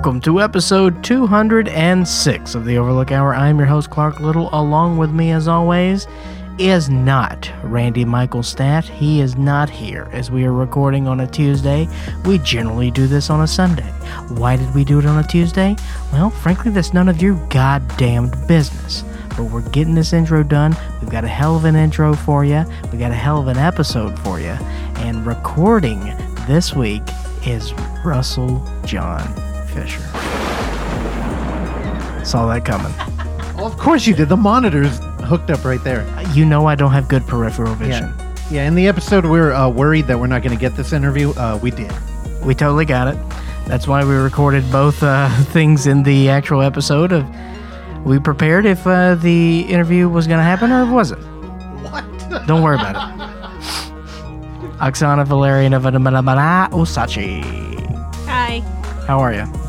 Welcome to episode 206 of the Overlook Hour. I'm your host, Clark Little. Along with me, as always, is not Randy Michael Stat. He is not here as we are recording on a Tuesday. We generally do this on a Sunday. Why did we do it on a Tuesday? Well, frankly, that's none of your goddamned business. But we're getting this intro done. We've got a hell of an intro for you. We got a hell of an episode for you. And recording this week is Russell John Fisher. Saw that coming. Well, of course you did. The monitor's hooked up right there. You know I don't have good peripheral vision. Yeah. Yeah, in the episode we're uh, worried that we're not going to get this interview, uh, we did. We totally got it. That's why we recorded both uh, things in the actual episode of we prepared if uh, the interview was going to happen or was it? What? Don't worry about it. Oksana Valerian of Usachi. Hi. How are you?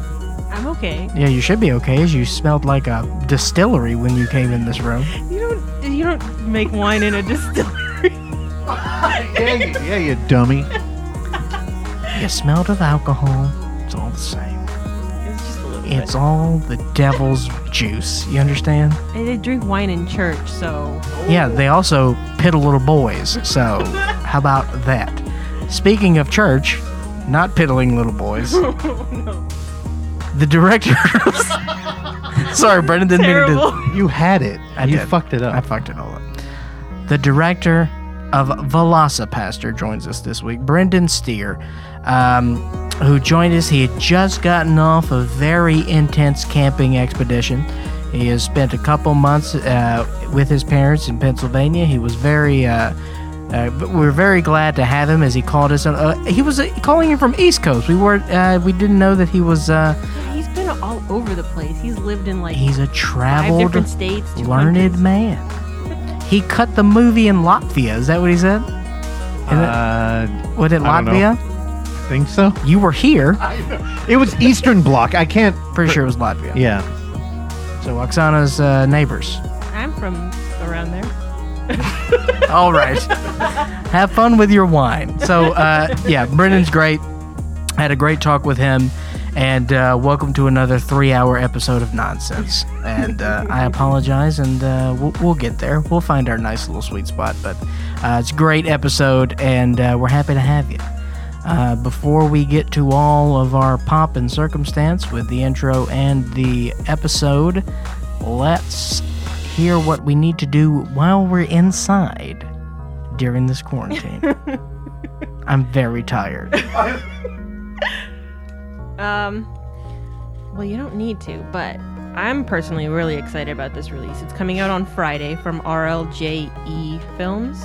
I'm okay. Yeah, you should be okay as you smelled like a distillery when you came in this room. You don't you don't make wine in a distillery. yeah, you, yeah, you dummy. You smelled of alcohol. It's all the same. It's just a little bit. It's all the devil's juice. You understand? bit. They drink wine in church, so Yeah, they also piddle little boys. So, how about that? Speaking of church, not piddling little boys, oh, no. The director. Sorry, Brendan didn't mean to do You had it. I you did. fucked it up. I fucked it all up. The director of VelociPastor joins us this week, Brendan Steere, um, who joined us. He had just gotten off a very intense camping expedition. He has spent a couple months uh, with his parents in Pennsylvania. He was very. Uh, uh, but we're very glad to have him as he called us. Uh, he was uh, calling him from East Coast. We were uh, we didn't know that he was. Uh, He's been all over the place. He's lived in like he's a traveled different states. learned countries. man. He cut the movie in Latvia. Is that what he said? Is it- Uh, was it I. Latvia? think so. You were here. It was Eastern Bloc. I can't. Pretty sure it was Latvia. Yeah. So Oksana's uh, neighbors. I'm from around there. All right. Have fun with your wine. So uh, yeah, Brendan's great. I Had a great talk with him. And uh, welcome to another three-hour episode of nonsense. And uh, I apologize, and uh, we'll, we'll get there. We'll find our nice little sweet spot. But uh, it's a great episode, and uh, we're happy to have you. Uh, before we get to all of our pomp and circumstance with the intro and the episode, let's hear what we need to do while we're inside during this quarantine. I'm very tired. Um well, you don't need to, but I'm personally really excited about this release. It's coming out on Friday from RLJE Films.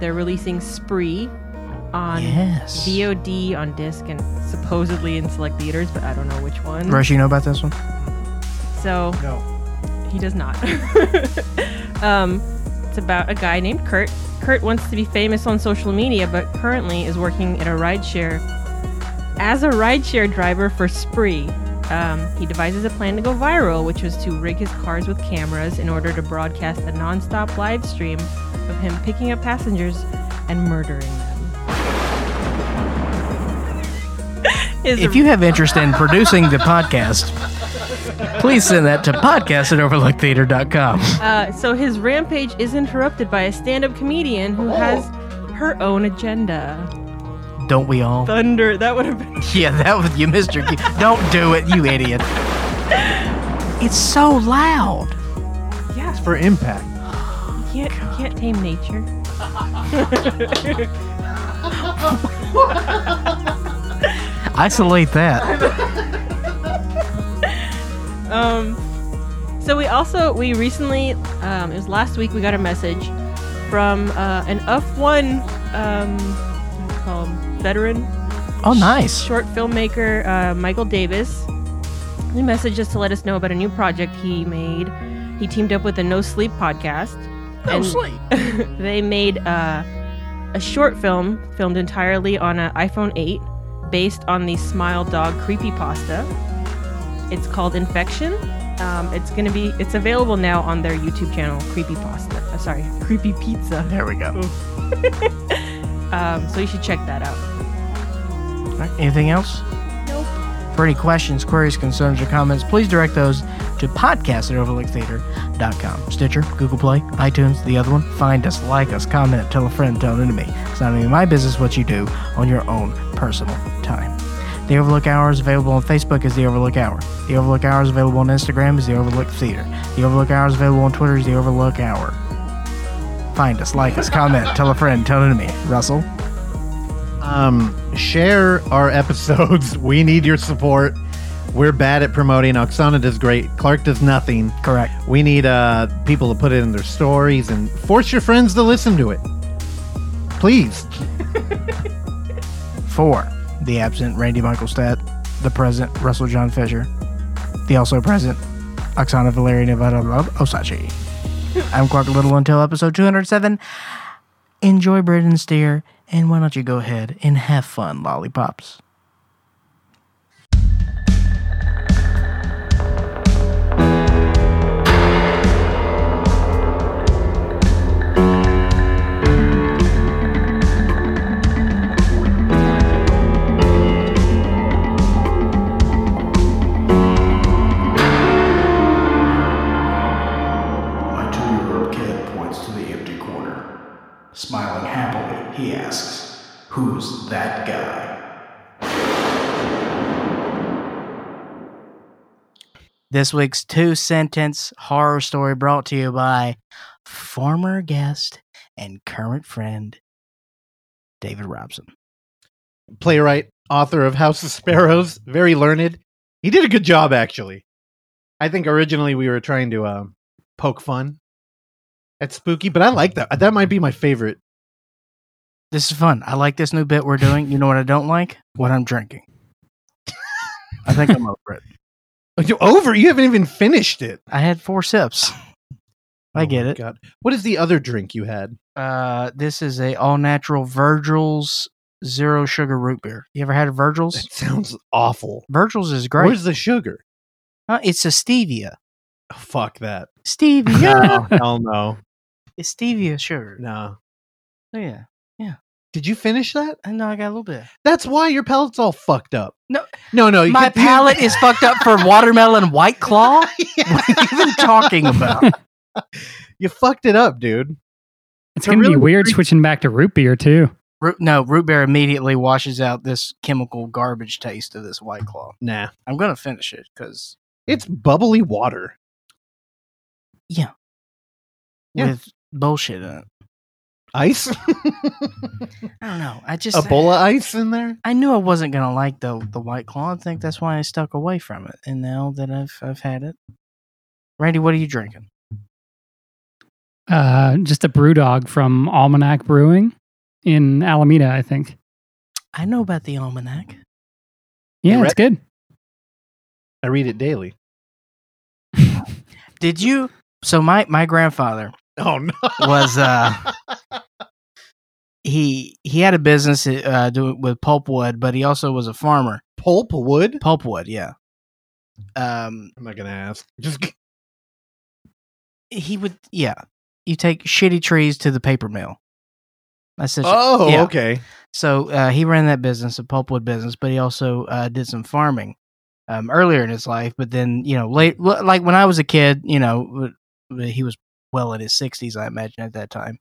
They're releasing Spree on Yes. VOD on disc and supposedly in select theaters, but I don't know which one. Rush, you know about this one? So No. He does not. um, it's about a guy named Kurt. Kurt wants to be famous on social media, but currently is working at a rideshare as a rideshare driver for Spree. Um, he devises a plan to go viral, which was to rig his cars with cameras in order to broadcast a non-stop live stream of him picking up passengers and murdering them. If you have interest in producing the podcast, please send that to podcast at overlooktheater.com. Uh, so his rampage is interrupted by a stand-up comedian who has her own agenda. Don't we all? Thunder, that would have been. Yeah, that was you, Mr. Q. Don't do it, you idiot. It's so loud. Yeah, For impact. you can't, you can't tame nature. Isolate that. Um, so we also we recently um, it was last week we got a message from uh, an F1 um, what do you call veteran Oh, nice. short filmmaker uh, Michael Davis. He messaged us to let us know about a new project he made. He teamed up with the No Sleep podcast. No sleep. they made uh, a short film filmed entirely on an iPhone 8 based on the Smile Dog creepypasta. It's called Infection. Um, it's gonna be it's available now on their YouTube channel, Creepypasta. Uh, sorry, Creepy Pizza. There we go. Um, so you should check that out. Right, Anything else? Nope. For any questions, queries, concerns, or comments, please direct those to podcast at overlooktheater.com. Stitcher, Google Play, iTunes, the other one. Find us, like us, comment, tell a friend, tell an enemy. It's not even my business what you do on your own personal time. The Overlook Hour is available on Facebook as The Overlook Hour. The Overlook Hour is available on Instagram as The Overlook Theater. The Overlook Hour is available on Twitter as The Overlook Hour. Find us, like us, comment, tell a friend, tell an enemy. Russell? Um, share our episodes. We need your support. We're bad at promoting. Oksana does great. Clark does nothing. Correct. We need uh people to put it in their stories and force your friends to listen to it. Please. For the absent Randy Michaelstadt, the present Russell John Fisher, the also present Oksana Valeria Nevada Osachi. I'm Clark Little until episode 207. Enjoy Brendan Steere, and why don't you go ahead and have fun, lollipops. This week's two sentence horror story brought to you by former guest and current friend David Robson. Playwright, author of House of Sparrows, very learned. He did a good job actually. I think originally we were trying to uh, poke fun at spooky, but I like that. That might be my favorite. This is fun. I like this new bit we're doing. You know what I don't like? What I'm drinking. I think I'm over it. You're over. You haven't even finished it. I had four sips. I Oh get it. God. What is the other drink you had? Uh, this is a all natural Virgil's zero sugar root beer. You ever had a Virgil's? That sounds awful. Virgil's is great. Where's the sugar? Uh, it's a stevia. Oh, fuck that. Stevia. No, hell no. it's stevia sugar. No. Oh, yeah. Yeah. Did you finish that? I know I got a little bit. That's why your palate's all fucked up. No. no, no. My could- you- palate is fucked up for watermelon white claw. What are you even talking about? You fucked it up, dude. It's So gonna really be weird drink- switching back to root beer too. Root, no, root beer immediately washes out this chemical garbage taste of this white claw. Nah. I'm gonna finish it because It's bubbly water. Yeah. with bullshit in it. Ice? I don't know. I just Ebola ice in there? I knew I wasn't gonna like the the white claw. I think that's why I stuck away from it. And now that I've I've had it, Randy, what are you drinking? Uh, just a brew dog from Almanac Brewing in Alameda, I think. I know about the almanac. Yeah, read- it's good. I read it daily. Did you? So my my grandfather Oh no. was uh he he had a business uh doing with pulpwood, but he also was a farmer. Pulpwood. Pulpwood, yeah. Um, I'm not gonna ask. Just he would, yeah. You take shitty trees to the paper mill. That's such. Oh, yeah. okay. So uh, he ran that business, a pulpwood business, but he also uh, did some farming um, earlier in his life. But then, you know, late, like when I was a kid, you know, he was well in his sixties, I imagine at that time.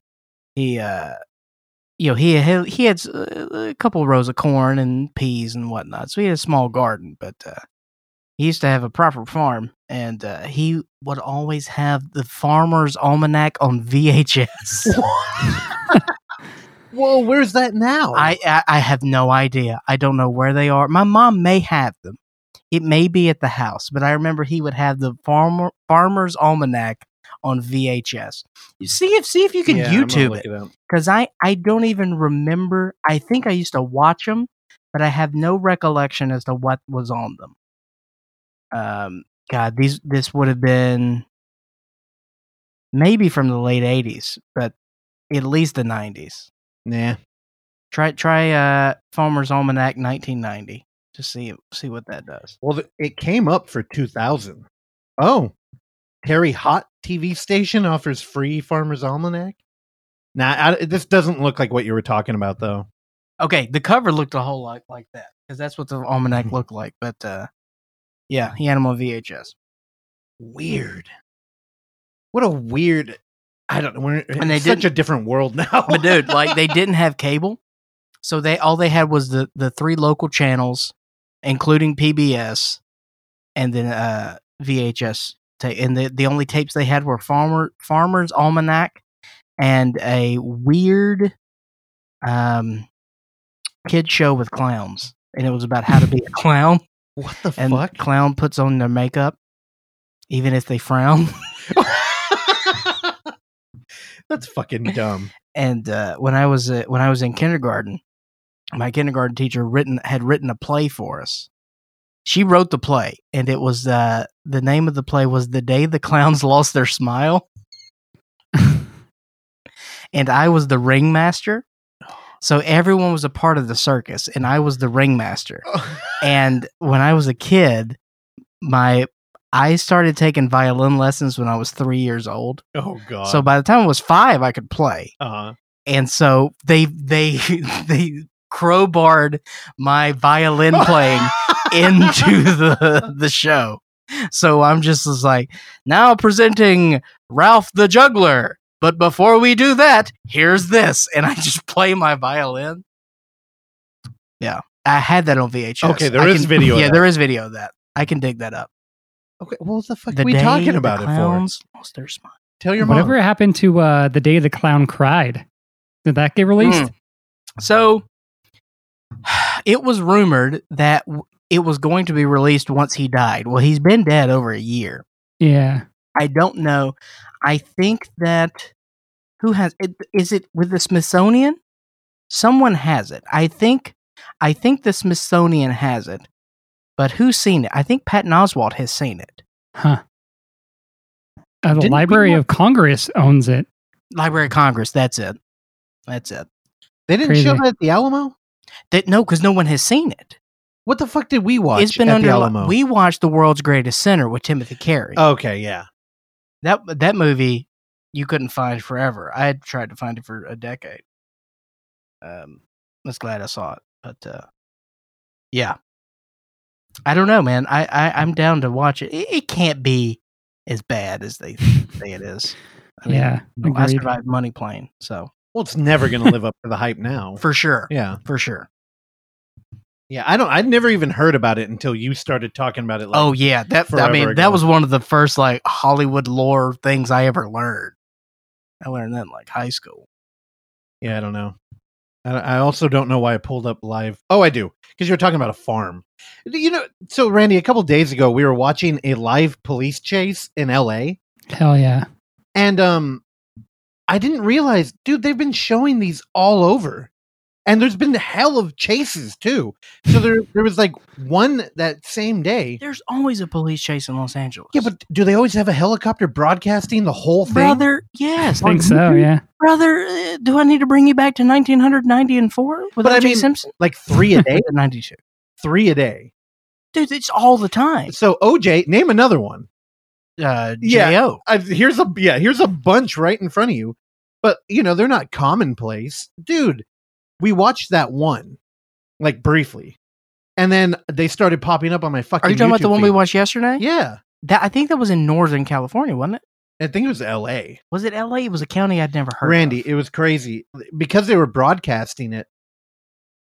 He, uh, you know, he had, he had uh, a couple of rows of corn and peas and whatnot. So he had a small garden, but uh, he used to have a proper farm, and uh, he would always have the Farmer's Almanac on VHS. Whoa, where's that now? I, I I have no idea. I don't know where they are. My mom may have them. It may be at the house, but I remember he would have the farmer farmer's almanac on VHS. See if see if you can Yeah, YouTube it because I I don't even remember. I think I used to watch them, but I have no recollection as to what was on them. Um, God, these this would have been maybe from the late '80s, but at least the '90s. Nah. Try try uh Farmer's Almanac 1990 to see see what that does. Well, it came up for 2000. Oh, Terre Haute TV station offers free Farmer's Almanac. Nah, I, this doesn't look like what you were talking about, though. Okay, the cover looked a whole lot like that. because that's what the almanac Mm-hmm. looked like. But uh, yeah, he had them on VHS. Weird. What a weird. I don't know. We're And they such a different world now. But dude, like they didn't have cable, so they all they had was the the three local channels, including PBS, and then uh VHS. Ta- and the the only tapes they had were Farmer Farmer's Almanac, and a weird, um, kid show with clowns, and it was about how to be a clown. what the And fuck? clown puts on their makeup, even if they frown. That's fucking dumb. and uh, when I was uh, when I was in kindergarten, my kindergarten teacher written had written a play for us. She wrote the play, and it was uh, the name of the play was "The Day the Clowns Lost Their Smile," and I was the ringmaster. So everyone was a part of the circus, and I was the ringmaster. And when I was a kid, my I started taking violin lessons when I was three years old. oh god. So by the time I was five, I could play uh, and so they they they crowbarred my violin playing into the the show. So I'm just was like, now presenting Ralph the Juggler. But before we do that, here's this, and I just play my violin. Yeah, I had that on VHS. Okay, there there is is video of Yeah, that. there is video of that. I can dig that up. okay, what the fuck The are we day talking the about it for? clowns lost their smile. Tell your mom. Whatever mom. happened to uh, the day the clown cried? Did that get released? Mm. So it was rumored that it was going to be released once he died. Well, he's been dead over a year. Yeah. I don't know. I think that who has it? Is it with the Smithsonian? Someone has it. I think. I think the Smithsonian has it. But who's seen it? I think Patton Oswalt has seen it. Huh. Uh, the Didn't Library of Congress owns it. Library of Congress. That's it. That's it. They didn't Crazy. show that at the Alamo. That no, because no one has seen it. What the fuck did we watch? it's been at under. the Alamo. We watched the world's greatest sinner with Timothy Carey. okay, yeah. that that movie you couldn't find forever. I had tried to find it for a decade. Um, I was glad I saw it, but uh, yeah, I don't know, man. I, I I'm down to watch it. it. It can't be as bad as they say it is. I mean, Yeah, you know, I agreed. survived Money Plane, so Well, it's never going to live up to the hype now. for sure, Yeah, for sure. yeah. I don't. I'd never even heard about it until you started talking about it. Like, oh yeah, that I mean ago. that was one of the first like Hollywood lore things I ever learned. I learned that in like high school. yeah. I don't know. I, I also don't know why I pulled up live. Oh, I do because you were talking about a farm. You know, so Randy, a couple days ago, we were watching a live police chase in L.A. Hell yeah. and um, I didn't realize, dude, they've been showing these all over. And there's been the hell of chases too. So there, there was like one that same day. There's always a police chase in Los Angeles. Yeah, but do they always have a helicopter broadcasting the whole thing? brother, yes, I think so, yeah. brother. uh, Do I need to bring you back to 1990 and four with But I O.J. mean- Simpson? Like three a day, 92, three a day. dude. It's all the time. So OJ, name another one. Uh, Yeah. Jo. i here's a yeah, here's a bunch right in front of you, but you know they're not commonplace, dude. We watched that one, like briefly, and then they started popping up on my fucking. Are you talking about the one we watched yesterday? Yeah, That I think that was in Northern California, wasn't it? I think it was L.A. Was it L.A.? It was a county I'd never heard. Randy, of. it was crazy because they were broadcasting it.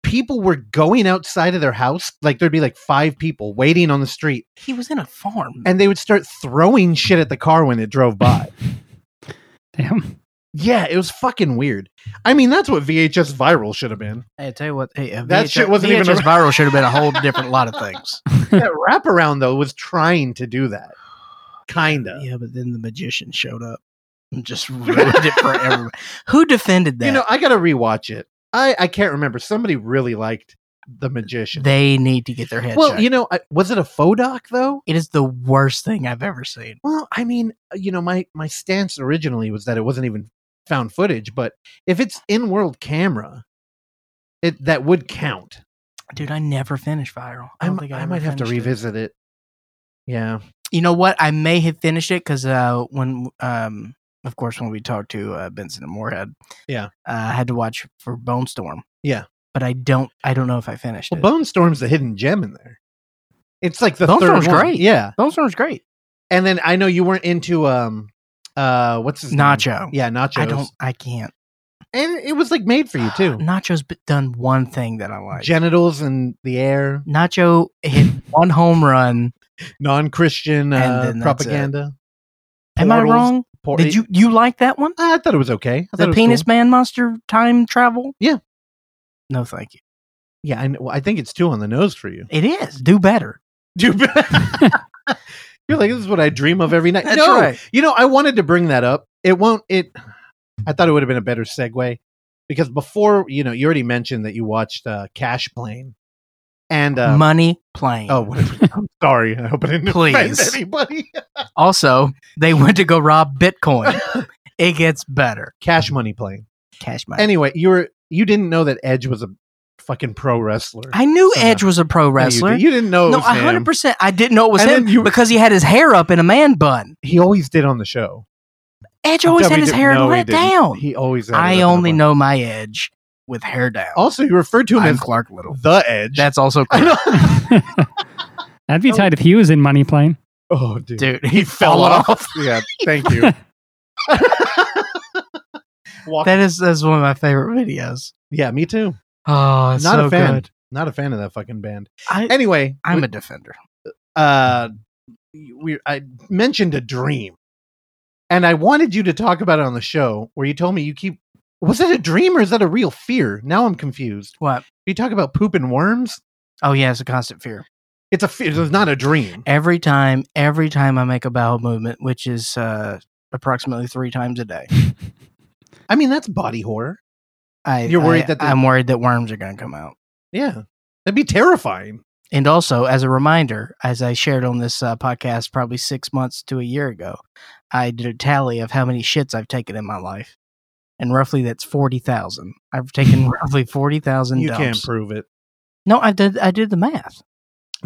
People were going outside of their house, like there'd be like five people waiting on the street, he was in a farm. and they would start throwing shit at the car when it drove by. Damn. Yeah, it was fucking weird. I mean, that's what VHS viral should have been. hey, I tell you what, hey, uh, That VHS, shit wasn't even VHS a- viral. Should have been a whole different lot of things. that wraparound though was trying to do that, kinda. Yeah, but then the magician showed up and just ruined it for everybody. Who defended that? You know, I gotta rewatch it. I I can't remember. Somebody really liked the magician. they need to get their head well, checked. you know, I, was it a faux doc though? it is the worst thing I've ever seen. Well, I mean, uh, you know, my my stance originally was that it wasn't even found footage, but if it's in world camera, it that would count. Dude, I never finished viral. I, don't think I, I might have to finished it. revisit it. Yeah. You know what? I may have finished it because uh, when, um, of course, when we talked to uh, Benson and Moorhead, Yeah. uh, I had to watch for Bone Storm. Yeah. but I don't. I don't know if I finished Well, it. Bone Storm's the hidden gem in there. It's like the Bone third Storm's one. great. Yeah, Bone Storm's great. and then I know you weren't into um, uh, what's his name? Nacho. Yeah, Nacho. I don't. I can't. and it was like made for you too. Nacho's done one thing that I like. Genitals in the air, Nacho hit one home run. non-Christian uh, propaganda. Am I wrong? Por- Did you you like that one? I thought it was okay. I The was penis cool. man monster time travel? Yeah. No, thank you. Yeah, I, I think it's too on the nose for you. It is. Do better. Dude, You're like, this is what I dream of every night. That's no, right. you know, I wanted to bring that up. It won't. It. I thought it would have been a better segue because before, you know, you already mentioned that you watched uh, Cash Plane, and uh, Money plane. oh, whatever. I'm sorry. I hope I didn't offend Please. anybody. Also, they went to go rob Bitcoin. it gets better. Cash Money Plane. Cash money. Anyway, you were you didn't know that Edge was a fucking pro wrestler. I knew Somehow. Edge was a pro No, you wrestler. did- You, didn't know. It no, was him. hundred percent. I didn't know it was And him you- because he had his hair up in a man bun. He always did on the show. Edge always had his hair no, let didn't. down. He always. had I only know my Edge with hair down. Also, you referred to him I'm as Clark Little. the Edge. That's also I correct. know. That'd be tight if he was in Money Plane. oh, dude. Dude, he he fell fallen off. off. yeah, thank you. That is that's one of my favorite videos. yeah, me too. Oh, it's Not so a fan. good. Not a fan of that fucking band. I, Anyway, I'm a defender. uh, we I mentioned a dream, and I wanted you to talk about it on the show. Where you told me you keep was that a dream or is that a real fear? Now I'm confused. What? You talk about poop and worms. Oh yeah, it's a constant fear. It's a fear. It's not a dream. Every time, every time I make a bowel movement, which is uh, approximately three times a day, I mean, that's body horror. I You're worried I- that I'm worried that worms are going to come out. Yeah, that'd be terrifying. And also, as a reminder, as I shared on this uh, podcast probably six months to a year ago, I did a tally of how many shits I've taken in my life, and roughly that's forty thousand. I've taken roughly forty thousand. You can't prove it. No, I did. I did the math.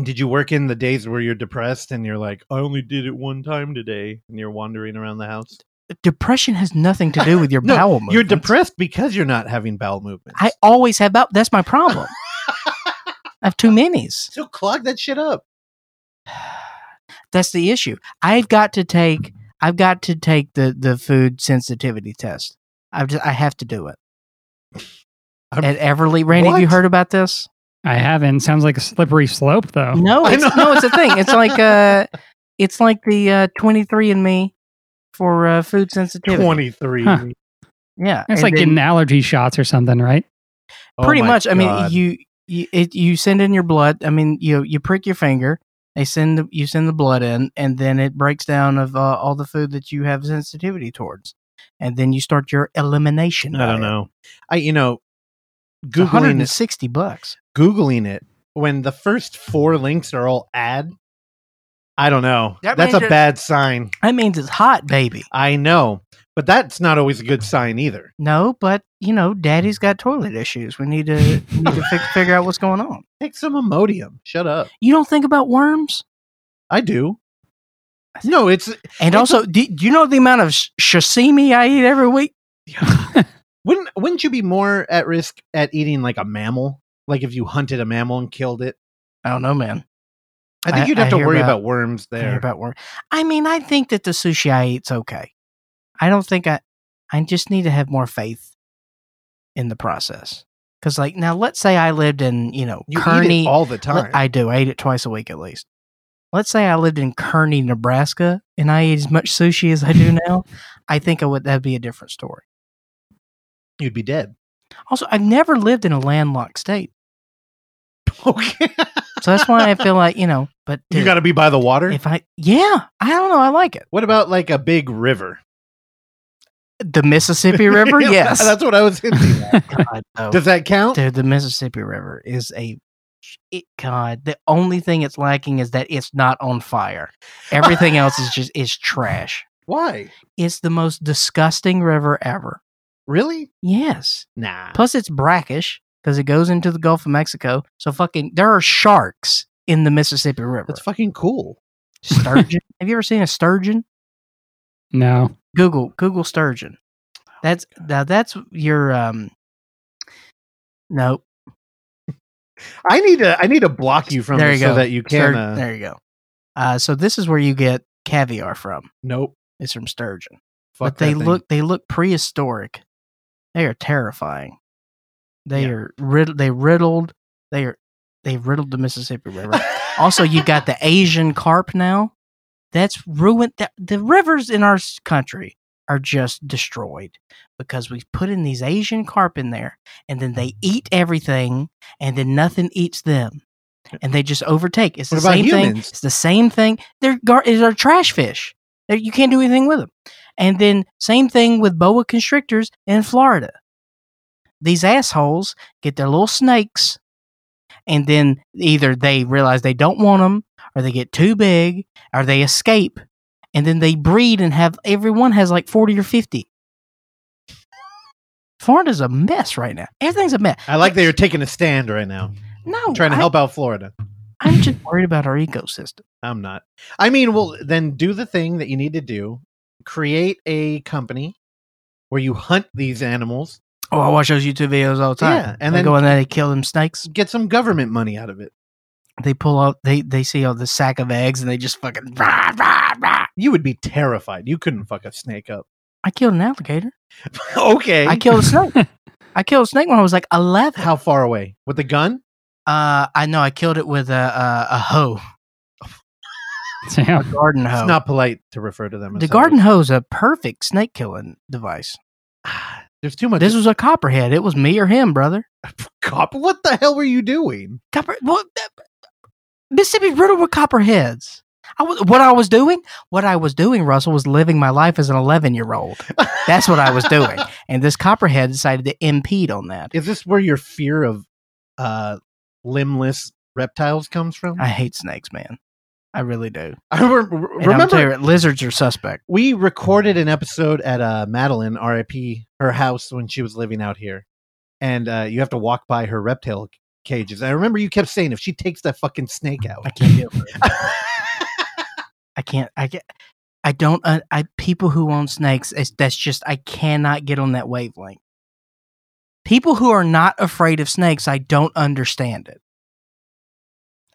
Did you work in the days where you're depressed and you're like, I only did it one time today, and you're wandering around the house? Depression has nothing to do with your No, bowel movements. You're depressed because you're not having bowel movements. I always have bowel. That's my problem. I have too many's. so clog that shit up. That's the issue. I've got to take. I've got to take the the food sensitivity test. I've just, I have to do it. I'm- At Everly, Randy, have you heard about this? I haven't. Sounds like a slippery slope, though. No, it's, no, it's a thing. It's like uh, it's like the uh, twenty three and Me for uh, food sensitivity. 23. Huh. Yeah, It's and like then- getting allergy shots or something, right? Oh pretty my much. I mean, you you it, you send in your blood. I mean, you you prick your finger. They send the, you send the blood in, and then it breaks down of uh, all the food that you have sensitivity towards, and then you start your elimination. I don't diet. know. I you know, It's one hundred googling and it, sixty bucks. googling it when the first four links are all ad. I don't know. That That's a bad sign. That means it's hot, baby. I know, but that's not always a good sign either. No, but you know, Daddy's got toilet issues. We need to need to fix, figure out what's going on. Take some Imodium. Shut up. You don't think about worms, I do. No, it's and It's also, do, do you know the amount of sh- sashimi I eat every week? wouldn't wouldn't you be more at risk at eating like a mammal? Like if you hunted a mammal and killed it? I don't know, man. I think you'd have I to hear worry about- about, worms I there. about worm. I mean, I think that the sushi I eat's okay. I don't think I. I just need to have more faith in the process. Because, like, now let's say I lived in, you know, You Kearney. eat it all the time. I do. I eat it twice a week at least. Let's say I lived in Kearney, Nebraska, and I eat as much sushi as I do now. I think I would. That'd be a different story. You'd be dead. Also, I've never lived in a landlocked state, Okay. so that's why I feel like you know. But you got to be by the water. if I, yeah, I don't know. I like it. what about like a big river? The Mississippi River, yes. That's what I was hinting at. God, no. Does that count? Dude, the Mississippi River is a it, God. The only thing it's lacking is that it's not on fire. Everything else is just is trash. Why? It's the most disgusting river ever. Really? Yes. Nah. Plus, it's brackish because it goes into the Gulf of Mexico. So fucking, there are sharks in the Mississippi River. That's fucking cool. sturgeon. Have you ever seen a sturgeon? No. Google Google sturgeon. That's now that's your um. No, I need to I need to block you from there this you go. so that you can. Stur- Uh, there you go. Uh, so this is where you get caviar from. nope. It's from sturgeon. Fuck but they thing. look they look prehistoric. They are terrifying. They Yeah. are riddled. They riddled. They are they riddled the Mississippi River. also, you've got the Asian carp now. That's ruined. The, the rivers in our country are just destroyed because we put in these Asian carp in there, and then they mm-hmm. eat everything, and then nothing eats them, and they just overtake. It's What the same thing. It's the same thing. They're gar- they're trash fish. They're, you can't do anything with them. And then same thing with boa constrictors in Florida. These assholes get their little snakes, and then either they realize they don't want them, or they get too big, or they escape, and then they breed and have everyone has like forty or fifty. Florida's a mess right now. Everything's a mess. I like that you're taking a stand right now, No, trying to I- help out Florida. I'm just worried about our ecosystem. I'm not. I mean, well, then do the thing that you need to do. Create a company where you hunt these animals, Oh, I watch those YouTube videos all the time. Yeah, and they then- go in there, they kill them snakes. get some government money out of it. They pull out, they they see all the sack of eggs, and they just fucking rah, rah, rah. You would be terrified. You couldn't fuck a snake up. I killed an alligator. okay. I killed a snake. I killed a snake when I was like eleven. How far away? With a gun? Uh, I know I killed it with a a, a hoe, Damn. a garden hoe. It's not polite to refer to them as the garden hoe is a perfect snake killing device. There's too much. This was a copperhead. It was me or him, brother. cop. What the hell were you doing? Copper. What? Mississippi riddled with copperheads. I was, what I was doing, what I was doing, Russell, was living my life as an 11 year old. That's what I was doing. And this copperhead decided to impede on that. Is this where your fear of uh, limbless reptiles comes from? I hate snakes, man. I really do. I re- remember lizards are suspect. we recorded an episode at uh, Madeline, RIP, her house when she was living out here, and uh, you have to walk by her reptile cages. I remember you kept saying if she takes that fucking snake out, I can't. I can't. I get. I don't. Uh, I people who own snakes. It's, that's just. I cannot get on that wavelength. People who are not afraid of snakes. I don't understand it.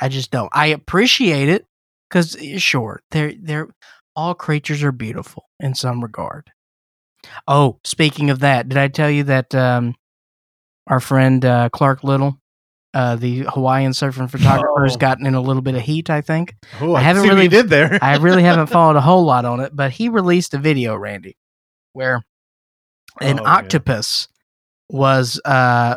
I just don't. I appreciate it because sure, they're they're all creatures are beautiful in some regard. Oh, speaking of that, did I tell you that um, our friend uh, Clark Little, uh, the Hawaiian surfing photographer, has Oh. gotten in a little bit of heat? I think. oh, I I, haven't really did there. I really haven't followed a whole lot on it, but he released a video, Randy, where an Oh, yeah. octopus was uh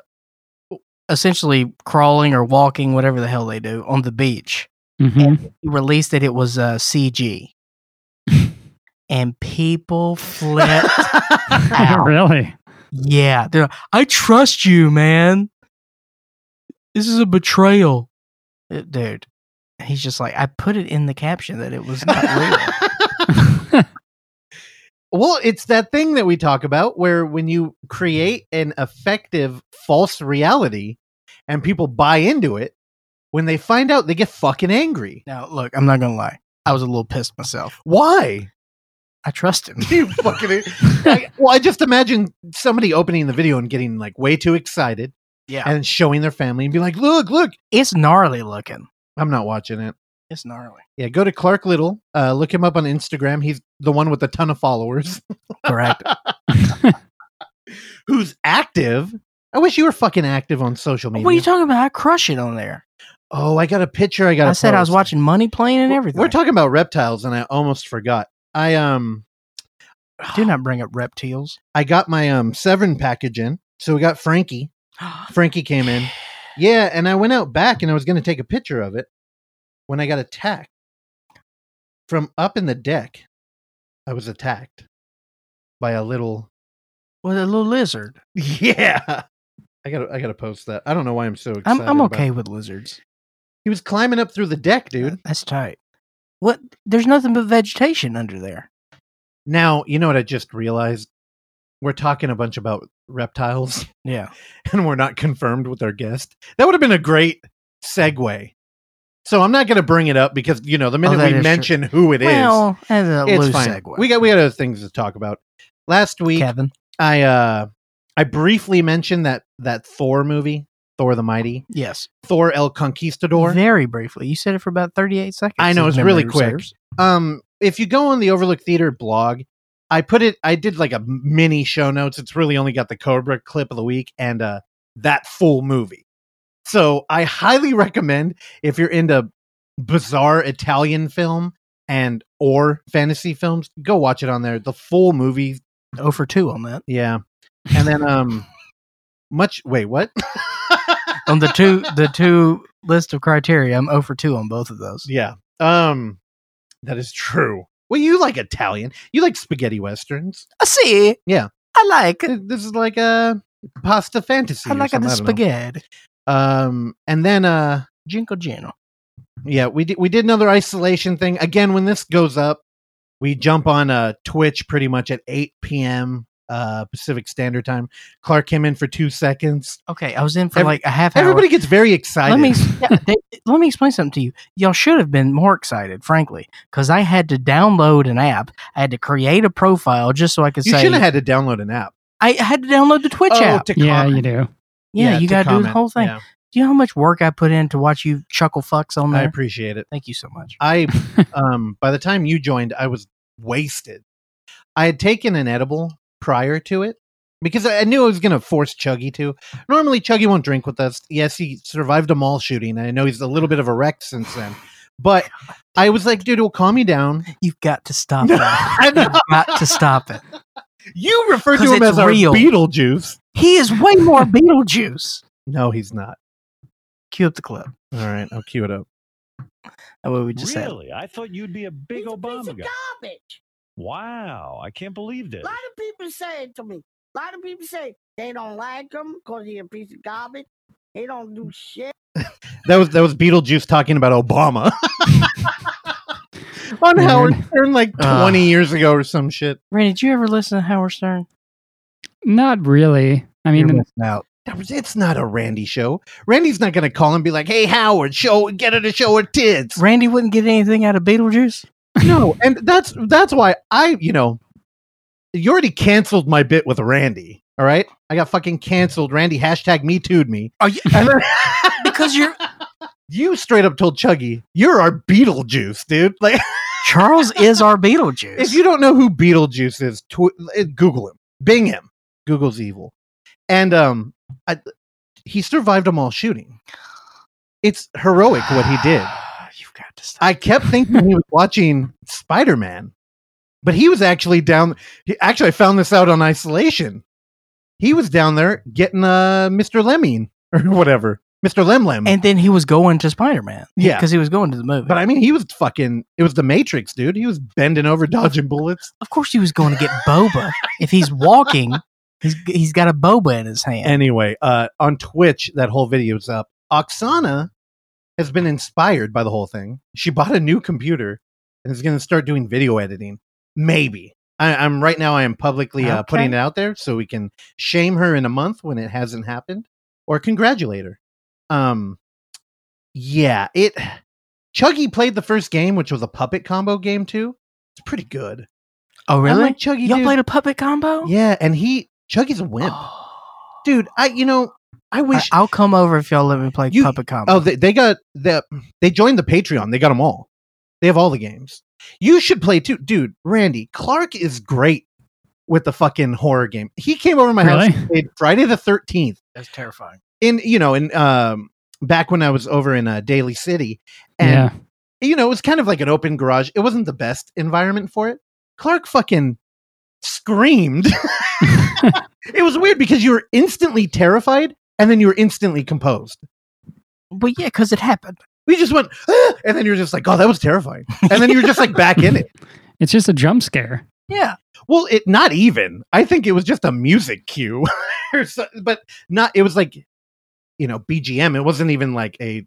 essentially crawling or walking, whatever the hell they do, on the beach. Hmm He released it. It was uh, CG, and people flipped. out. really? yeah, they're like, I trust you, man. This is a betrayal, Uh, dude. He's just like, I put it in the caption that it was not real. Well, it's that thing that we talk about where when you create an effective false reality and people buy into it, when they find out, they get fucking angry. Now, look, I'm not gonna lie. I was a little pissed myself. Why? I trust him. You fucking. I, well, I just imagine somebody opening the video and getting like way too excited Yeah, and showing their family and be like, "Look, look." it's gnarly looking. I'm not watching it. It's gnarly. Yeah, go to Clark Little. Uh, look him up on Instagram. He's the one with a ton of followers Correct. who's active. I wish you were fucking active on social media. what are you talking about? I crush it on there. Oh, I got a picture. I got. I said I was watching Money Plane and everything. We're talking about reptiles, and I almost forgot. I um, Do not bring up reptiles. I got my um Severn package in, so we got Frankie. Frankie came in, yeah, and I went out back, and I was going to take a picture of it when I got attacked from up in the deck. I was attacked by a little. With a little lizard. Yeah, I got. to I got to post that. I don't know why I'm so excited. I'm I'm okay it. with lizards. He was climbing up through the deck, dude. That's tight. What? There's nothing but vegetation under there. Now you know what I just realized. We're talking a bunch about reptiles. Yeah. and we're not confirmed with our guest. That would have been a great segue. So I'm not going to bring it up because you know the minute Oh, we is true. mention who it is, well, it's fine. segue. We got we got other things to talk about. Last week, Kevin. I uh I briefly mentioned that that Thor movie Thor the Mighty, Yes. Thor El Conquistador. Very briefly. You said it for about 38 seconds. I know, it's really quick. serves. um if you go on the overlook theater blog i put it i did like a mini show notes it's really only got the cobra clip of the week and uh that full movie so i highly recommend if you're into bizarre italian film and or fantasy films go watch it on there the full movie 0 for 2 on that. yeah and then um much wait what On the two the two list of criteria, I'm 0 for 2 on both of those. yeah um that is true well you like italian you like spaghetti westerns I see. Yeah. I like this is like a pasta fantasy. I or like something, the I don't know. spaghetti. Um, and then uh, Jinko Gino. yeah, we did we did another isolation thing again. When this goes up, we jump on uh Twitch pretty much at eight p.m. uh Pacific Standard Time. Clark came in for two seconds. Okay, I was in for Every- like a half hour. Everybody gets very excited. let me yeah, they- let me explain something to you. Y'all should have been more excited, frankly, because I had to download an app. I had to create a profile just so I could say you say should have had to download an app. I had to download the Twitch Oh, app. to Yeah, you do. Yeah, you to got to do the whole thing. Yeah, Do you know how much work I put in to watch you chuckle fucks on I appreciate it. Thank you so much. I um by the time you joined, I was wasted. I had taken an edible prior to it because I knew I was gonna force Chuggy to. Normally Chuggy won't drink with us. Yes, he survived a mall shooting. I know he's a little bit of a wreck since then. But I was like, dude, it'll calm me down. You've got to stop that. I know. You've got to stop it. You refer to him as real. our Beetlejuice. He is way more Beetlejuice. No, he's not. Cue up the clip. All right, I'll cue it up. That way we just said. really? I thought you'd be a big He's a piece Obama guy. garbage. Wow, I can't believe this. A lot of people say it to me. A lot of people say they don't like him because he's a piece of garbage. He don't do shit. That was that was Beetlejuice talking about Obama. On Weird. Howard Stern like Ugh. 20 years ago or some shit. Randy, did you ever listen to Howard Stern? Not really. I You're mean, missing out. It's not a Randy show. Randy's not going to call and be like, "Hey Howard, show get her to show her tits." Randy wouldn't get anything out of Beetlejuice. No, and that's that's why I, you know, you already canceled my bit with Randy. All right, I got fucking canceled. Randy hashtag me too'd me. Are you then because you're you straight up told Chuggy, "You're our Beetlejuice, dude." Like, Charles is our Beetlejuice. if you don't know who Beetlejuice is, tw- uh, Google him, Bing him. Google's evil, and um, I, he survived a mall shooting. It's heroic what he did. You've to stop. I kept thinking he was watching Spider Man, but he was actually down. He, actually, I found this out on isolation. He was down there getting uh, Mr. Lemming or whatever, Mr. Lem Lem. and then he was going to Spider Man. Yeah. because he was going to the movie. but I mean, he was fucking. It was the Matrix, dude. He was bending over, dodging bullets. of course, he was going to get boba. if he's walking, he's he's got a boba in his hand. Anyway, uh, on Twitch, that whole video's up. Oksana has been inspired by the whole thing. She bought a new computer and is going to start doing video editing. Maybe. I, I'm right now. I am publicly uh, putting it out there so we can shame her in a month when it hasn't happened, or congratulate her. Um, yeah, it. Chuggy played the first game, which was a puppet combo game too. It's pretty good. oh, really? like Chuggy. Y'all dude. played a puppet combo? Yeah, and he Chuggy's a wimp, dude. I you know I wish I, will come over if y'all let me play You- puppet combo. Oh, they, they got the they joined the Patreon. They got them all. They have all the games. You should play too, dude. Randy Clark is great with the fucking horror game. He came over to my house Really? and played Friday the Thirteenth That's terrifying. in you know in um back when I was over in uh, Daly City, and yeah. you know it was kind of like an open garage. It wasn't the best environment for it. Clark fucking screamed. it was weird because you were instantly terrified and then you were instantly composed. But yeah, because it happened. we just went, "Ah," and then you're just like, oh, that was terrifying. And then you're just like back in it. It's just a jump scare. Yeah. Well, it not even. I think it was just a music cue, or so, but not. It was like, you know, BGM. It wasn't even like a. I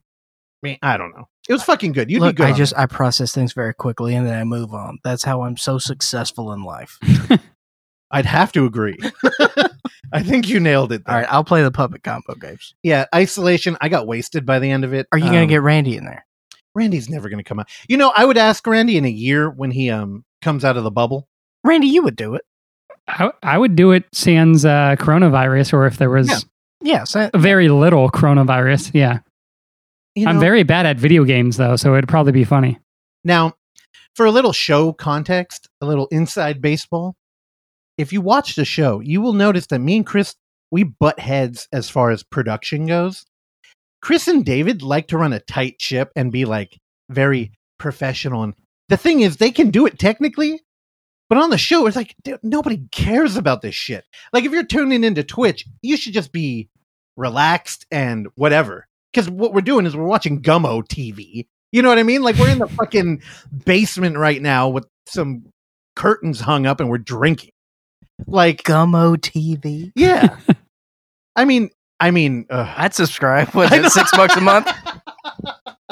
mean, I don't know. It was fucking good. You'd Look, be good. I just it. I process things very quickly and then I move on. That's how I'm so successful in life. I'd have to agree. I think you nailed it. All there. right, I'll play the puppet combo games. Yeah, isolation. I got wasted by the end of it. Are you gonna Um, get Randy in there? Randy's never gonna come out. You know, I would ask Randy in a year when he um comes out of the bubble. Randy, you would do it. I, I would do it sans uh, coronavirus or if there was Yeah. Yeah, so, Very little coronavirus. Yeah. You I'm very bad at video games though, so it'd probably be funny. Now, for a little show context, a little inside baseball, if you watch the show, you will notice that me and Chris, we butt heads as far as production goes. Chris and David like to run a tight ship and be like very professional. And the thing is, they can do it technically, but on the show, it's like dude, nobody cares about this shit. Like if you're tuning into Twitch, you should just be relaxed and whatever. Because what we're doing is we're watching Gummo TV. You know what I mean? Like we're in the fucking basement right now with some curtains hung up and we're drinking. Like, Gummo TV. yeah. I mean, I mean, ugh. I'd subscribe. Was I it six bucks a month?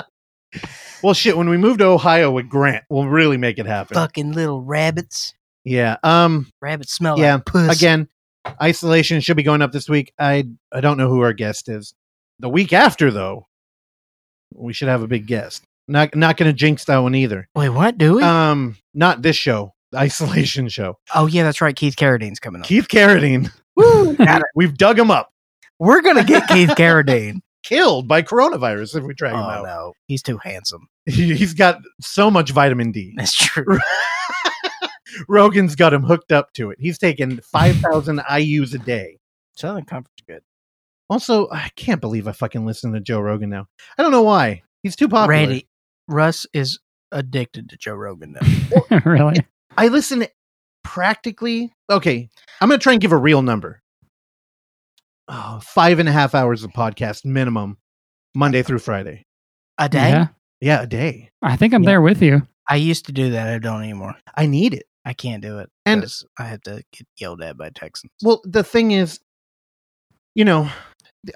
well, shit. When we move to Ohio with Grant, we'll really make it happen. Fucking little rabbits. Yeah. Um. Rabbits smell Yeah, like puss. Again, isolation should be going up this week. I I don't know who our guest is. The week after, though, we should have a big guest. Not not going to jinx that one either. Wait, what? Do we? Um. Not this show. The isolation show. oh yeah, that's right. Keith Carradine's coming up. Keith Carradine. Woo, got it. We've dug him up. We're gonna get Keith Carradine. Killed by coronavirus if we drag him oh out. no, he's too handsome. He, he's got so much vitamin D. That's true. Rogan's got him hooked up to it. He's taking 5,000 IUs a day. Southern Comfort's good. Also, I can't believe I fucking listen to Joe Rogan now. I don't know why. He's too popular. Randy, Russ is addicted to Joe Rogan now. really? I listen practically. Okay, I'm going to try and give a real number. Oh, five and a half hours of podcast minimum, Monday through Friday. A day? Yeah. Yeah, a day. I think I'm Yeah. there with you. I used to do that. I don't anymore. I need it. I can't do it. And- I have to get yelled at by Texans. Well, the thing is, you know,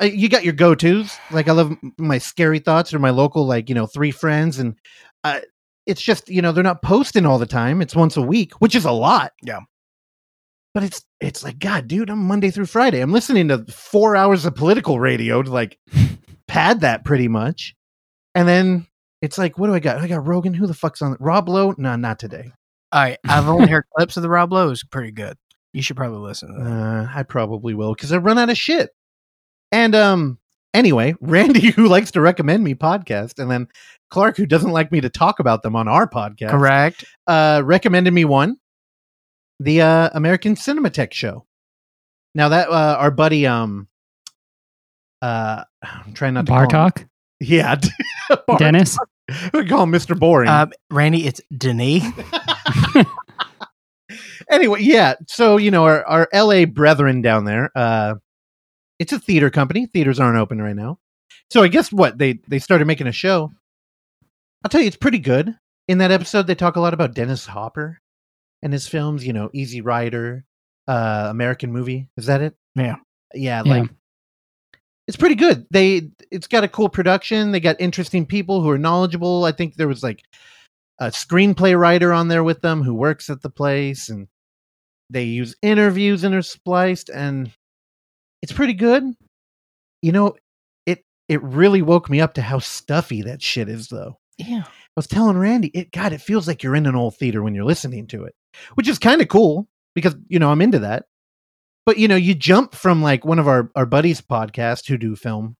uh, you got your go tos. Like I love my scary thoughts or my local, like you know, three friends, and uh, it's just you know they're not posting all the time. It's once a week, which is a lot. Yeah. But it's it's like God, dude. I'm Monday through Friday. I'm listening to four hours of political radio to like pad that pretty much, and then it's like, what do I got? I got Rogan. Who the fuck's on? Rob Lowe? No, not today. All right, I've only heard clips of the Rob Lowe. It's pretty good. You should probably listen to that. Uh, I probably will because I run out of shit. And um, anyway, Randy, who likes to recommend me podcast, and then Clark, who doesn't like me to talk about them on our podcast, Correct. uh, recommended me one, the uh, American Cinematheque show. Now that uh, our buddy, um, uh, I'm trying not to call him- Bartok? yeah, Bar- Dennis? we call him Mister Boring. Uh, Randy, it's Denis. anyway, yeah. So you know our our L.A. brethren down there. Uh, it's a theater company. Theaters aren't open right now. So I guess what they they started making a show. I'll tell you, it's pretty good. In that episode, they talk a lot about Dennis Hopper and his films. You know, Easy Rider, uh, American Movie. Is that it? Yeah. Yeah, Yeah. like it's pretty good. They it's got a cool production. They got interesting people who are knowledgeable. I think there was like a screenplay writer on there with them who works at the place and they use interviews and are spliced and it's pretty good. You know, it it really woke me up to how stuffy that shit is though. Yeah. I was telling Randy, it God, it feels like you're in an old theater when you're listening to it, which is kind of cool because you know I'm into that. But you know, you jump from like one of our our buddies' podcast who do film,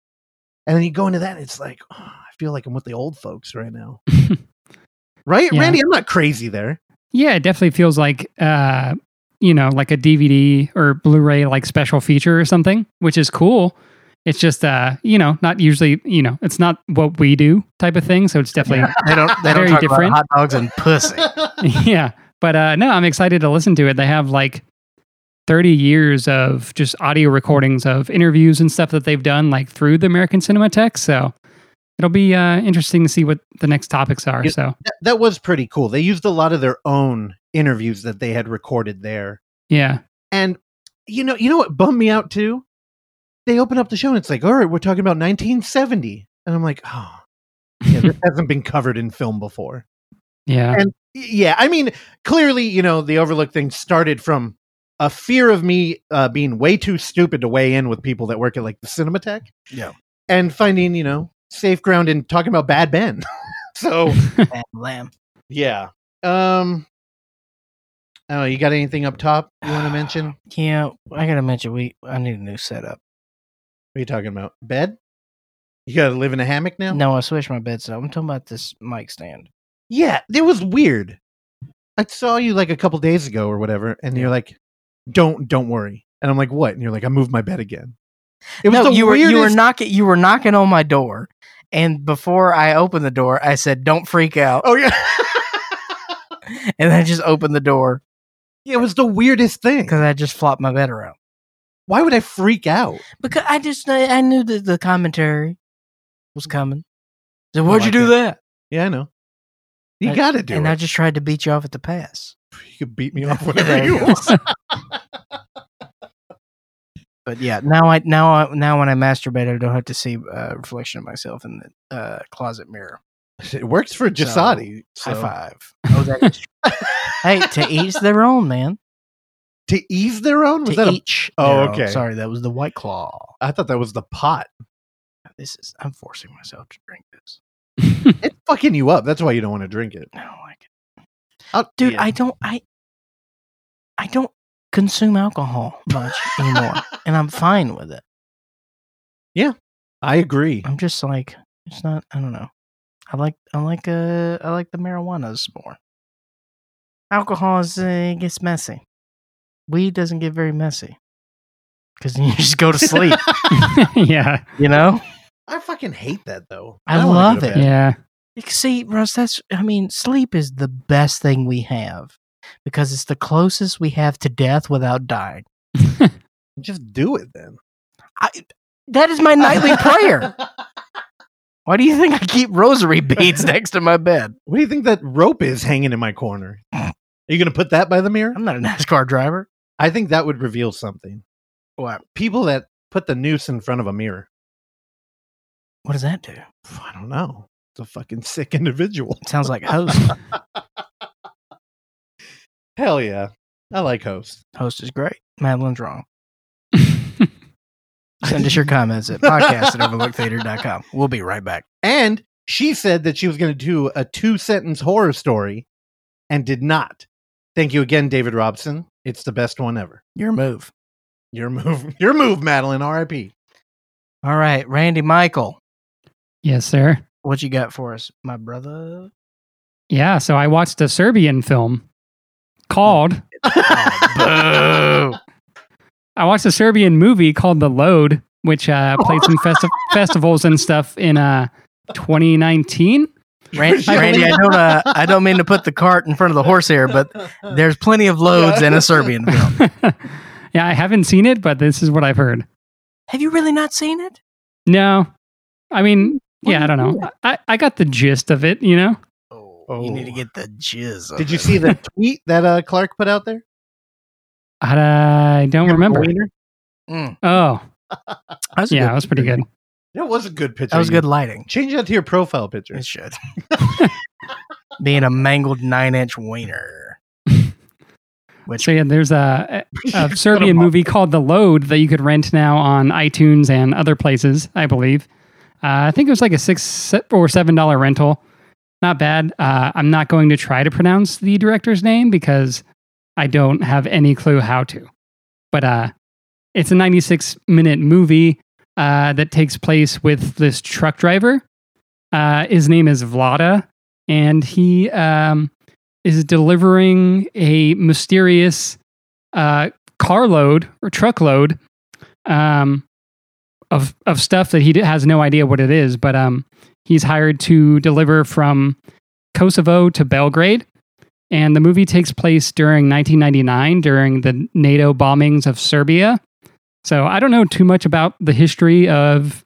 and then you go into that, and it's like oh, I feel like I'm with the old folks right now, right, Yeah. Randy? I'm not crazy there. Yeah, it definitely feels like uh, you know, like a DVD or Blu-ray like special feature or something, which is cool. It's just uh, you know, not usually, you know, it's not what we do type of thing, so it's definitely They don't. They don't Very talk different. about hot dogs and pussy. yeah. But uh no, I'm excited to listen to it. They have like 30 years of just audio recordings of interviews and stuff that they've done like through the American Cinematheque, so it'll be uh interesting to see what the next topics are. Yeah. So, that, that was pretty cool. They used a lot of their own interviews that they had recorded there. yeah. And you know, you know what bummed me out too? They open up the show and it's like, all right, we're talking about 1970. And I'm like, oh, yeah, this hasn't been covered in film before. Yeah. And yeah, I mean, clearly, you know, the Overlook thing started from a fear of me uh, being way too stupid to weigh in with people that work at like the Cinematheque. Yeah. And finding, you know, safe ground in talking about Bad Ben. so, Bam, lamb. yeah. Um, oh, you got anything up top you want to mention? Yeah, I gotta mention we. I need a new setup. What are you talking about? Bed? You gotta live in a hammock now? No, I switched my bed. So I'm talking about this mic stand. Yeah, it was weird. I saw you like a couple days ago or whatever, and you're like, "Don't, don't worry." And I'm like, "What?" And you're like, "I moved my bed again." It was no, the you were weirdest. you were knocking you were knocking on my door, and before I opened the door, I said, "Don't freak out," oh yeah, and I just opened the door it was the weirdest thing. because I just flopped my bed around. Why would I freak out? Because I just I knew that the commentary was mm-hmm. coming. So why'd you do it. that? Yeah, I know. You got to do and it. And I just tried to beat you off at the pass. you can beat me off whenever There you want. But yeah, now I now I now when I masturbate, I don't have to see a reflection of myself in the uh, closet mirror. It works for Jasadi. High so- five. Oh, hey, to each their own, man. to ease their own. Was to that a, each. Oh, their own. okay. Sorry, that was the white claw. I thought that was the pot. This is. I'm forcing myself to drink this. It's fucking you up. That's why you don't want to drink it. I don't like it, I'll- dude. yeah. I don't. I. I don't consume alcohol much anymore, and I'm fine with it. Yeah, I agree. I'm just like it's not. I don't know. I like. I like. Uh. I like the marijuanas more. Alcohol is. Uh, it gets messy. Weed doesn't get very messy. Because you just go to sleep. yeah. you know. I fucking hate that though. I don't love it. Yeah. See, Russ, that's, I mean, sleep is the best thing we have because it's the closest we have to death without dying. Just do it then. I, that is my nightly prayer. Why do you think I keep rosary beads next to my bed? What do you think that rope is hanging in my corner? Are you going to put that by the mirror? I'm not a NASCAR driver. I think that would reveal something. What? People that put the noose in front of a mirror. What does that do? I don't know. It's a fucking sick individual. It sounds like host. Hell yeah. I like host. host is great. Madeline's wrong. Send us your comments at podcast at overlooktheatre.com. We'll be right back. And she said that she was going to do a two sentence horror story and did not. Thank you again, David Robson. It's the best one ever. Your move. Your move. Your move, Madeline. RIP. All right, Randy Michael. yes, sir. What you got for us, my brother? Yeah. So I watched a Serbian film called. Boo. I watched a Serbian movie called The Load, which uh, played some festi- festivals and stuff in uh, 2019. Ran- Randy, I don't, uh, I don't mean to put the cart in front of the horse here, but there's plenty of loads in a Serbian film. yeah, I haven't seen it, but this is what I've heard. Have you really not seen it? No, I mean, yeah, I don't know. I, I got the gist of it, you know. Oh, you need to Oh. get the jizz. of Did you it. see the tweet that uh, Clark put out there? I, I don't remember. Mm, Oh, that was yeah, good- it was pretty good. That was a good picture. That was good lighting. Change that to your profile picture. It should. Being a mangled nine inch wiener. Which So yeah, there's a, a, a Put Serbian 'em up. movie called The Load that you could rent now on iTunes and other places, I believe. Uh, I think it was like a six or seven dollar rental. Not bad. Uh, I'm not going to try to pronounce the director's name because I don't have any clue how to. But uh, it's a 96 minute movie uh, that takes place with this truck driver. Uh, his name is Vlada, and he um, is delivering a mysterious uh, carload or truckload um, of of stuff that he has no idea what it is. But um, he's hired to deliver from Kosovo to Belgrade, and the movie takes place during 1999 during the NATO bombings of Serbia. So I don't know too much about the history of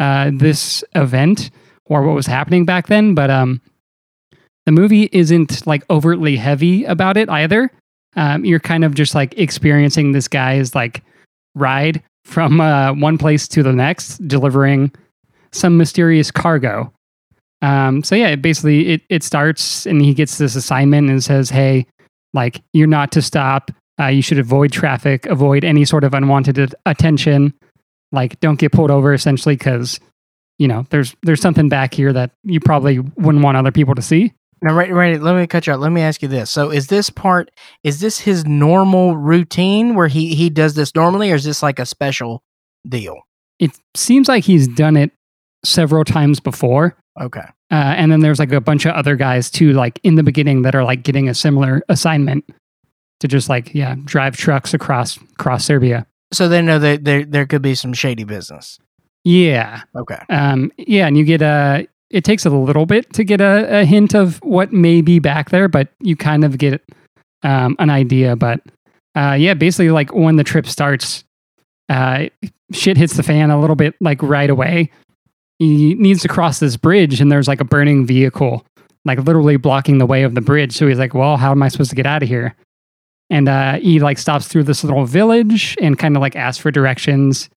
uh, this event or what was happening back then, but um, the movie isn't like overtly heavy about it either. Um, you're kind of just like experiencing this guy's like ride from uh, one place to the next, delivering some mysterious cargo. Um, so yeah, it basically it it starts and he gets this assignment and says, "Hey, like you're not to stop. Uh, you should avoid traffic, avoid any sort of unwanted attention. Like don't get pulled over, essentially, because you know there's there's something back here that you probably wouldn't want other people to see." now, Randy, Randy, let me cut you out. Let me ask you this. So, is this part? Is this his normal routine where he he does this normally, or is this like a special deal? it seems like he's done it several times before. Okay. Uh, and then there's like a bunch of other guys too, like in the beginning that are like getting a similar assignment to just like yeah drive trucks across across Serbia. So they know that there there could be some shady business. Yeah, Okay. um, yeah, and you get a. It takes a little bit to get a, a hint of what may be back there, but you kind of get um, an idea. But uh, yeah, basically, like when the trip starts, uh, shit hits the fan a little bit, like right away. He needs to cross this bridge, and there's like a burning vehicle, like literally blocking the way of the bridge. So he's like, "Well, how am I supposed to get out of here?" And uh, he like stops through this little village and kind of like asks for directions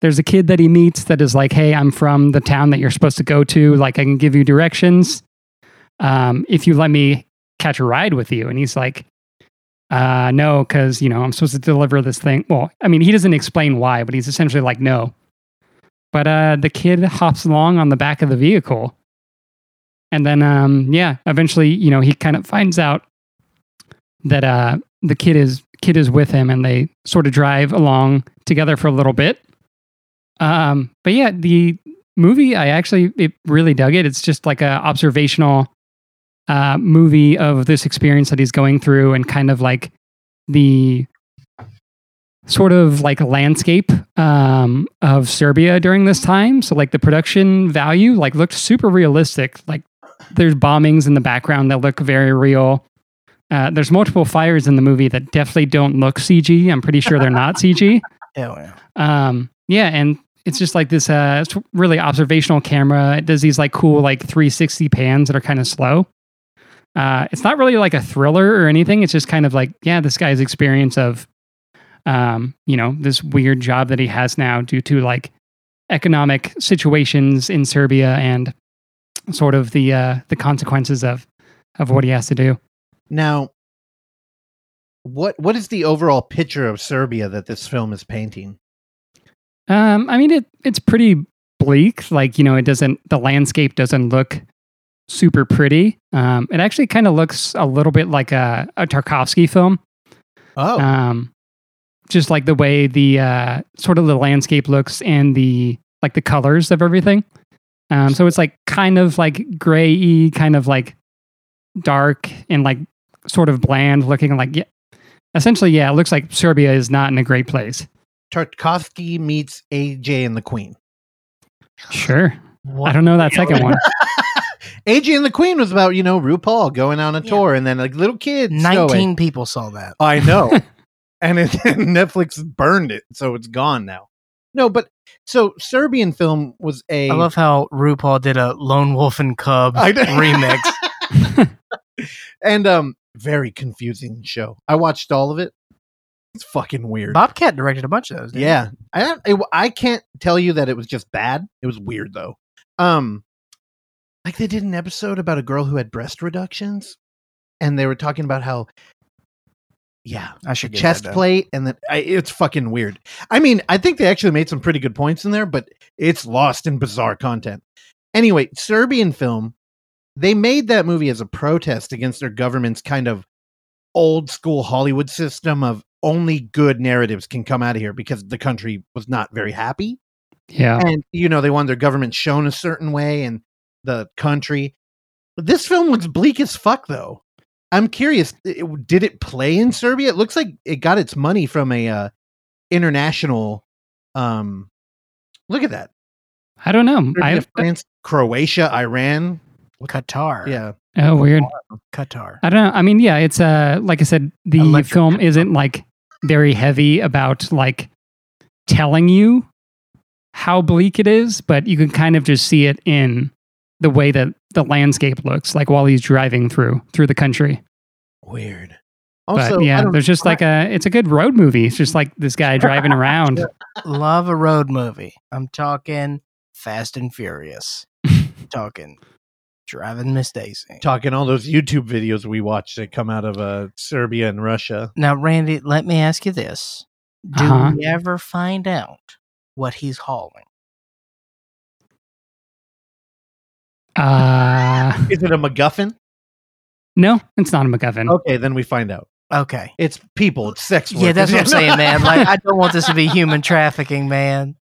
there's a kid that he meets that is like, "Hey, I'm from the town that you're supposed to go to. Like, I can give you directions um, if you let me catch a ride with you." And he's like, uh, "No, because you know I'm supposed to deliver this thing." Well, I mean, he doesn't explain why, but he's essentially like, "No." But uh, the kid hops along on the back of the vehicle, and then um, yeah, eventually, you know, he kind of finds out that uh, the kid is kid is with him, and they sort of drive along together for a little bit. Um, but yeah, the movie I actually it really dug it. It's just like a observational uh, movie of this experience that he's going through, and kind of like the sort of like landscape um, of Serbia during this time. So like the production value like looked super realistic. Like there's bombings in the background that look very real. Uh, there's multiple fires in the movie that definitely don't look CG. I'm pretty sure they're not CG. Yeah. Um, yeah, and it's just like this uh it's really observational camera. It does these like cool like 360 pans that are kind of slow. Uh, it's not really like a thriller or anything. It's just kind of like, yeah, this guy's experience of um, you know, this weird job that he has now due to like economic situations in Serbia and sort of the uh the consequences of of what he has to do. Now, what what is the overall picture of Serbia that this film is painting? Um, I mean, it it's pretty bleak. Like you know, it doesn't the landscape doesn't look super pretty. Um, it actually kind of looks a little bit like a, a Tarkovsky film. Oh, Um, just like the way the uh, sort of the landscape looks and the like the colors of everything. Um, so it's like kind of like gray kind of like dark and like sort of bland looking. Like yeah, essentially, yeah, it looks like Serbia is not in a great place. Tarkovsky meets AJ and the Queen. Sure. I don't know that second one. AJ and the Queen was about you know RuPaul going on a Yeah. tour, and then like little kids. Nineteen in. people saw that. I know, and it, Netflix burned it, so it's gone now. No, but so Serbian film was a. I love how RuPaul did a Lone Wolf and Cub remix. and um, very confusing show. I watched all of it. It's fucking weird. Bobcat directed a bunch of those. didn't he? Yeah, I it, I can't tell you that it was just bad. It was weird though. Um, like they did an episode about a girl who had breast reductions, and they were talking about how, yeah, I should chest that plate, and then I, it's fucking weird. I mean, I think they actually made some pretty good points in there, but it's lost in bizarre content. Anyway, Serbian film, they made that movie as a protest against their government's kind of old school Hollywood system of only good narratives can come out of here because the country was not very happy. Yeah. And, you know, they wanted their government shown a certain way and the country. But this film was bleak as fuck, though. I'm curious, it- did it play in Serbia? It looks like it got its money from a uh, international. Um, look at that. I don't know. Serbia, I France, Croatia, Iran. Qatar. Yeah. oh weird. Qatar. I don't know. I mean, yeah, it's uh like I said, the Electric film isn't like very heavy about like telling you how bleak it is, but you can kind of just see it in the way that the landscape looks like while he's driving through through the country. Weird. Also, I yeah, there's just like a it's a good road movie. It's just like this guy driving around. Love a road movie. I'm talking Fast and Furious. talking driving Miss Daisy. talking all those YouTube videos we watch that come out of uh, Serbia and Russia. Now, Randy, let me ask you this: Do Uh-huh. we ever find out what he's hauling? Uh Is it a MacGuffin? no, it's not a MacGuffin. Okay, then we find out. Okay. It's people. It's sex work. Yeah, that's what I'm saying, man. Like, I don't want this to be human trafficking, man.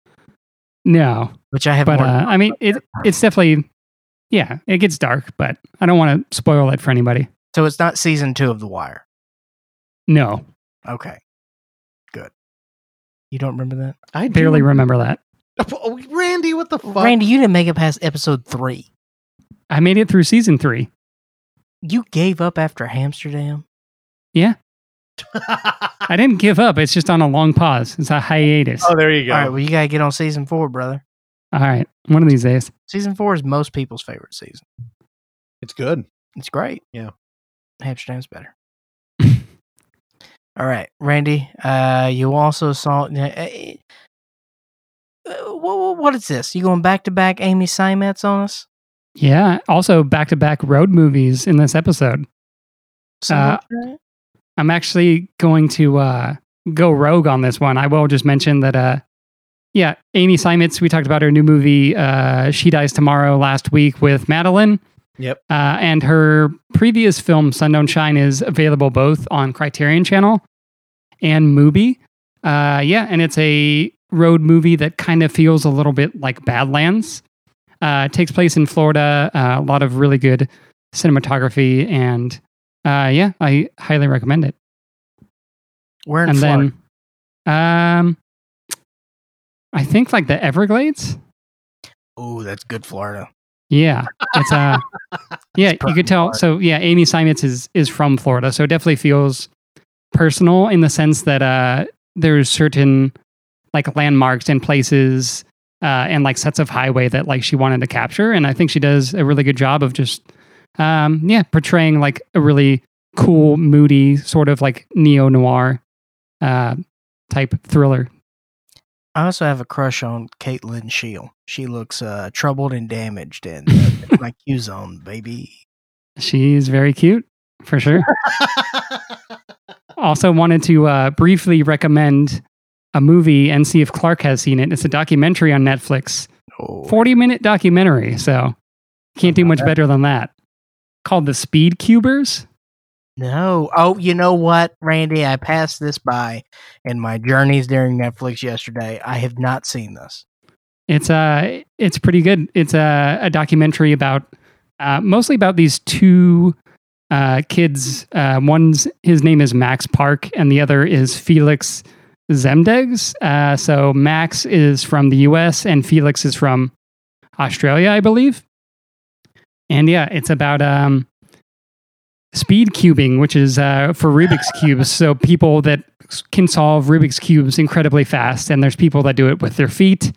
No, which I have. but more- uh, I mean, it it's definitely yeah, it gets dark, but I don't want to spoil it for anybody. so it's not season two of The Wire. No, Okay, good. You don't remember that, I do barely remember that. Oh, Randy, what the fuck? Randy? You didn't make it past episode three. I made it through season three. You gave up after Amsterdam. Yeah. I didn't give up. It's just on a long pause. It's a hiatus. oh, there you go. All right, well, you gotta get on season four, brother. All right, one of these days. Season four is most people's favorite season. It's good. It's great. Yeah. Amsterdam's better. All right, Randy. Uh, you also saw. Uh, uh, what, what is this? You going back to back Amy Seimetz on us? Yeah. Also, back to back road movies in this episode. Uh, I'm actually going to uh, go rogue on this one. I will just mention that, uh, yeah, Amy Seimetz, we talked about her new movie, uh, She Dies Tomorrow, last week with Madeline. Yep. Uh, and her previous film, Sun Don't Shine, is available both on Criterion Channel and Mubi. Uh, yeah, and it's a road movie that kind of feels a little bit like Badlands. Uh, it takes place in Florida. Uh, a lot of really good cinematography, and uh, yeah, I highly recommend it. Where in and Florida? then, um, I think like the Everglades. oh, that's good Florida. Yeah, it's uh, yeah, you could tell. Florida. So yeah, Amy Seimetz is is from Florida, so it definitely feels personal in the sense that uh, there's certain like landmarks and places uh, and like sets of highway that like she wanted to capture, and I think she does a really good job of just um, yeah, portraying like a really cool, moody sort of like neo noir uh, type thriller. I also have a crush on Kate Lyn Sheil. She looks uh, troubled and damaged, and uh, my Q zone, baby. She's very cute for sure. also wanted to uh, briefly recommend a movie and see if Clark has seen it. It's a documentary on Netflix, Oh, 40 minute documentary. So can't do much better than that. Called The Speed Cubers. no. Oh, you know what, Randy? I passed this by in my journeys during Netflix yesterday. I have not seen this. It's uh it's pretty good. It's a, a documentary about uh, mostly about these two uh, kids. Uh, one's his name is Max Park, and the other is Felix Zemdegs. Uh, so Max is from the U.S. and Felix is from Australia, I believe. And yeah, it's about um, speed cubing, which is uh, for Rubik's cubes. So people that can solve Rubik's cubes incredibly fast, and there's people that do it with their feet,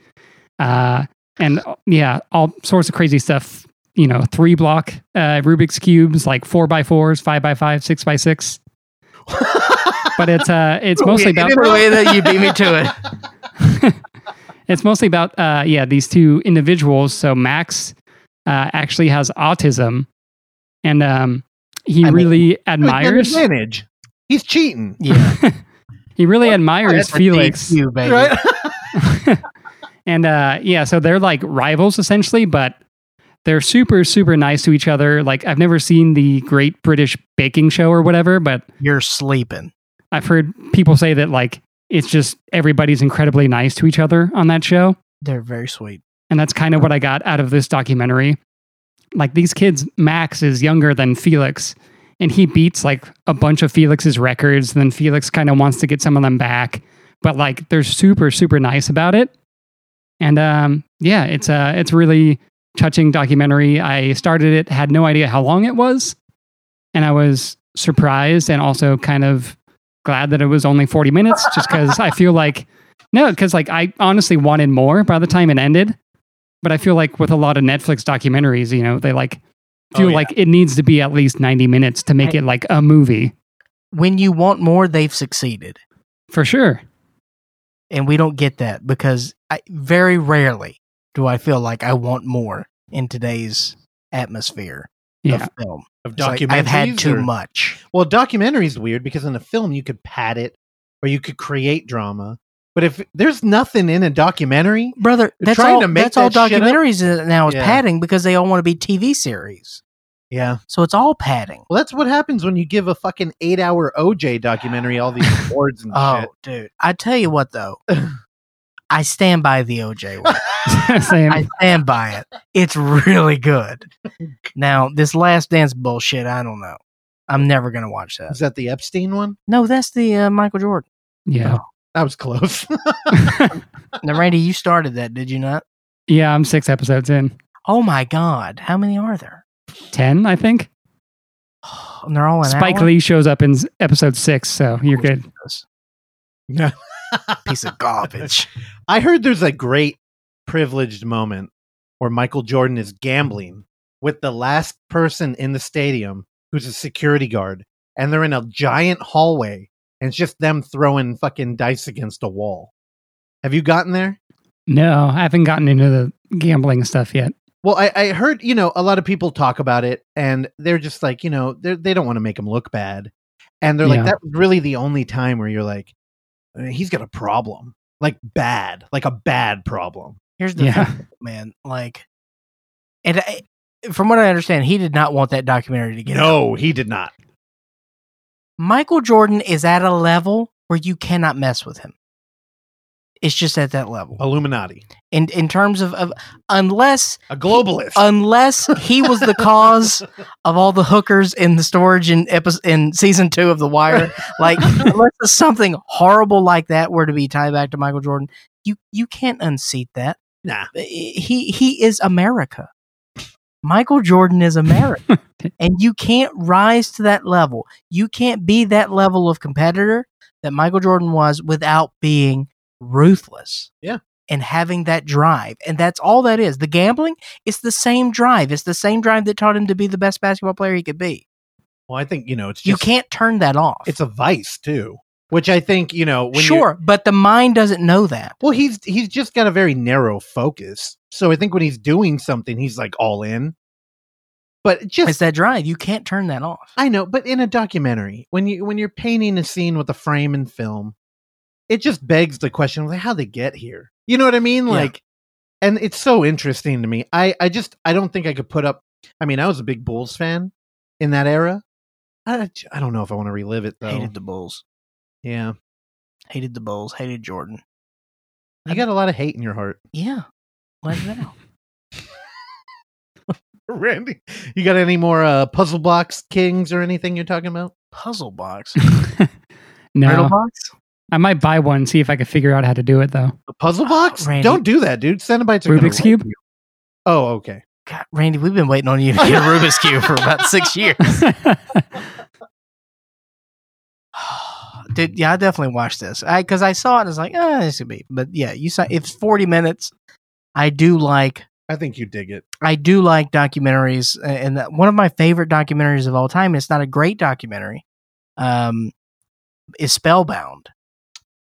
uh, and yeah, all sorts of crazy stuff. You know, three block uh, Rubik's cubes, like four by fours, five by five, six by six. But it's uh, it's mostly about the way that you beat me to it. it's mostly about uh yeah these two individuals so max uh actually has autism and um he I mean, really admires advantage. He's cheating. Yeah, he really admires felix DQ, baby. Right? and uh yeah so they're like rivals essentially but they're super super nice to each other like i've never seen the great british baking show or whatever but You're sleeping. I've heard people say that like it's just everybody's incredibly nice to each other on that show They're very sweet. And that's kind of what I got out of this documentary. Like these kids, Max is younger than Felix, and he beats like a bunch of Felix's records. And then Felix kind of wants to get some of them back, but like they're super, super nice about it. And um, yeah, it's a it's a really touching documentary. I started it, had no idea how long it was, and I was surprised and also kind of glad that it was only 40 minutes just because I feel like no, because like I honestly wanted more by the time it ended. But I feel like with a lot of Netflix documentaries, you know, they like Oh, feel yeah. like it needs to be at least 90 minutes to make I- it like a movie. When you want more, they've succeeded. For sure. and we don't get that because I, very rarely do I feel like I want more in today's atmosphere Yeah. of film. Of It's like, documentaries. I've had too or- much. Well, documentary is weird because in a film you could pad it or you could create drama. But if there's nothing in a documentary, Brother, that's trying all, to make that's all that up. documentaries now is Yeah. padding because they all want to be TV series. yeah. So it's all padding. Well, that's what happens when you give a fucking eight hour OJ documentary all these awards and shit. Oh, shit. dude. I tell you what though. I stand by the OJ one. Same. I stand by it. It's really good. Now, this Last Dance bullshit, I don't know. I'm never gonna watch that. Is that the Epstein one? No, that's the uh, Michael Jordan. yeah. That was close. Now, Randy, you started that, did you not? yeah, I'm six episodes in. Oh my God, how many are there? Ten, I think. And they're all an Spike hour? Lee shows up in episode six, so you're good. Yeah. Piece of garbage. I heard there's a great privileged moment where Michael Jordan is gambling with the last person in the stadium who's a security guard, and they're in a giant hallway, and it's just them throwing fucking dice against a wall. Have you gotten there? No, I haven't gotten into the gambling stuff yet. Well, I, I heard, you know, a lot of people talk about it and they're just like, you know, they're, they don't want to make him look bad. And they're like, Yeah. that was really the only time where you're like, "Uh, he's got a problem. Like bad, like a bad problem. Here's the Yeah. thing, man. Like, and I, from what I understand, he did not want that documentary to get out. No, he did not. Michael Jordan is at a level where you cannot mess with him. It's just at that level. Illuminati. In in terms of, of unless A globalist. unless he was the cause of all the hookers in the storage in episode in season two of The Wire, like unless something horrible like that were to be tied back to Michael Jordan, you you can't unseat that. nah. He he is America. Michael Jordan is America, and you can't rise to that level. You can't be that level of competitor that Michael Jordan was without being ruthless. Yeah. And having that drive. And that's all that is. The gambling, it's the same drive. It's the same drive that taught him to be the best basketball player he could be. Well, I think, you know, it's just, you can't turn that off. it's a vice too, which I think, you know, when sure, but the mind doesn't know that. well, he's, he's just got a very narrow focus. So I think when he's doing something, he's like all in. But just, It's that drive. You can't turn that off. I know, but in a documentary, when you when you're painting a scene with a frame and film, it just begs the question like how they get here. You know what I mean? Yeah. Like and it's so interesting to me. I I just I don't think I could put up I mean, I was a big Bulls fan in that era. I, I don't know if I want to relive it though. Hated the Bulls. yeah. Hated the Bulls. Hated Jordan. You got a lot of hate in your heart. Yeah. Let it out. Randy, you got any more uh puzzle box kings or anything you're talking about? Puzzle box. no, Riddle box? I might buy one. See if I can figure out how to do it though. A puzzle box? Randy. Don't do that, dude. Cenobites are gonna Rubik's Cube? you. Oh, okay. God, Randy, we've been waiting on you to get a Rubik's Cube for about six years. Dude, yeah, I definitely watched this. I because I saw it, and I was like, oh, this could be. But yeah, you saw it's forty minutes. I do like I think you dig it. I do like documentaries, uh, and one of my favorite documentaries of all time. It's not a great documentary. Um, is Spellbound.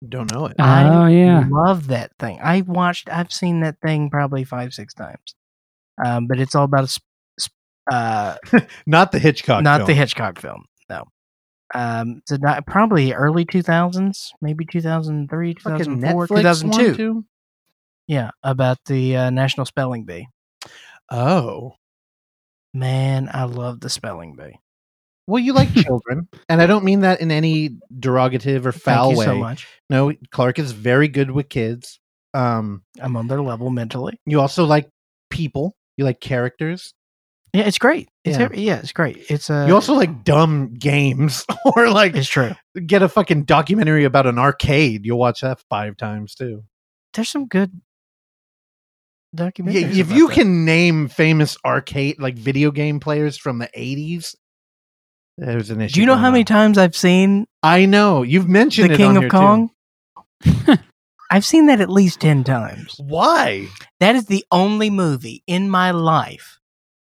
Don't know it. I oh yeah. love that thing. I watched. I've seen that thing probably five, six times. Um, but it's all about a, sp- sp- uh, Not the Hitchcock. not film. the Hitchcock film. No. Um, it's a, di- probably early two thousands, maybe two thousand three, two Fucking thousand four, Netflix two thousand one, two. too? Yeah, about the uh, National Spelling Bee. Oh. Man, I love the Spelling Bee. Well, you like children, and I don't mean that in any derogative or foul Thank you way. so much. No, Clark is very good with kids. Um, I'm on their level mentally. you also like people. You like characters. Yeah, it's great. It's Yeah. every- yeah, it's great. It's uh, you also like dumb games, or like it's true. get a fucking documentary about an arcade. You'll watch that five times too. There's some good Yeah, documentaries. if about you that. can name famous arcade like video game players from the eighties, there's an issue. Do you know going how many times I've seen I know you've mentioned The it King on of here, too. Kong? I've seen that at least 10 times. Why? That is the only movie in my life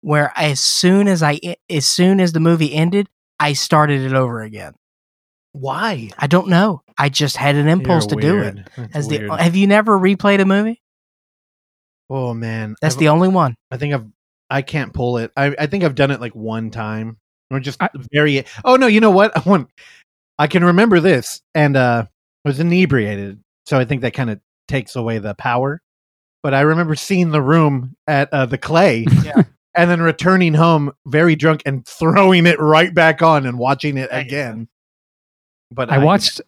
where as soon as I as soon as the movie ended, I started it over again. Why? I don't know. I just had an impulse You're to do it. That's As the have you never replayed a movie? oh man, That's I've- the only one. I think I've I can't pull it. I I think I've done it like one time or just I- very. Oh no, you know what? I want. I can remember this, and uh, I was inebriated, so I think that kind of takes away the power. But I remember seeing the room at uh, the clay, Yeah. and then returning home very drunk and throwing it right back on and watching it There you go. again. But I watched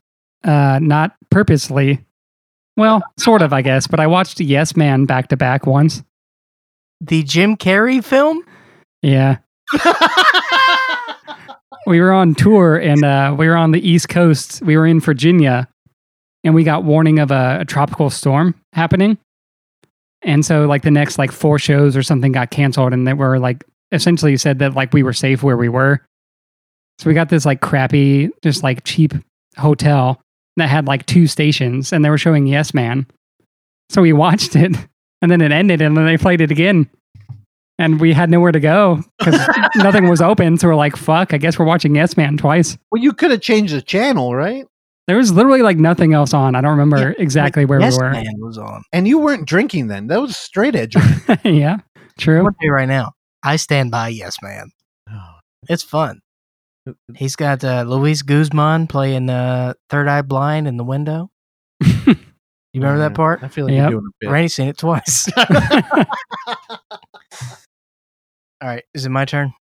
uh not purposely. Well, sort of, I guess. But I watched Yes Man back to back once. The Jim Carrey film? Yeah. we were on tour and uh, we were on the East Coast. We were in Virginia and we got warning of a, a tropical storm happening. And so, like, the next like four shows or something got canceled, and they were like essentially said that like we were safe where we were. So we got this like crappy, just like cheap hotel that had like two stations, and they were showing Yes Man. So we watched it, and then it ended, and then they played it again and we had nowhere to go because nothing was open. So we're like, "Fuck! I guess we're watching Yes Man twice." well, you could have changed the channel, right? There was literally like nothing else on. I don't remember exactly where yes, we were. Man was on. And you weren't drinking then. That was straight edge. yeah, I'm true. gonna tell you right now. I stand by Yes Man. It's fun. He's got uh, Luis Guzman playing uh, Third Eye Blind in the window. You remember that part? I feel like Yep. you're doing a bit. Randy's seen it twice. All right, is it my turn?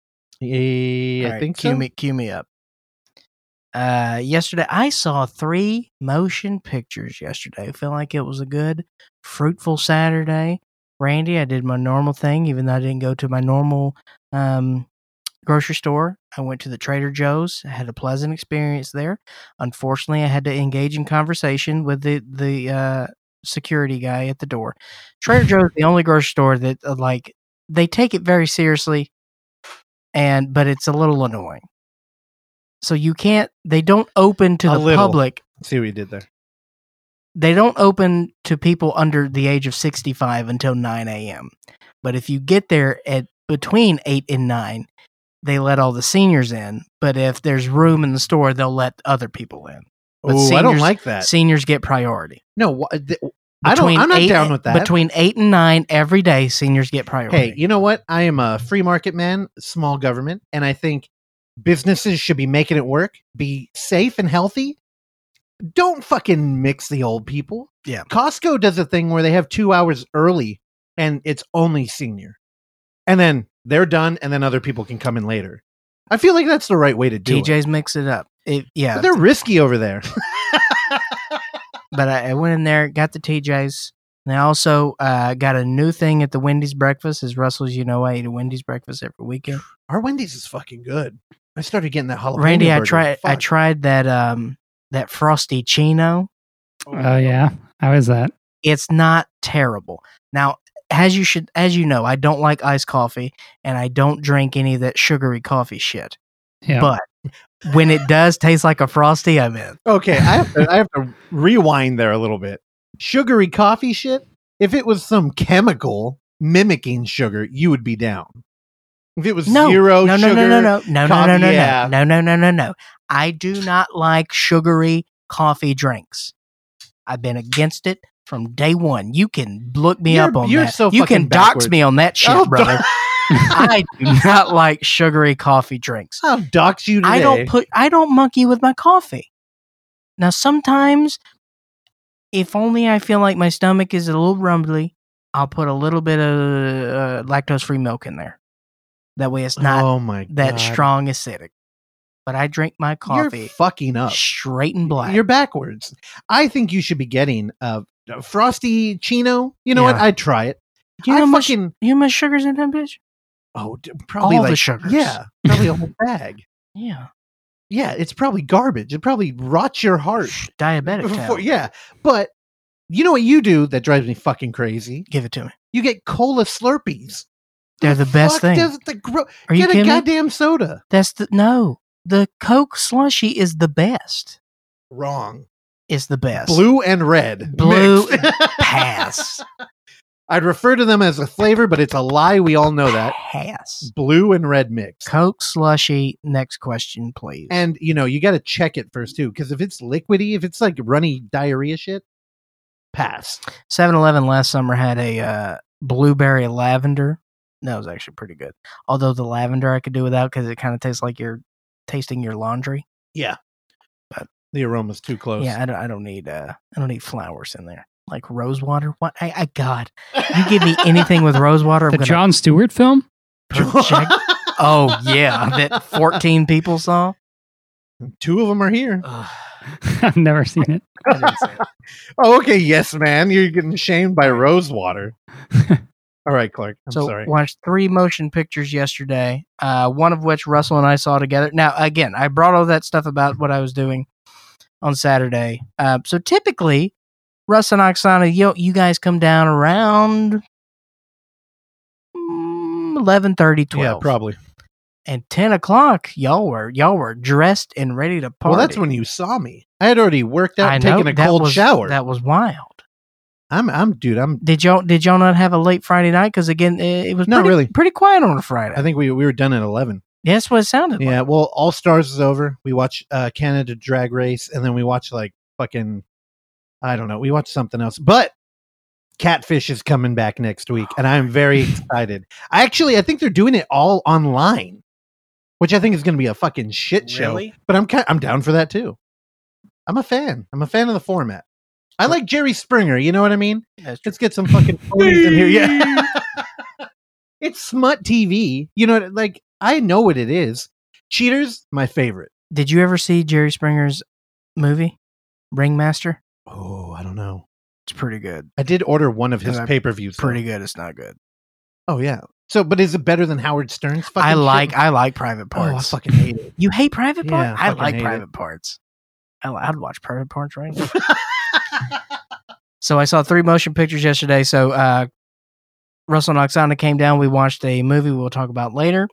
Yeah, All I right, think cue so. me, cue me up. Uh, yesterday I saw three motion pictures. Yesterday, I feel like it was a good, fruitful Saturday. Randy, I did my normal thing, even though I didn't go to my normal um, grocery store. I went to the Trader Joe's. I had a pleasant experience there. Unfortunately, I had to engage in conversation with the the uh, security guy at the door. Trader Joe's is the only grocery store that uh, like they take it very seriously, and but it's a little annoying. So you can't. They don't open to A the little. public. See what you did there. They don't open to people under the age of sixty-five until nine a.m. But if you get there at between eight and nine, they let all the seniors in. But if there's room in the store, they'll let other people in. But Oh, I don't like that. Seniors get priority. no, wha- th- I don't. I'm not eight- down with that. Between eight and nine every day, seniors get priority. Hey, you know what? I am a free market man, small government, and I think businesses should be making it work, be safe and healthy. Don't fucking mix the old people. Yeah. Costco does a thing where they have two hours early and it's only senior. And then they're done and then other people can come in later. I feel like that's the right way to do it. TJ's mix it up. It, yeah, But they're risky over there. but I, I went in there, got the TJs. And I also uh, got a new thing at the Wendy's breakfast. As Russell's, you know, I eat a Wendy's breakfast every weekend. Our Wendy's is fucking good. I started getting that jalapeno Randy, I burger. tried. I tried that um that frosty chino. Oh yeah, how is that? It's not terrible. Now, as you should, as you know, I don't like iced coffee, and I don't drink any of that sugary coffee shit. Yeah, But when it does taste like a frosty, I'm in. Okay, I have to I have to rewind there a little bit. Sugary coffee shit. If it was some chemical mimicking sugar, you would be down. If it was No, zero no, no, sugar, no, no, no, no, no, coffee, no, no, yeah. no, no, no, no, no. I do not like sugary coffee drinks. I've been against it from day one. You can look me You're- up on you're that. so you can dox me on that oh, shit, I'll brother. do- I do not like sugary coffee drinks. I'll dox you today. I don't put I don't monkey with my coffee. Now sometimes if only I feel like my stomach is a little rumbly, I'll put a little bit of uh, lactose free milk in there. That way it's not oh my that strong acidic. But I drink my You're coffee fucking up. straight and black. You're backwards. I think you should be getting a, frosty chino. You know what? I'd try it. you know I much, fucking you know how much sugar's in that bitch? Oh, probably All the like sugars. Yeah, probably a whole bag. Yeah. Yeah, it's probably garbage. It probably rots your heart. Diabetic Before- yeah, but you know what you do that drives me fucking crazy? Give it to me. You get cola Slurpees. They're the best fuck thing. does the gro- Are you get a kidding me? goddamn soda. That's the no. The Coke slushy is the best. Wrong. Is the best. Blue and red. Blue pass. I'd refer to them as a flavor, but it's a lie. We all know that. Pass. Blue and red mix. Coke slushy. Next question, please. And you know, you got to check it first too, because if it's liquidy, if it's like runny diarrhea shit, pass. 7-Eleven last summer had a uh, blueberry lavender. That was actually pretty good. Although the lavender I could do without because it kind of tastes like you're tasting your laundry. Yeah, But- the aroma's too close. Yeah, I don't. I don't need. Uh, I don't need flowers in there. Like Rosewater. What? I, I God, you give me anything with Rosewater. I'm the gonna Jon Stewart film. project. oh yeah, that 14 people saw. Two of them are here. Ugh. I've never seen it. I didn't say it. Oh, okay. Yes, man. You're getting shamed by Rosewater. All right, Clark. I'm so sorry. watched three motion pictures yesterday. Uh, one of which Russell and I saw together. Now, again, I brought all that stuff about what I was doing on Saturday. Uh, so typically, Russ and Oksana, you you guys come down around mm, 11, 12. Yeah, probably. and ten o'clock, y'all were y'all were dressed and ready to party. Well, that's when you saw me. I had already worked out, I and know, taken a cold was- shower. That was wild. I'm, I'm, dude. I'm. Did y'all did y'all not have a late Friday night? Because again, it, was Not pretty, really. pretty quiet on a Friday. I think we we were done at eleven. Yeah, that's what it sounded like. Yeah. Well, All Stars is over. We watch uh, Canada Drag Race, and then we watch like fucking. I don't know. We watched something else, but Catfish is coming back next week, and I'm very excited. I actually, I think they're doing it all online, which I think is going to be a fucking shit show. Really? But I'm kind, I'm down for that too. I'm a fan. I'm a fan of the format. I like Jerry Springer. You know what I mean? That's true. Let's get some fucking ponies in here. Yeah. it's smut TV. You know, like I know what it is. Cheaters, my favorite. Did you ever see Jerry Springer's movie, Ringmaster? Oh, I don't know. It's pretty good. I did order one of his pay per views. Pretty good. It's not good. Oh yeah. So, but is it better than Howard Stern's? Fucking I shit? like I like Private Parts. Oh, I fucking hate it. you hate Private Yeah, Parts? I I like hate it. Private Parts. I, I'd watch Private Parts right now. So I saw three motion pictures yesterday. So uh, Russell and Oksana came down. We watched a movie we'll talk about later.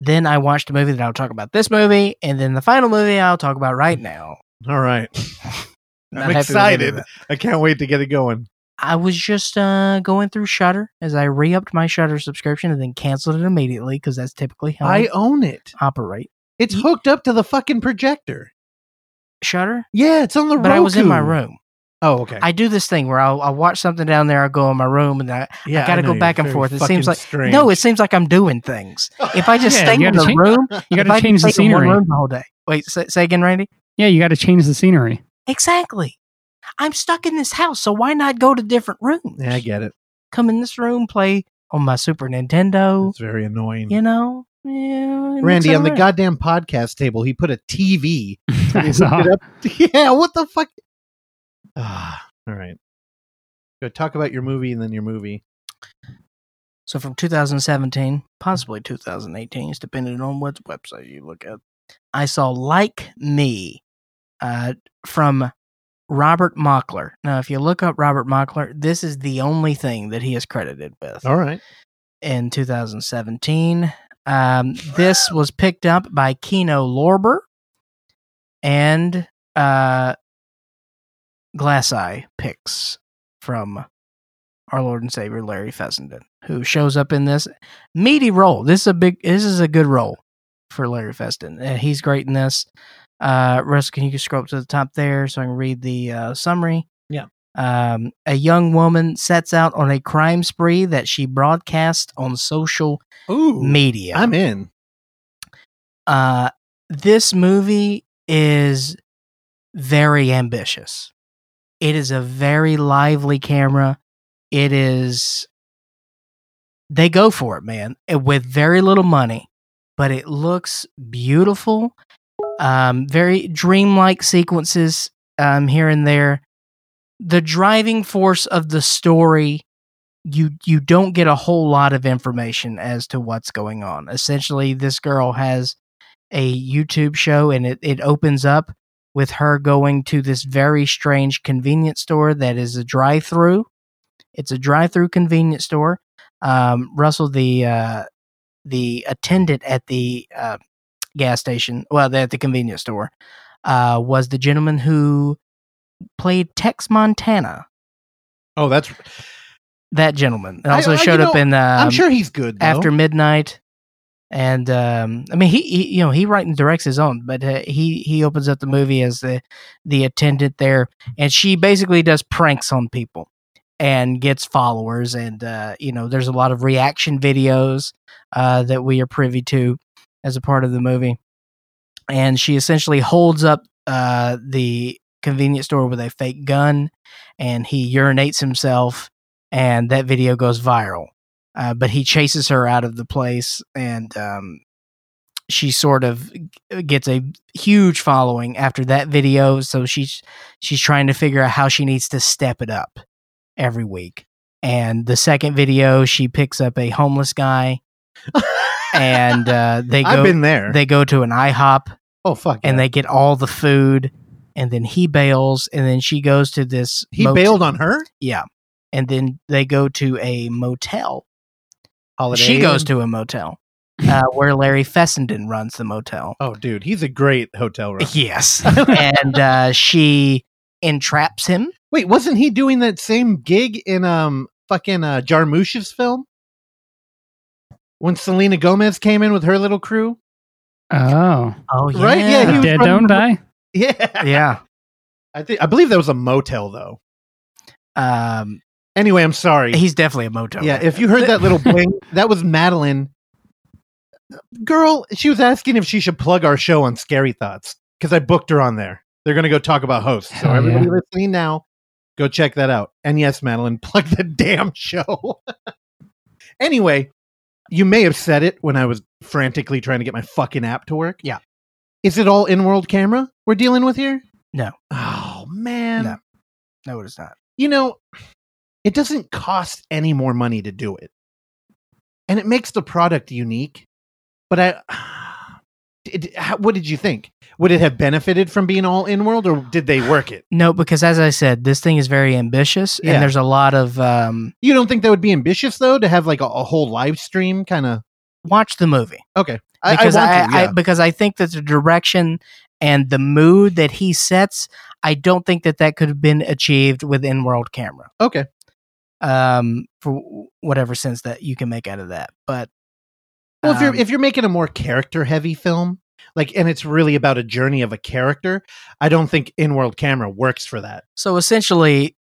Then I watched a movie that I'll talk about this movie, and then the final movie I'll talk about right now. All right. Not I'm happy with any of excited. I can't wait to get it going. I was just uh, going through Shudder as I re-upped my Shudder subscription and then canceled it immediately because that's typically how I, I own it. operate. It's hooked up to the fucking projector. Shudder, Yeah, it's on the room. but I was in my room. Oh, okay. I do this thing where I'll, I'll watch something down there. I'll go in my room and I, yeah, gotta go back and forth. It seems like- strange. no, it seems like I'm doing things. If I just Yeah, stay in the change- room, You got to change the just one scenery. room the whole day. Wait, say, say again, Randy. Yeah, you got to change the scenery. Exactly. I'm stuck in this house, so why not go to different rooms? yeah, I get it. Come in this room, play on my Super Nintendo. It's very annoying. You know, yeah, Randy, it on the goddamn podcast table, he put a TV. I He saw. hooked it up- Yeah, what the fuck? Ah, all right. Go talk about your movie and then your movie. So from 2017, possibly 2018, it's depending on what website you look at. I saw Like Me uh, from Robert Mockler. Now, if you look up Robert Mockler, this is the only thing that he is credited with All right. in 2017. Um, this was picked up by Kino Lorber and uh, Glass Eye Pix from our Lord and Savior Larry Fessenden, who shows up in this meaty role. This is a big. This is a good role for Larry Fessenden. He's great in this. Uh, Russ, can you scroll up to the top there so I can read the uh, summary? Yeah. Um, a young woman sets out on a crime spree that she broadcasts on social Ooh, media. I'm in. uh, this movie is very ambitious. It is a very lively camera. It is. They go for it, man, with very little money, but it looks beautiful. Um, very dreamlike sequences um, here and there. The driving force of the story you you don't get a whole lot of information as to what's going on. Essentially, this girl has a YouTube show and it, it opens up with her going to this very strange convenience store that is a drive through. It's a drive through convenience store. Um, Russell, the uh, the attendant at the uh, gas station, well, at the convenience store, uh, was the gentleman who played Tex Montana. Oh, that's. That gentleman I- also I- you showed up know, in. Um, I'm sure he's good. Though. after midnight and um i mean he, he you know he writes and directs his own but uh, he he opens up the movie as the the attendant there and she basically does pranks on people and gets followers and uh you know there's a lot of reaction videos uh that we are privy to as a part of the movie and she essentially holds up uh the convenience store with a fake gun and he urinates himself and that video goes viral uh, but he chases her out of the place and um, she sort of gets a huge following after that video. So she's she's trying to figure out how she needs to step it up every week. And the second video, she picks up a homeless guy, and uh, they go I've been there. they go to an IHOP oh fuck. and yeah. they get all the food, and then he bails, and then she goes to this. he mot- bailed on her. yeah, and then they go to a motel. Holiday she goes to a motel uh, where Larry Fessenden runs the motel. Oh, dude, he's a great hotel room. Yes, and uh, she entraps him. Wait, wasn't he doing that same gig in um fucking uh, Jarmusch's film? When Selena Gomez came in with her little crew? Oh, Oh yeah, Right? Yeah, he was dead running don't die. Yeah. yeah. I think I believe that was a motel though. Um, Anyway, I'm sorry. he's definitely a motel. yeah, if you heard that little bling, that was Madeline. Girl, she was asking if she should plug our show on Scary Thoughts because I booked her on there. They're going to go talk about hosts. So Hell everybody yeah. listening now, go check that out. And yes, Madeline, plug the damn show. anyway, you may have said it when I was frantically trying to get my fucking app to work. Yeah. Is it all in-world camera we're dealing with here? No. Oh man. No. no, it is not. You know, it doesn't cost any more money to do it. And it makes the product unique. But I did, how, what did you think? Would it have benefited from being all in world or did they work it? No, because as I said, this thing is very ambitious, Yeah. and there's a lot of um, You don't think that would be ambitious though to have like a, a whole live stream kind of watch the movie. Okay. I, I because want I, to, yeah. I because I think that the direction and the mood that he sets, I don't think that that could have been achieved with in-world camera. okay. Um, for whatever sense that you can make out of that, but Well, if you're um, if you're making a more character heavy film, like and it's really about a journey of a character, I don't think in world camera works for that. so essentially,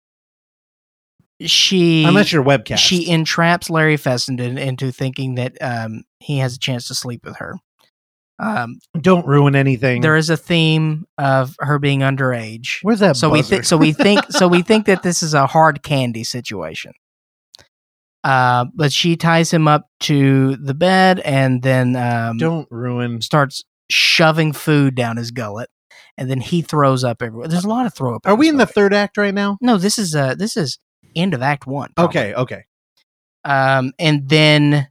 she Unless you're webcast. she entraps Larry Fessenden into thinking that um, he has a chance to sleep with her. Um, don't ruin anything. there is a theme of her being underage. Where's that? so we think so we think so we think that this is a hard candy situation. Uh, but she ties him up to the bed and then um, don't ruin. starts shoving food down his gullet, and then he throws up everywhere. There's a lot of throw up. Are we in the third act right now? No, this is uh this is end of Act One. probably. Okay, okay. Um, and then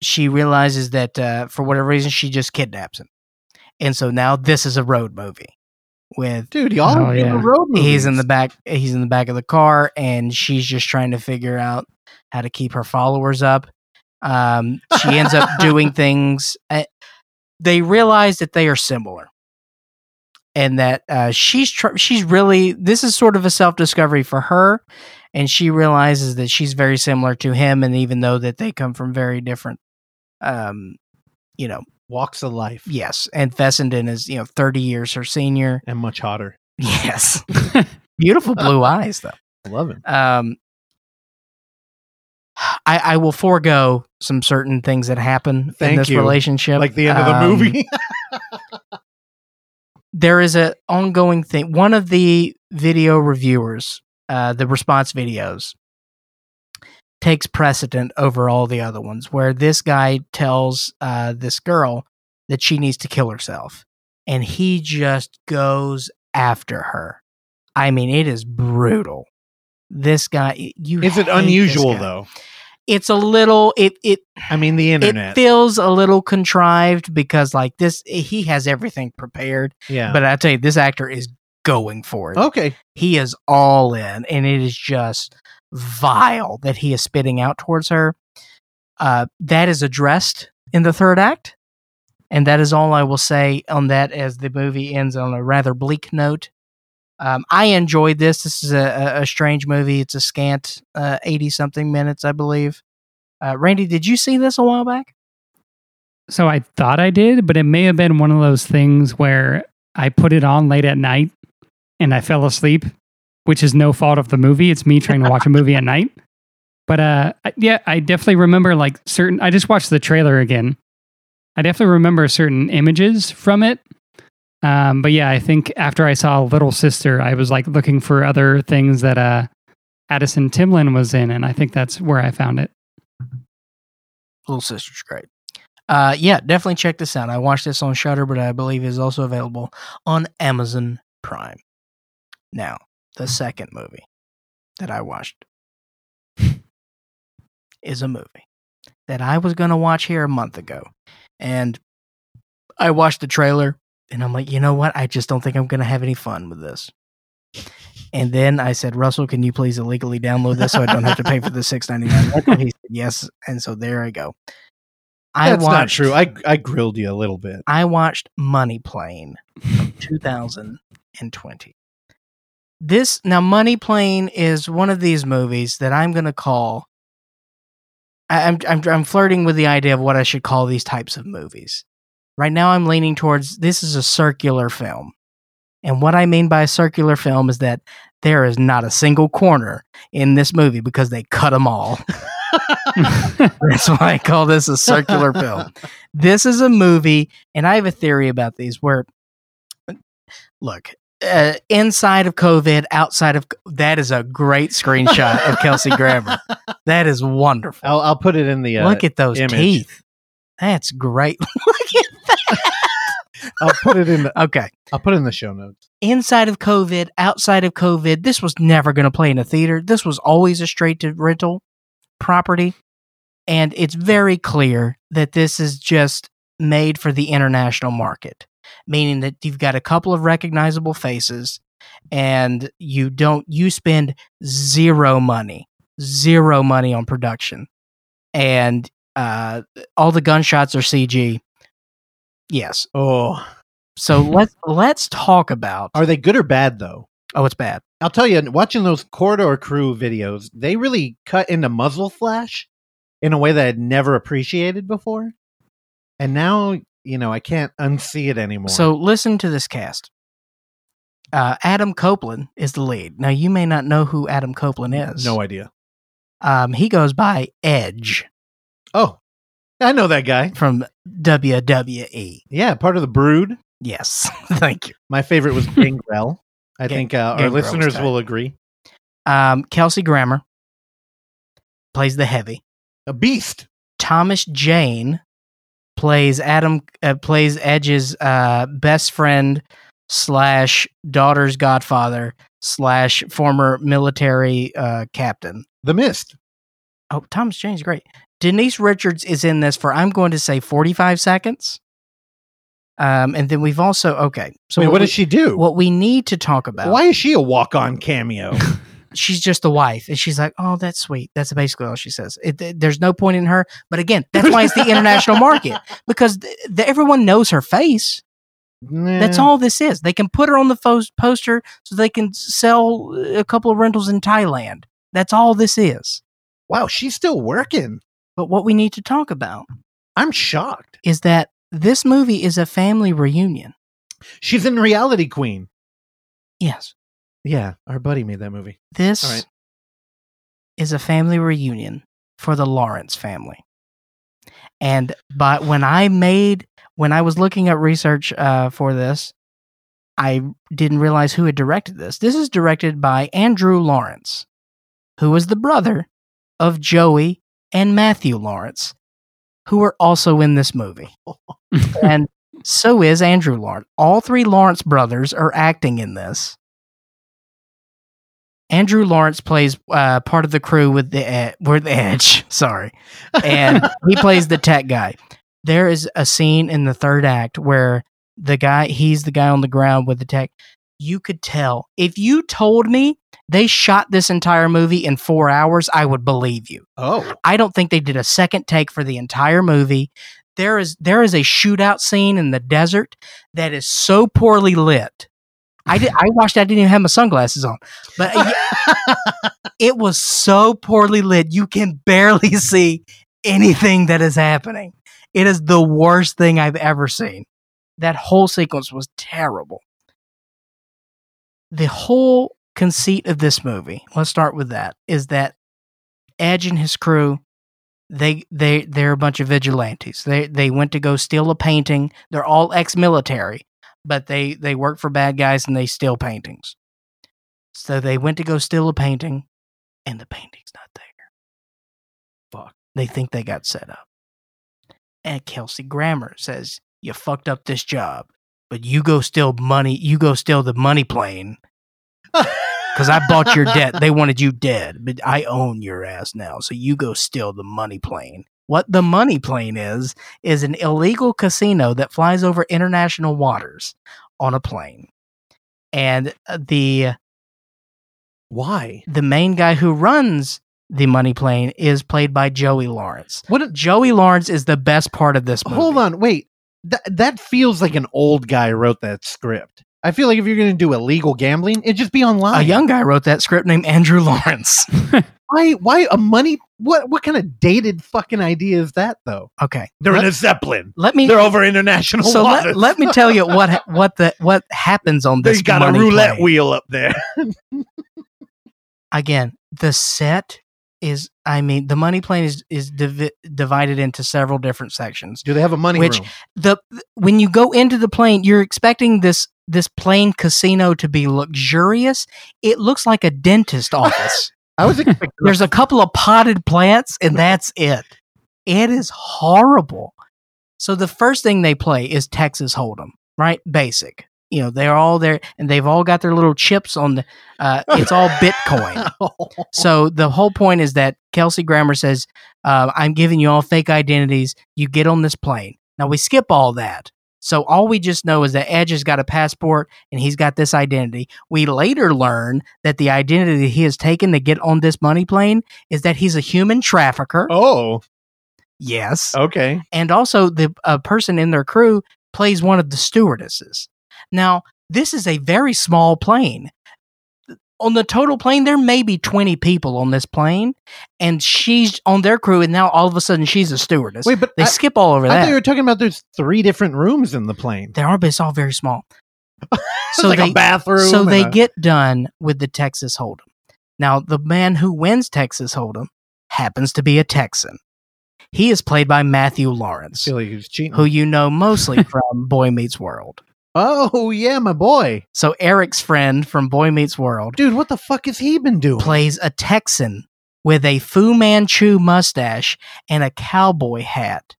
she realizes that uh, for whatever reason she just kidnaps him, and so now this is a road movie with Dude, y'all Oh, yeah. road movies. he's in the back he's in the back of the car and she's just trying to figure out how to keep her followers up um she ends up doing things uh, they realize that they are similar and that uh she's tr- she's really this is sort of a self-discovery for her and she realizes that she's very similar to him and even though that they come from very different um you know walks of life yes and Fessenden is you know 30 years her senior and much hotter. yes beautiful blue eyes though I love him. um I, I will forego some certain things that happen in this you. relationship. Like the end of the Um, movie. There is a ongoing thing. One of the video reviewers, uh, the response videos, takes precedent over all the other ones. Where this guy tells uh, this girl that she needs to kill herself, and he just goes after her. I mean, it is brutal. This guy, you Is it unusual though? It's a little. It it I mean, the internet. it feels a little contrived because like this he has everything prepared yeah. but i tell you this actor is going for it okay. he is all in and it is just vile that he is spitting out towards her uh, that is addressed in the third act. And that is all i will say on that as the movie ends on a rather bleak note. Um, i enjoyed this. This is a, a, strange movie. It's a scant 80 something minutes i believe. Uh, randy did you see this a while back? So I thought I did, but it may have been one of those things where I put it on late at night and I fell asleep, which is no fault of the movie. It's me trying to watch a movie at night. But uh, yeah, I definitely remember like certain. I just watched the trailer again. I definitely remember certain images from it. Um, but yeah, I think after I saw Little Sister, I was like looking for other things that uh, Addison Timlin was in, and I think that's where I found it. Little Sister's great. Uh, yeah, definitely check this out. I watched this on Shudder, but I believe it's also available on Amazon Prime. Now, the second movie that I watched is a movie that I was going to watch here a month ago. And I watched the trailer and I'm like, you know what? I just don't think I'm going to have any fun with this. And then I said, Russell, can you please illegally download this so I don't have to pay for the six ninety nine? He said yes, and so there I go. I That's watched, not true. I I grilled you a little bit. I watched Money Plane 2020. This now Money Plane is one of these movies that I'm going to call. I- I'm, I'm I'm flirting with the idea of what I should call these types of movies. Right now, I'm leaning towards this is a circular film, and what I mean by a circular film is that there is not a single corner in this movie because they cut them all. That's why I call this a circular film. This is a movie, and I have a theory about these where, look, uh, inside of COVID, outside of that is a great screenshot of Kelsey Grammer. That is wonderful. I'll I'll put it in the. Uh, Look at those image. teeth. That's great. Look at that. I'll put it in. The, Okay. I'll put it in the show notes. Inside of COVID, outside of COVID, this was never going to play in a theater. This was always a straight to rental property. And it's very clear that this is just made for the international market, meaning that you've got a couple of recognizable faces and you don't, you spend zero money, zero money on production. And uh, all the gunshots are CG. Yes. Oh, So let's let's talk about. are they good or bad though? Oh, it's bad. I'll tell you, watching those corridor crew videos, they really cut into muzzle flash in a way that I'd never appreciated before. And now, you know, I can't unsee it anymore. So listen to this cast. Uh, Adam Copeland is the lead. Now you may not know who Adam Copeland is. no idea. Um, he goes by Edge Oh, I know that guy. from WWE. Yeah, part of the Brood. Yes, thank you. My favorite was Gangrel. I Gang- think uh, our Gangrel listeners will agree. Um, Kelsey Grammer plays the heavy. A beast. Thomas Jane plays Adam uh, plays Edge's uh, best friend slash daughter's godfather slash former military uh, captain. The Mist. Oh, Thomas Jane's great. Denise Richards is in this for I'm going to say 45 seconds. Um, and then we've also okay. So Wait, what we, does she do? What we need to talk about? Why is she a walk-on cameo? she's just a wife, and she's like, "Oh, that's sweet." That's basically all she says. It, th- there's no point in her, but again, that's why it's the international market because th- th- everyone knows her face. That's all this is. They can put her on the fo- poster so they can sell uh, a couple of rentals in Thailand. That's all this is. Wow, she's still working. But what we need to talk about I'm shocked. is that this movie is a family reunion. She's in Reality Queen. Yes, Yeah, our buddy made that movie. this right. is a family reunion for the Lawrence family. And but when I made when I was looking up research uh, for this, I didn't realize who had directed this. This is directed by Andrew Lawrence, who is the brother of Joey and Matthew Lawrence, who are also in this movie. and so is Andrew Lawrence. All three Lawrence brothers are acting in this. Andrew Lawrence plays uh, part of the crew with the ed- with the edge. Sorry, and he plays the tech guy. There is a scene in the third act where the guy he's the guy on the ground with the tech. You could tell if you told me they shot this entire movie in four hours, I would believe you. Oh, I don't think they did a second take for the entire movie. There is there is a shootout scene in the desert that is so poorly lit. I did, I watched. I didn't even have my sunglasses on, but uh, it was so poorly lit. You can barely see anything that is happening. It is the worst thing I've ever seen. That whole sequence was terrible. The whole conceit of this movie, let's start with that, is that Edge and his crew, they they they're a bunch of vigilantes. They they went to go steal a painting. They're all ex-military, but they they work for bad guys and they steal paintings. So they went to go steal a painting, and the painting's not there. Fuck. They think they got set up. And Kelsey Grammer says, You fucked up this job, but you go steal money. You go steal the money plane because I bought your debt. They wanted you dead, but I own your ass now. So you go steal the money plane. What the money plane is, is an illegal casino that flies over international waters on a plane. And uh, the Why? the main guy who runs the money plane is played by Joey Lawrence. What? a- Joey Lawrence is the best part of this movie. Hold on, wait. That that feels like an old guy wrote that script. I feel like if you're going to do illegal gambling, it'd just be online. A young guy wrote that script named Andrew Lawrence. Why? Why a money? What? What kind of dated fucking idea is that though? Okay. They're let, in a zeppelin. let me They're over international so let, waters. let me tell you what what the what happens on this They got a roulette plane. wheel up there. Again, the set is I mean the money plane is is divi- divided into several different sections. Do they have a money Which- room? the when you go into the plane, you're expecting this this plane casino to be luxurious. It looks like a dentist office. I was expecting. There's a couple of potted plants, and that's it. It is horrible. So the first thing they play is Texas Hold'em, right? Basic. You know, they're all there, and they've all got their little chips on the. Uh, it's all Bitcoin. So the whole point is that Kelsey Grammer says, uh, "I'm giving you all fake identities. You get on this plane." Now we skip all that. So all we just know is that Edge has got a passport and he's got this identity. We later learn that the identity he has taken to get on this money plane is that he's a human trafficker. oh, Yes, okay. and also the uh, person in their crew plays one of the stewardesses. Now this is a very small plane. On the total plane, there may be 20 people on this plane, and she's on their crew, and now all of a sudden she's a stewardess. Wait, but they I, skip all over that. I thought you that. were talking about there's three different rooms in the plane. There are, but it's all very small. So like they a bathroom. so they a- get done with the Texas Hold'em. Now, the man who wins Texas Hold'em happens to be a Texan. He is played by Matthew Lawrence, like he was cheating. who you know mostly from Boy Meets World. Oh yeah, my boy, So Eric's friend from Boy Meets World dude. What the fuck has he been doing? plays a Texan with a Fu Manchu mustache and a cowboy hat.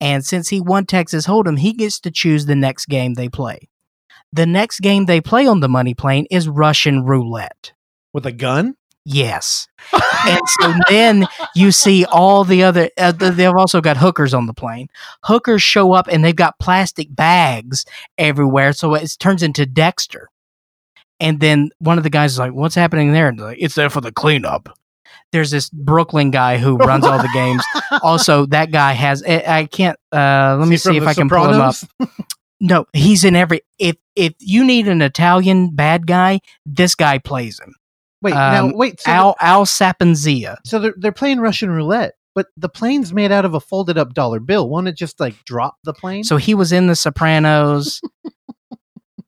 And since he won Texas Hold'em, he gets to choose the next game they play. The next game they play on the money plane is Russian roulette. with a gun. Yes. and so then you see all the other uh, they've also got hookers on the plane. Hookers show up and they've got plastic bags everywhere so it turns into dexter. And then one of the guys is like what's happening there? And they're like it's there for the cleanup. There's this brooklyn guy who runs all the games. Also that guy has i, I can't uh let me see if i can pull him up. No he's in every if if you need an italian bad guy this guy plays him Wait, now Um, wait. So, al al Sapienza so they're they're playing Russian roulette, but the plane's made out of a folded up dollar bill. Won't it just like drop the plane? So he was in The Sopranos.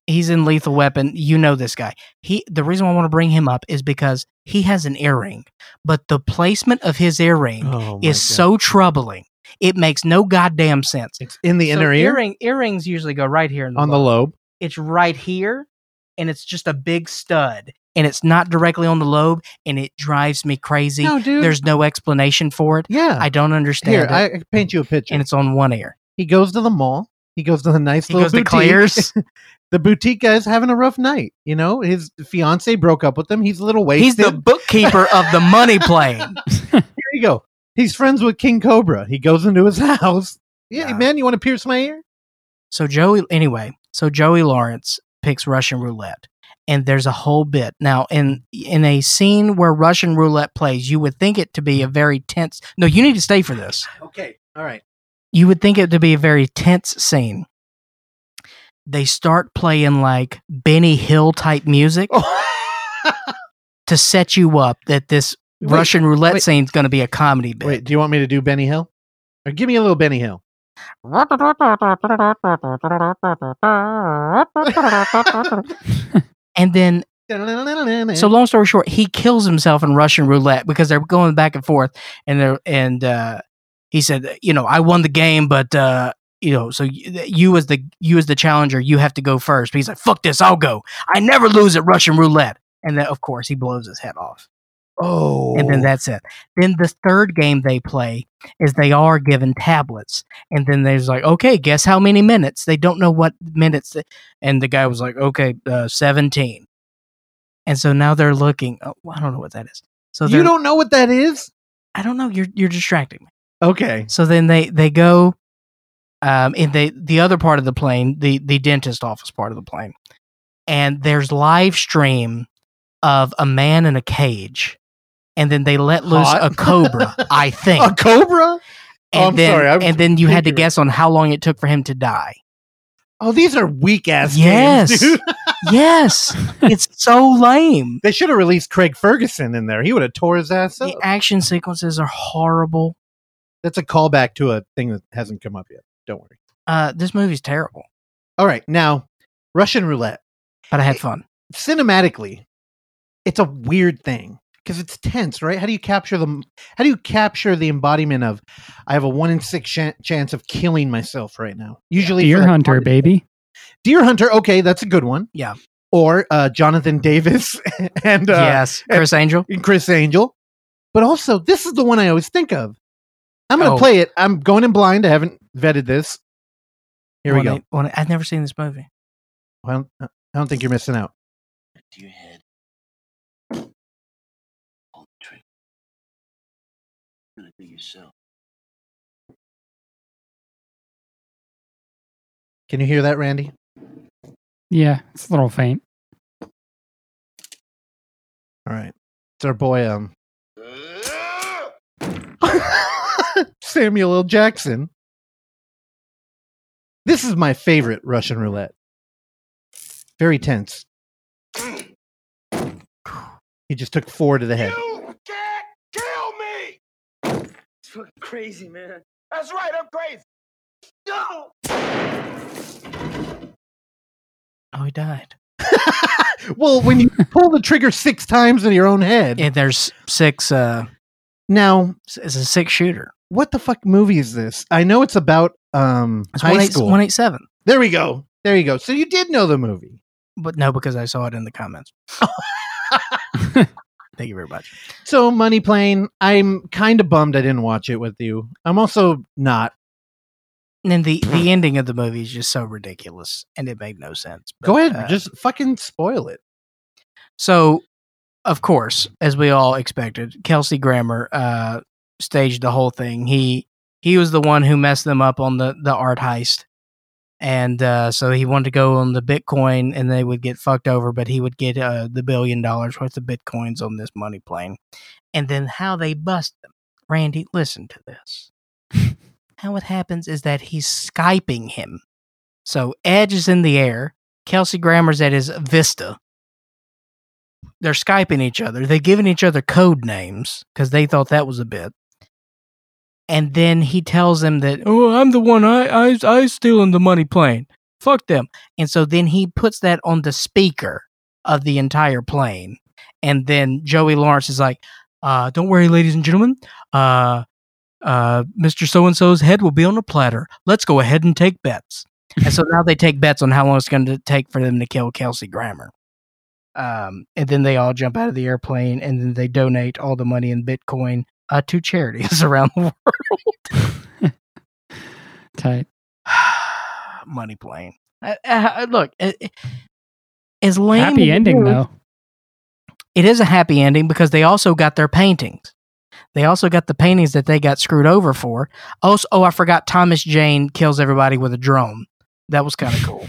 He's in Lethal Weapon. You know this guy. He the reason I want to bring him up is because he has an earring, but the placement of his earring oh, is God. so troubling. It makes no goddamn sense. It's in the So inner ear earring earrings usually go right here in the on the lobe. lobe. It's right here, and it's just a big stud, and it's not directly on the lobe, and it drives me crazy. No, dude. There's no explanation for it. yeah. I don't understand Here, it, I I paint you a picture. and it's on one ear. he goes to the mall. He goes to the nice He little goes to boutique. Claire's. the boutique guy's having a rough night. You know, his fiance broke up with him. He's a little wasted. He's the bookkeeper of the money plane. Here you go. He's friends with King Cobra. He goes into his house. Yeah, Yeah. man, you want to pierce my ear? So Joey, anyway, so Joey Lawrence picks Russian roulette, and there's a whole bit now in in a scene where Russian roulette plays. You would think it to be a very tense. No, you need to stay for this. Okay, all right. You would think it to be a very tense scene. They start playing like Benny Hill type music oh. to set you up that this Wait, Russian roulette scene is going to be a comedy bit. Wait, do you want me to do Benny Hill? Or give me a little Benny Hill. And then So long story short, he kills himself in Russian roulette because they're going back and forth, and they're and uh, he said, you know, I won the game, but uh, you know, so you, you as the you as the challenger, you have to go first. But he's like, fuck this, I'll go. I never lose at Russian roulette, and then of course he blows his head off. Oh, and then that's it. Then the third game they play is they are given tablets, and then there's like, okay, guess how many minutes? They don't know what minutes, th- and the guy was like, okay, uh, seventeen, and so now they're looking. Oh, I don't know what that is. So you don't know what that is. I don't know. You're you're distracting me. Okay. So then they they go, um, in the the other part of the plane, the the dentist office part of the plane, and there's live stream of a man in a cage, and then they let loose Hot. a cobra. I think. A cobra? and Oh, I'm then, sorry, I'm and then you had to guess on how long it took for him to die. Oh, these are weak ass Yes. games. Yes, it's so lame. They should have released Craig Ferguson in there. He would have tore his ass up. The action sequences are horrible. That's a callback to a thing that hasn't come up yet. Don't worry. Uh, this movie's terrible, All right, now Russian roulette. but I had fun. Cinematically, it's a weird thing because it's tense, right? How do you capture the How do you capture the embodiment of I have a one in six ch- chance of killing myself right now? Usually, Deer Hunter, baby. Deer Hunter. Okay, that's a good one. Yeah. Or uh, Jonathan Davis and uh, yes, Criss Angel. and Criss Angel. But also, this is the one I always think of. I'm going to Oh. play it. I'm going in blind. I haven't vetted this. Here we go. I- I- I've never seen this movie. Well, I don't think you're missing out. to your head. Yourself. Can you hear that, Randy? Yeah, it's a little faint. All right. It's our boy, um, Samuel L. Jackson. This is my favorite Russian roulette. Very tense. He just took four to the head. You can't kill me! It's fucking crazy, man. That's right, I'm crazy. No! Oh, he died. well, when you pull the trigger six times in your own head. And there's six. Uh, Now, it's a six shooter. what the fuck movie is this? I know it's about um It's high one eight school. one eight seven. There we go. There you go. So you did know the movie. But no, because I saw it in the comments. Thank you very much. So Money Plane, I'm kind of bummed I didn't watch it with you. I'm also not. And the the ending of the movie is just so ridiculous, and it made no sense. Go ahead, uh, just fucking spoil it. So, of course, as we all expected, Kelsey Grammer uh, staged the whole thing. He he was the one who messed them up on the the art heist, and uh, so he wanted to go on the Bitcoin, and they would get fucked over, but he would get uh, the billion dollars worth of bitcoins on this money plane. And then how they bust them, Randy? Listen to this. how it happens is that he's skyping him. So Edge is in the air. Kelsey Grammer's at his Vista they're skyping each other. They're giving each other code names because they thought that was a bit. And then he tells them that, oh, I'm the one. I I I stealing the money plane. Fuck them. And so then he puts that on the speaker of the entire plane. And then Joey Lawrence is like, uh, "Don't worry, ladies and gentlemen. Uh, uh, Mr. So and So's head will be on a platter. Let's go ahead and take bets." and so now they take bets on how long it's going to take for them to kill Kelsey Grammer. Um, and then they all jump out of the airplane and then they donate all the money in Bitcoin uh, to charities around the world. Tight. money plane. Uh, uh, look, uh, uh, as lame Happy ending is, though. It is a happy ending because they also got their paintings. They also got the paintings that they got screwed over for. Also, oh, I forgot Thomas Jane kills everybody with a drone. That was kind of cool.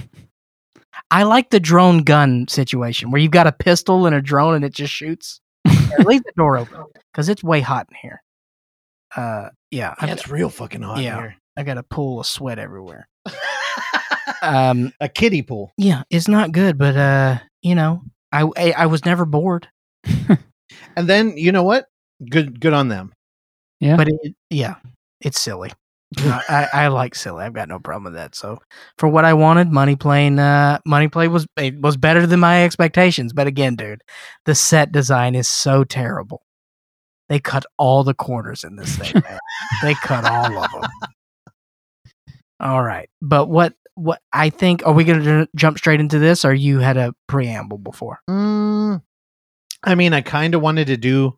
I like the drone gun situation where you've got a pistol and a drone and it just shoots. Yeah, leave the door open because it's way hot in here. Uh, yeah, Yeah, it's real fucking hot yeah. here. I got a pool of sweat everywhere. Um, a kiddie pool. yeah, it's not good, but uh, you know, I I, I was never bored. And then you know what? Good, good on them. Yeah. But it, yeah, it's silly. I, I like silly. I've got no problem with that. So for what I wanted, Money Plane, uh, Money Play was it was better than my expectations. But again, dude, the set design is so terrible. They cut all the corners in this thing. They cut all of them. All right, but what what I think are we going to jump straight into this, or you had a preamble before? Mm, I mean, I kind of wanted to do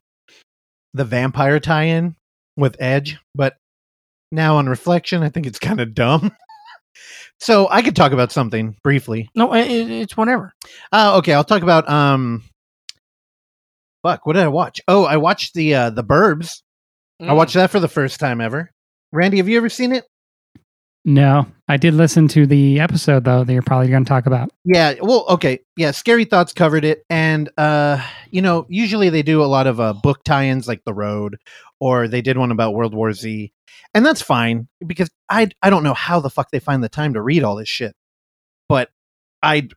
the vampire tie-in with Edge, but now on reflection, I think it's kind of dumb. so I could talk about something briefly. No, it, it- it's whatever. Uh, okay, I'll talk about um. Fuck, what did I watch? Oh, I watched the uh, the Burbs. I watched that for the first time ever. Randy, have you ever seen it? No, I did listen to the episode though that you're probably going to talk about. Yeah, well, okay. Yeah, Scary Thoughts covered it and uh, you know, usually they do a lot of uh book tie-ins like The Road or they did one about World War Z. And that's fine because I I don't know how the fuck they find the time to read all this shit. But I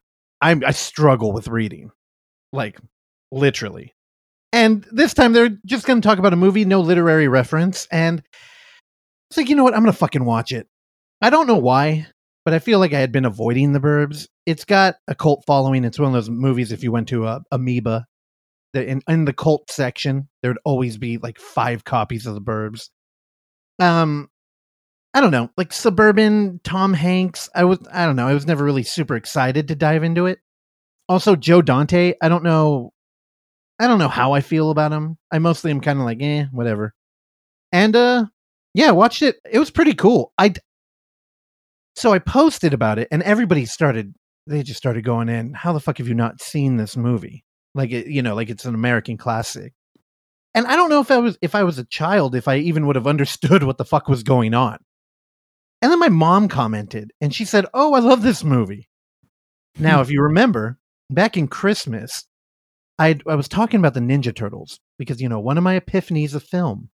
I I struggle with reading. Like literally. And this time they're just going to talk about a movie, no literary reference and it's like, you know what? I'm going to fucking watch it. I don't know why, but I feel like I had been avoiding the Burbs. It's got a cult following. It's one of those movies. If you went to a Amoeba, the, in in the cult section, there would always be like five copies of the Burbs. Um, I don't know, like suburban Tom Hanks. I was, I don't know. I was never really super excited to dive into it. Also, Joe Dante. I don't know. I don't know how I feel about him. I mostly am kind of like, eh, whatever. And uh, yeah, watched it. It was pretty cool. I so I posted about it, and everybody started. They just started going in. How the fuck have you not seen this movie? Like it, you know, like it's an American classic. And I don't know if I was if I was a child, if I even would have understood what the fuck was going on. And then my mom commented, and she said, "Oh, I love this movie." Now, if you remember, back in Christmas, I I was talking about the Ninja Turtles because you know one of my epiphanies of film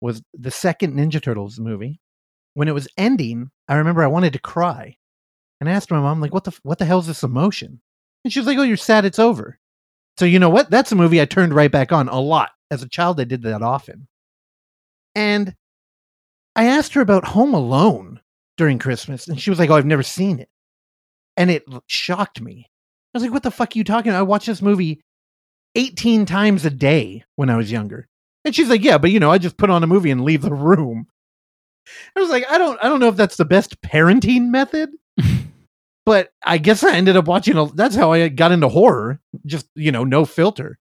was the second Ninja Turtles movie. When it was ending, I remember I wanted to cry, and I asked my mom like, "What the what the hell is this emotion?" And she was like, "Oh, you're sad. It's over." So you know what? That's a movie I turned right back on a lot as a child. I did that often, and I asked her about Home Alone during Christmas, and she was like, "Oh, I've never seen it," and it shocked me. I was like, "What the fuck are you talking?" about? I watched this movie 18 times a day when I was younger. And she's like, "Yeah, but you know, I just put on a movie and leave the room." I was like, "I don't I don't know if that's the best parenting method." But I guess I ended up watching a, that's how I got into horror, just, you know, no filter.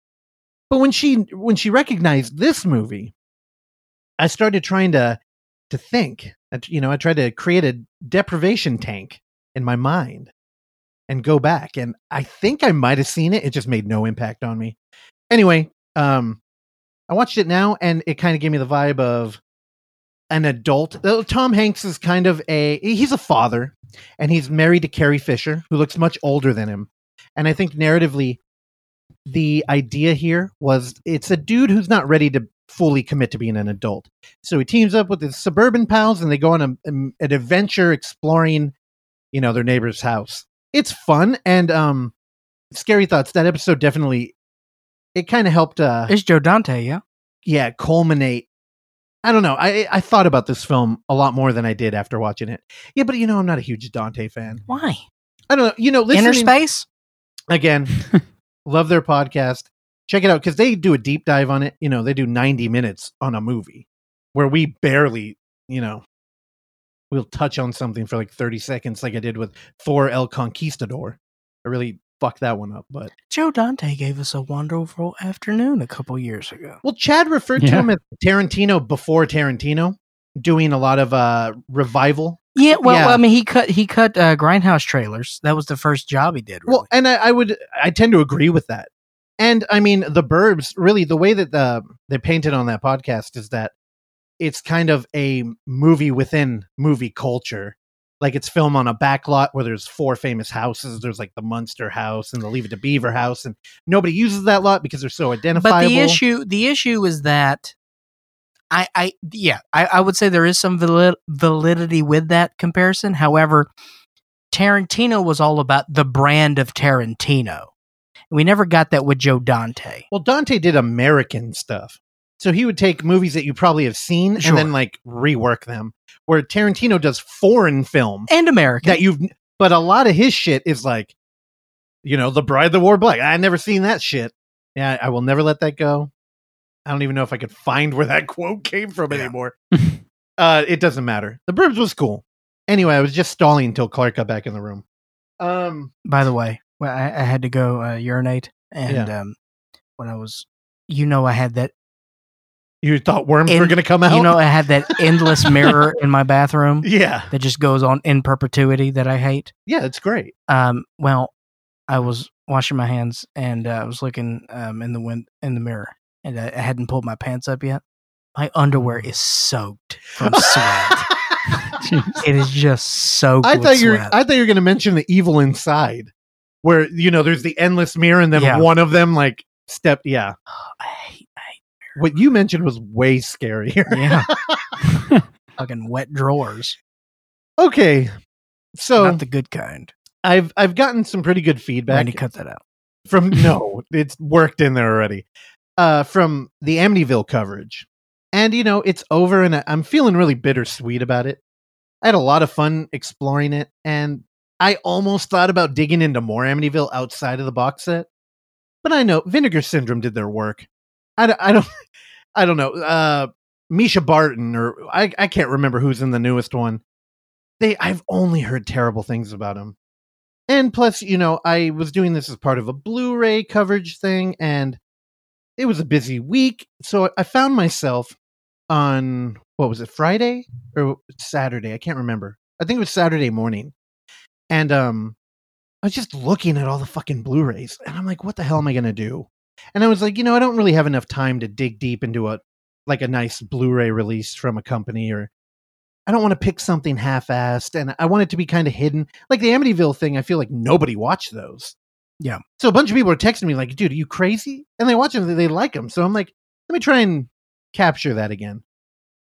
But when she when she recognized this movie, I started trying to to think. You know, I tried to create a deprivation tank in my mind and go back and I think I might have seen it. It just made no impact on me. Anyway, um I watched it now and it kind of gave me the vibe of an adult. Tom Hanks is kind of a he's a father and he's married to Carrie Fisher who looks much older than him. And I think narratively the idea here was it's a dude who's not ready to fully commit to being an adult. So he teams up with his suburban pals and they go on a, um, an adventure exploring, you know, their neighbor's house. It's fun and um scary thoughts. That episode definitely it kind of helped uh It's Joe Dante, yeah. yeah, culminate. I don't know. I I thought about this film a lot more than I did after watching it. Yeah, but you know, I'm not a huge Dante fan. Why? I don't know. You know, Innerspace? again, love their podcast. Check it out because they do a deep dive on it. You know, they do 90 minutes on a movie where we barely, you know, we'll touch on something for like 30 seconds, like I did with Thor El Conquistador. I really fucked that one up, but Joe Dante gave us a wonderful afternoon a couple years ago. Well, Chad referred to him as Tarantino before Tarantino, doing a lot of uh revival. Yeah, well, Yeah. I mean, he cut he cut uh, grindhouse trailers. That was the first job he did. Really. Well, and I, I would I tend to agree with that. And I mean, the Burbs really the way that the they painted on that podcast is that it's kind of a movie within movie culture. Like it's filmed on a back lot where there's four famous houses. There's like the Munster House and the Leave It to Beaver House, and nobody uses that lot because they're so identifiable. but the issue the issue is that I I yeah I, I would say there is some valid, validity with that comparison. However, Tarantino was all about the brand of Tarantino. We never got that with Joe Dante. Well, Dante did American stuff. So he would take movies that you probably have seen Sure. and then like rework them. Where Tarantino does foreign film And American. that you've but a lot of his shit is like you know, The Bride that Wore Black. I never seen that shit. Yeah, I will never let that go. I don't even know if I could find where that quote came from anymore. uh it doesn't matter. The Burbs was cool. Anyway, I was just stalling until Clark got back in the room. Um By the way, well, I, I had to go uh, urinate, and um, when I was, you know, I had that You thought worms were going to come out? You know, I had that endless mirror in my bathroom yeah. that just goes on in perpetuity that I hate. Yeah, it's great. Um, well, I was washing my hands and uh, I was looking um, in the wind in the mirror, and I, I hadn't pulled my pants up yet. My underwear is soaked from sweat. It is just soaked. I thought you were sweat. I thought you were going to mention the evil inside where you know there's the endless mirror and then Yeah. one of them like stepped yeah. I I hate What you mentioned was way scarier. Yeah. fucking wet drawers. okay. So Not the good kind. I've I've gotten some pretty good feedback Randy, cut that out. from no, it's worked in there already. Uh from the Amityville coverage. And you know, it's over and I- I'm feeling really bittersweet about it. I had a lot of fun exploring it and I almost thought about digging into more Amityville outside of the box set. But I know Vinegar Syndrome did their work. I, don't- I don't I don't know. Uh Mischa Barton or I I can't remember who's in the newest one. They I've only heard terrible things about him. And plus, you know, I was doing this as part of a Blu-ray coverage thing and it was a busy week, so I found myself on what was it, Friday or Saturday? I can't remember. I think it was Saturday morning. And um I was just looking at all the fucking Blu-rays and I'm like, what the hell am I to do? And I was like, you know, I don't really have enough time to dig deep into a like a nice Blu-ray release from a company or I don't want to pick something half-assed and I want it to be kind of hidden. Like the Amityville thing, I feel like nobody watched those. Yeah. So a bunch of people are texting me like, dude, are you crazy? And they watch them, they like them. So I'm like, let me try and capture that again.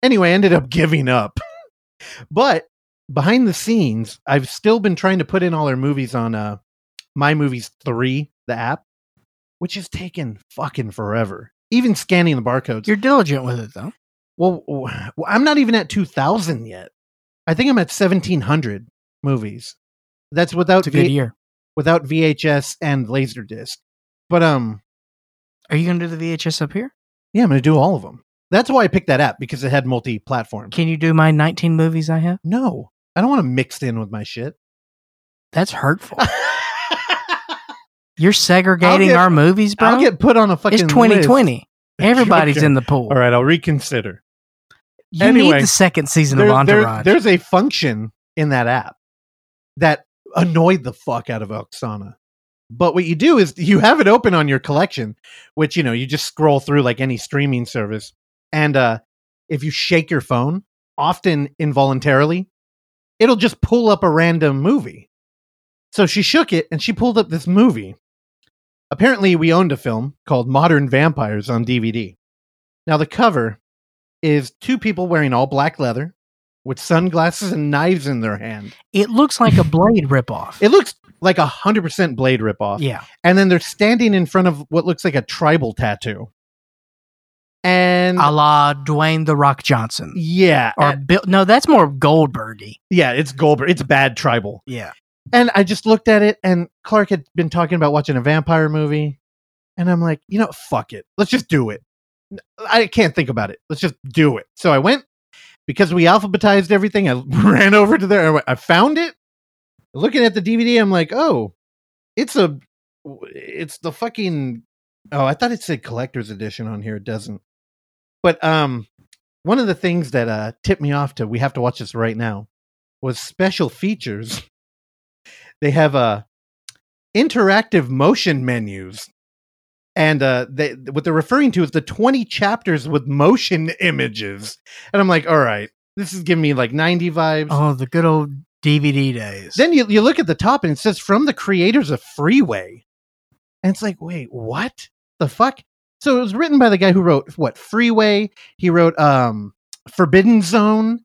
Anyway, I ended up giving up. but behind the scenes, I've still been trying to put in all our movies on uh My Movies 3, the app, which has taken fucking forever. Even scanning the barcodes. You're diligent with it though. Well, well, I'm not even at 2000 yet. I think I'm at 1700 movies. That's without It's a good V- year. without VHS and Laserdisc. But um, Are you gonna do the VHS up here? yeah, I'm gonna do all of them. That's why I picked that app because it had multi-platform. Can you do my 19 movies I have? No, I don't want to mixed in with my shit. That's hurtful. You're segregating get- our movies, bro. I'll get put on a fucking. it's list. 2020. Everybody's Okay. in the pool. All right, I'll reconsider. You Anyway, need the second season There- of there- Entourage. there's a function in that app that annoyed the fuck out of Oksana. But what you do is you have it open on your collection, which you know you just scroll through like any streaming service, and uh, if you shake your phone, often involuntarily, it'll just pull up a random movie. So she shook it and she pulled up this movie. Apparently, we owned a film called Modern Vampires on DVD. Now, the cover is two people wearing all black leather with sunglasses and knives in their hand. it looks like a Blade ripoff. It looks like a 100% Blade ripoff. yeah. And then they're standing in front of what looks like a tribal tattoo. And A la Dwayne the Rock Johnson. yeah, Or Bill, no, that's more Goldbergy. yeah, it's Goldberg. It's bad tribal. Yeah. And I just looked at it, and Clark had been talking about watching a vampire movie. And I'm like, you know, fuck it. Let's just do it. I can't think about it. Let's just do it. So I went because we alphabetized everything. I ran over to there. I found it. Looking at the DVD, I'm like, oh, it's a, it's the fucking. Oh, I thought it said collector's edition on here. It doesn't. But um, one of the things that uh tipped me off to we have to watch this right now was special features. They have uh interactive motion menus. And uh, they, what they're referring to is the 20 chapters with motion images. And I'm like, all right, this is giving me like 90 vibes. Oh, the good old DVD days. Then you, you look at the top and it says from the creators of Freeway. And it's like, wait, what the fuck? So it was written by the guy who wrote what Freeway. He wrote um Forbidden Zone.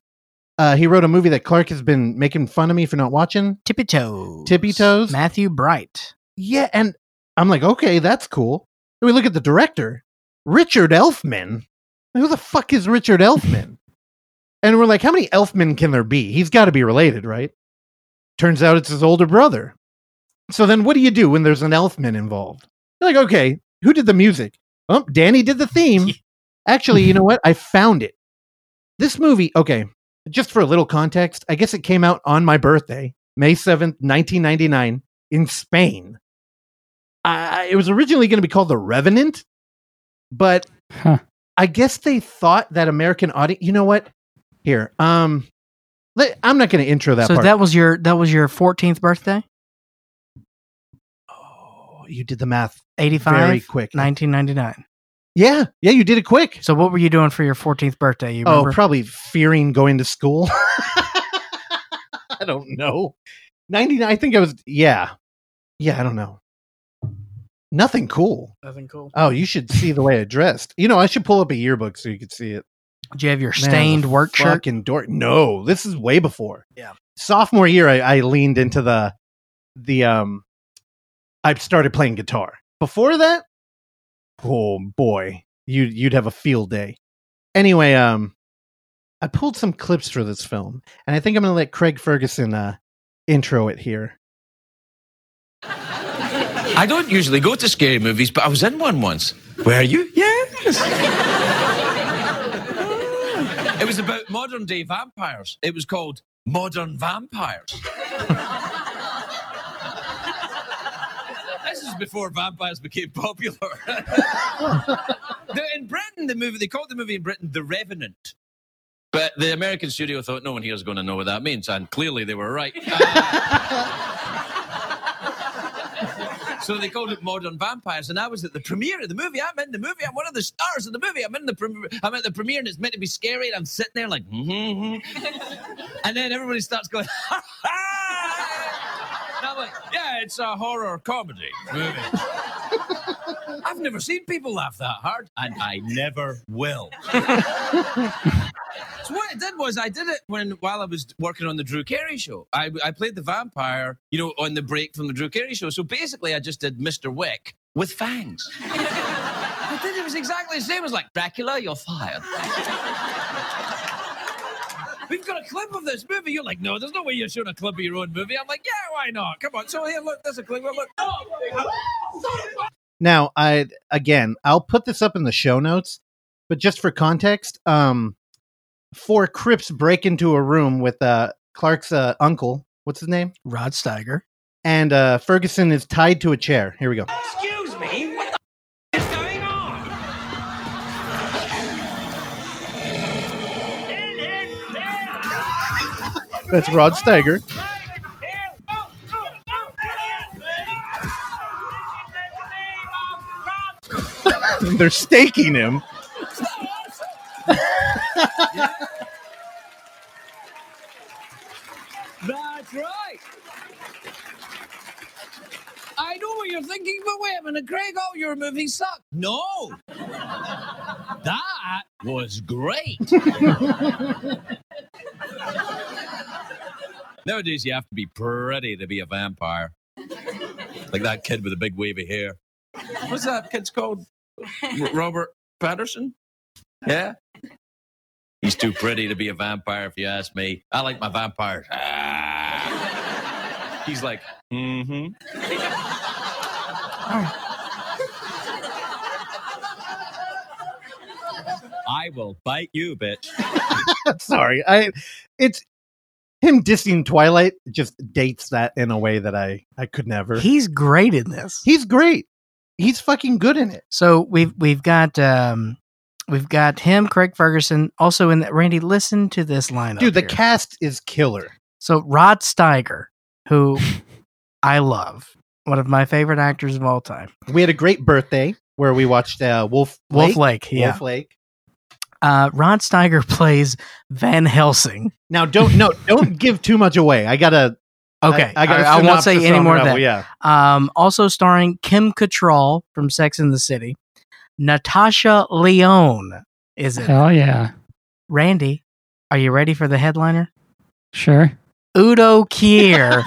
Uh, he wrote a movie that Clark has been making fun of me for not watching. Tippy Toes. Tippy Toes? Matthew Bright. Yeah, and I'm like, okay, that's cool. Then we look at the director, Richard Elfman. Who the fuck is Richard Elfman? and we're like, how many Elfman can there be? He's got to be related, right? Turns out it's his older brother. So then what do you do when there's an Elfman involved? You're like, okay, who did the music? Oh, Danny did the theme. Actually, you know what? I found it. This movie, okay, just for a little context, I guess it came out on my birthday, May 7th, 1999, in Spain. I, it was originally going to be called The Revenant, but Huh. I guess they thought that American audience. You know what? Here, um, let, I'm not going to intro that so part. that was your that was your 14th birthday? oh, you did the math 85 very quick. 1999. Yeah, yeah, you did it quick. So what were you doing for your 14th birthday? You Oh, remember? probably fearing going to school. I don't know. 99, I think I was, yeah. Yeah, I don't know. Nothing cool. Nothing cool. Oh, you should see the way I dressed. You know, I should pull up a yearbook so you could see it. Do you have your Man, stained the work shirt? Fucking dork. No, this is way before. Yeah. Sophomore year, I, I leaned into the, the, um, I started playing guitar. Before that, oh boy, you you'd have a field day. Anyway, um, I pulled some clips for this film, and I think I'm gonna let Craig Ferguson uh intro it here. I don't usually go to scary movies, but I was in one once. Were you? Yes. it was about modern day vampires. It was called Modern Vampires. This is before vampires became popular. In Britain, the movie they called the movie in Britain The Revenant. But the American studio thought no one here is going to know what that means, and clearly they were right. So they called it Modern Vampires, and I was at the premiere of the movie. I'm in the movie. I'm one of the stars of the movie. I'm in the premiere. I'm at the premiere, and it's meant to be scary. And I'm sitting there like, mm-hmm. and then everybody starts going, ha ha! And I'm like, yeah, it's a horror comedy movie. I've never seen people laugh that hard, and I never will. So what I did was I did it when while I was working on the Drew Carey show. I, I played the vampire, you know, on the break from the Drew Carey show. So basically, I just did Mr. Wick with fangs. I did it was exactly the same as like Dracula. You're fired. We've got a clip of this movie. You're like, no, there's no way you're showing a clip of your own movie. I'm like, yeah, why not? Come on. So here, look, there's a clip. Look. Now, I again, I'll put this up in the show notes, but just for context, um, four Crips break into a room with uh Clark's uh, uncle. What's his name? Rod Steiger. And uh, Ferguson is tied to a chair. Here we go. Excuse That's Rod Steiger. They're staking him. That's right. I know what you're thinking, but wait a minute, Craig, all your movies suck. No. That was great. Nowadays, you have to be pretty to be a vampire. Like that kid with the big wavy hair. What's that kid's called? R- Robert Pattinson? Yeah? He's too pretty to be a vampire, if you ask me. I like my vampires. Ah. He's like, mm-hmm. I will bite you, bitch. Sorry, I. It's him dissing Twilight just dates that in a way that I I could never. He's great in this. He's great. He's fucking good in it. So we've we've got um we've got him, Craig Ferguson, also in that. Randy, listen to this lineup, Dude, the here. cast is killer. So Rod Steiger, who I love, one of my favorite actors of all time. We had a great birthday where we watched uh, Wolf Wolf Lake. Lake, yeah. Wolf Lake. Uh, Rod Steiger plays Van Helsing. Now, don't no, don't give too much away. I gotta. Okay, I, I, gotta I, I won't say synopsis any more of that. Yeah, Um, also starring Kim Cattrall from Sex in the City. Natasha Lyonne is it? Hell yeah. Randy, are you ready for the headliner? Sure. Udo Kier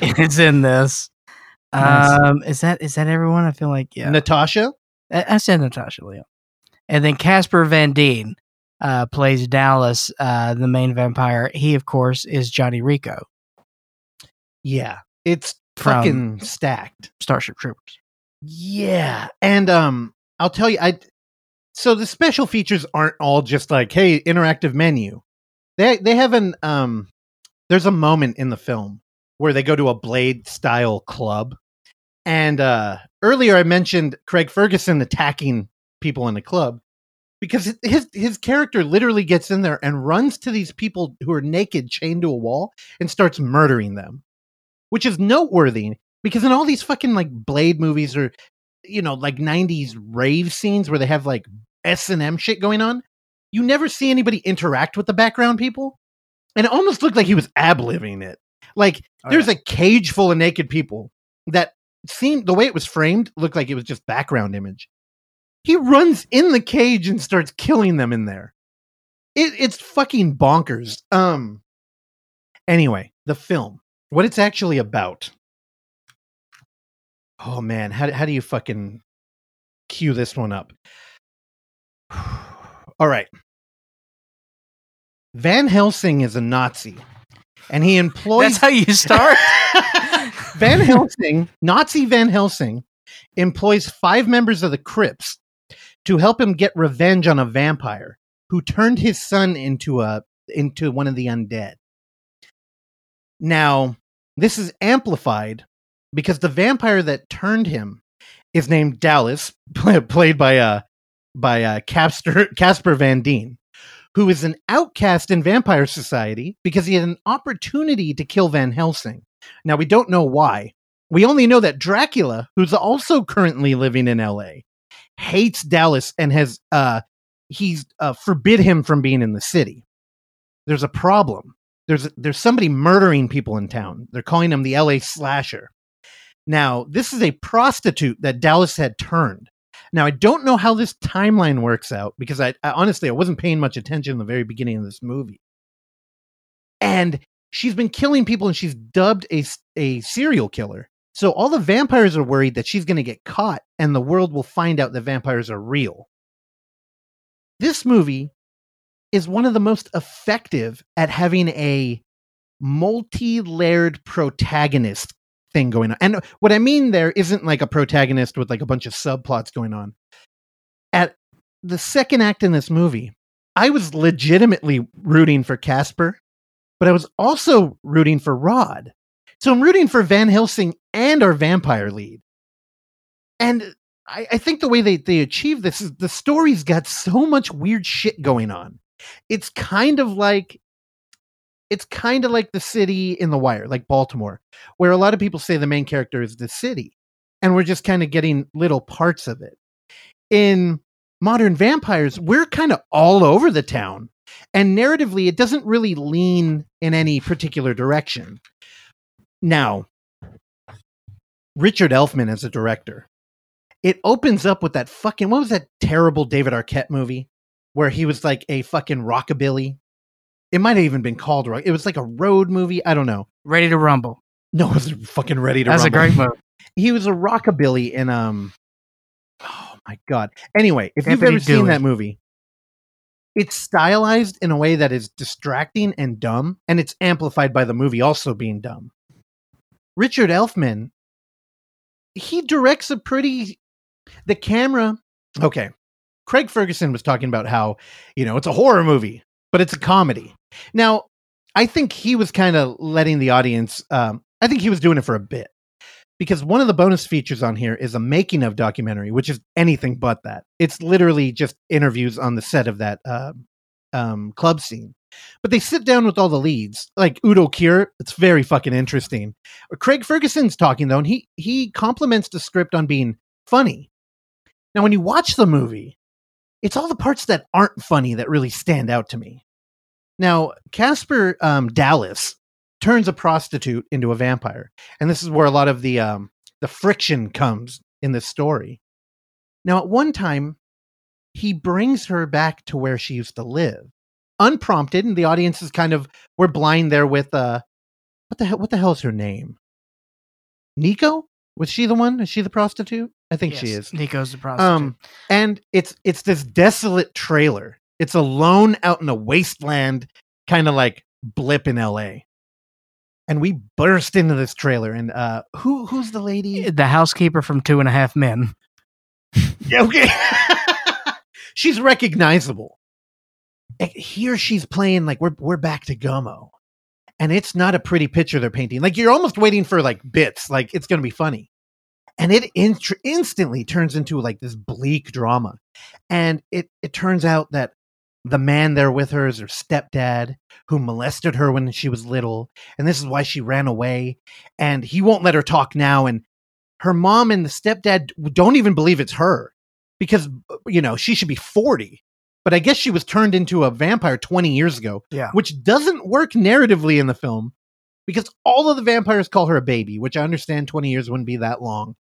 is in this. Nice. Um, is that is that everyone? I feel like yeah. Natasha. I, I said Natasha Lyonne, and then Casper Van Dien uh, plays Dallas, uh, the main vampire. He, of course, is Johnny Rico Yeah, it's fucking stacked. Starship Troopers. Yeah, and um, I'll tell you, I. So the special features aren't all just like, hey, interactive menu. They they have an um. There's a moment in the film where they go to a Blade style club, and uh earlier I mentioned Craig Ferguson attacking people in the club. because his his character literally gets in there and runs to these people who are naked chained to a wall and starts murdering them which is noteworthy because in all these fucking like blade movies or you know like 90s rave scenes where they have like s&m shit going on you never see anybody interact with the background people and it almost looked like he was ab-living it like Oh, there's a cage full of naked people that seemed the way it was framed looked like it was just background image he runs in the cage and starts killing them in there. It, it's fucking bonkers. Um anyway the film what it's actually about. Oh man how, how do you fucking cue this one up? All right. Van helsing is a nazi and he employs That's how you start. Van Helsing, Nazi Van Helsing, employs five members of the Crips to help him get revenge on a vampire who turned his son into a into one of the undead. Now, this is amplified because the vampire that turned him is named Dallas, pl- played by uh by uh, Casper Casper Van Dien, who is an outcast in vampire society because he had an opportunity to kill Van Helsing. Now we don't know why. We only know that Dracula, who's also currently living in LA, hates Dallas and has uh he's uh, forbid him from being in the city. There's a problem. There's there's somebody murdering people in town. They're calling him the LA slasher. Now, this is a prostitute that Dallas had turned. Now, I don't know how this timeline works out because I, I honestly I wasn't paying much attention in the very beginning of this movie. And she's been killing people and she's dubbed a a serial killer. So all the vampires are worried that she's going to get caught and the world will find out that vampires are real. This movie is one of the most effective at having a multi-layered protagonist thing going on. And what I mean there isn't like a protagonist with like a bunch of subplots going on. At the second act in this movie, I was legitimately rooting for Casper, but I was also rooting for Rod. So I'm rooting for Van Helsing and our vampire lead. And I, I think the way they, they achieve this is the story's got so much weird shit going on. It's kind of like it's kind of like the city in the wire, like Baltimore, where a lot of people say the main character is the city, and we're just kind of getting little parts of it. In modern vampires, we're kind of all over the town. And narratively, it doesn't really lean in any particular direction. Now, Richard Elfman as a director, it opens up with that fucking what was that terrible David Arquette movie where he was like a fucking rockabilly? It might have even been called rock. It was like a road movie. I don't know. Ready to rumble. No, it was fucking ready to. That's a great movie. He was a rockabilly in um. Oh my god. Anyway, if you've Hippity ever seen that movie, it's stylized in a way that is distracting and dumb, and it's amplified by the movie also being dumb. Richard Elfman, he directs a pretty. The camera. Okay, Craig Ferguson was talking about how you know it's a horror movie, but it's a comedy. Now, I think he was kind of letting the audience. Um, I think he was doing it for a bit because one of the bonus features on here is a making of documentary, which is anything but that. It's literally just interviews on the set of that uh, um, club scene. But they sit down with all the leads, like Udo Kier. It's very fucking interesting. Craig Ferguson's talking though, and he he compliments the script on being funny. Now, when you watch the movie, it's all the parts that aren't funny that really stand out to me. Now, Casper um, Dallas turns a prostitute into a vampire, and this is where a lot of the um, the friction comes in this story. Now, at one time, he brings her back to where she used to live, unprompted, and the audience is kind of we're blind there with uh, what the hell? What the hell is her name? Nico? Was she the one? Is she the prostitute? I think she is. Nico's the prostitute. Um, and it's it's this desolate trailer. It's alone out in a wasteland, kind of like blip in L.A. And we burst into this trailer, and uh, who who's the lady? the housekeeper from Two and a Half Men. Yeah, okay, she's recognizable. Eh, and Here she's playing like we're we're back to Gummo, and it's not a pretty picture they're painting. Like you're almost waiting for like bits, like it's gonna be funny, and it int- instantly turns into like this bleak drama. And it it turns out that the man there with her is her stepdad who molested her when she was little, and this is why she ran away. And he won't let her talk now. And her mom and the stepdad don't even believe it's her because uh, you know she should be forty. But I guess she was turned into a vampire 20 years ago, Yeah. which doesn't work narratively in the film because all of the vampires call her a baby, which I understand 20 years wouldn't be that long.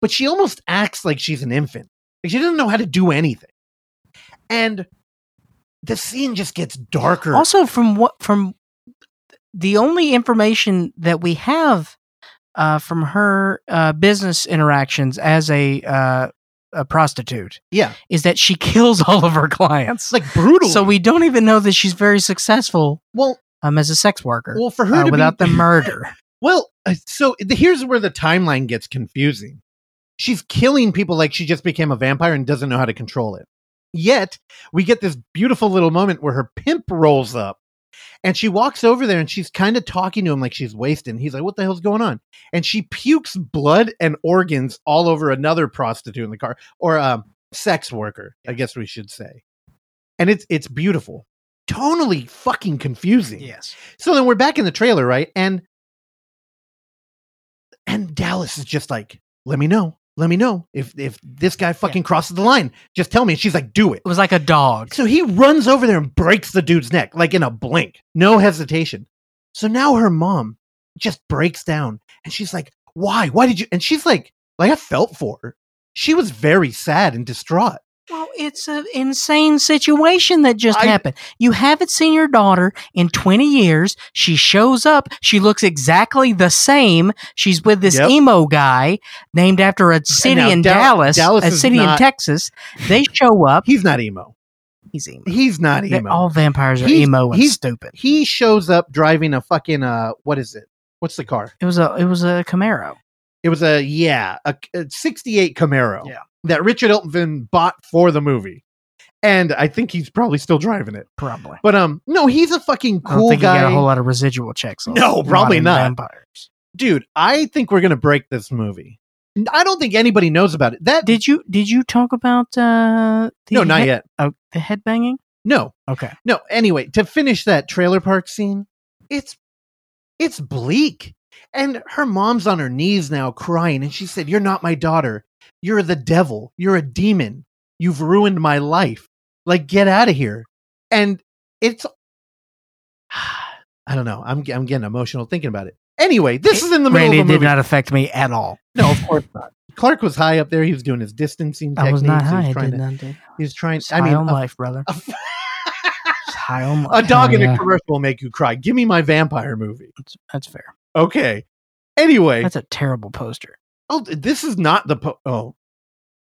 But she almost acts like she's an infant. Like she doesn't know how to do anything. And the scene just gets darker. Also, from what from the only information that we have uh, from her uh, business interactions as a uh, a prostitute yeah, is that she kills all of her clients. like brutal. so we don't even know that she's very successful well, um, as a sex worker well, for her uh, without be, the murder. Well, uh, so the, here's where the timeline gets confusing. She's killing people like she just became a vampire and doesn't know how to control it. Yet, we get this beautiful little moment where her pimp rolls up and she walks over there and she's kind of talking to him like she's wasted. And he's like, What the hell's going on? And she pukes blood and organs all over another prostitute in the car or a sex worker, I guess we should say. And it's it's beautiful. Tonally fucking confusing. yes. So then we're back in the trailer, right? And and Dallas is just like, "Let me know, let me know if if this guy fucking crosses the line. Just tell me." And she's like, "Do it." It was like a dog. So he runs over there and breaks the dude's neck, like in a blink, no hesitation. So now her mom just breaks down, and she's like, "Why? Why did you?" And she's like, "Like I felt for her. She was very sad and distraught." Well, it's an insane situation that just I- happened. You haven't seen your daughter in 20 years. She shows up. She looks exactly the same. She's with this Yep. emo guy named after a city now in Dal- Dallas, Dallas a city in Texas. They show up. He's not emo. He's emo. He's not emo. All vampires are He's- emo and he's- stupid. he shows up driving a fucking uh, what is it? What's the car? It was a it was a Camaro. It was a yeah, a, a 68 Camaro. Yeah. That Richard Elfman bought for the movie. And I think he's probably still driving it. Probably. But um no, he's a fucking I don't cool think guy. he got a whole lot of residual checks. No, probably not. Vampires. Dude, I think we're going to break this movie. I don't think anybody knows about it. That Did you did you talk about uh the No, not head- yet. Oh, the headbanging? No. Okay. No, anyway, to finish that trailer park scene, it's it's bleak. And her mom's on her knees now crying and she said, "You're not my daughter. You're the devil. You're a demon. You've ruined my life. Like get out of here." And it's I don't know. I'm I'm getting emotional thinking about it. Anyway, this is in the middle Randy of the did movie. not affect me at all. no, of course not. Clark was high up there. He was doing his distancing I techniques. was not He high. was I trying did to, not. do- he was trying. I mean, on a- life, brother. a- high on life. Oh, a dog in yeah. a commercial will make you cry. Give me my vampire movie. That's, that's fair. Okay. Anyway, That's a terrible poster. oh, this is not the po- oh,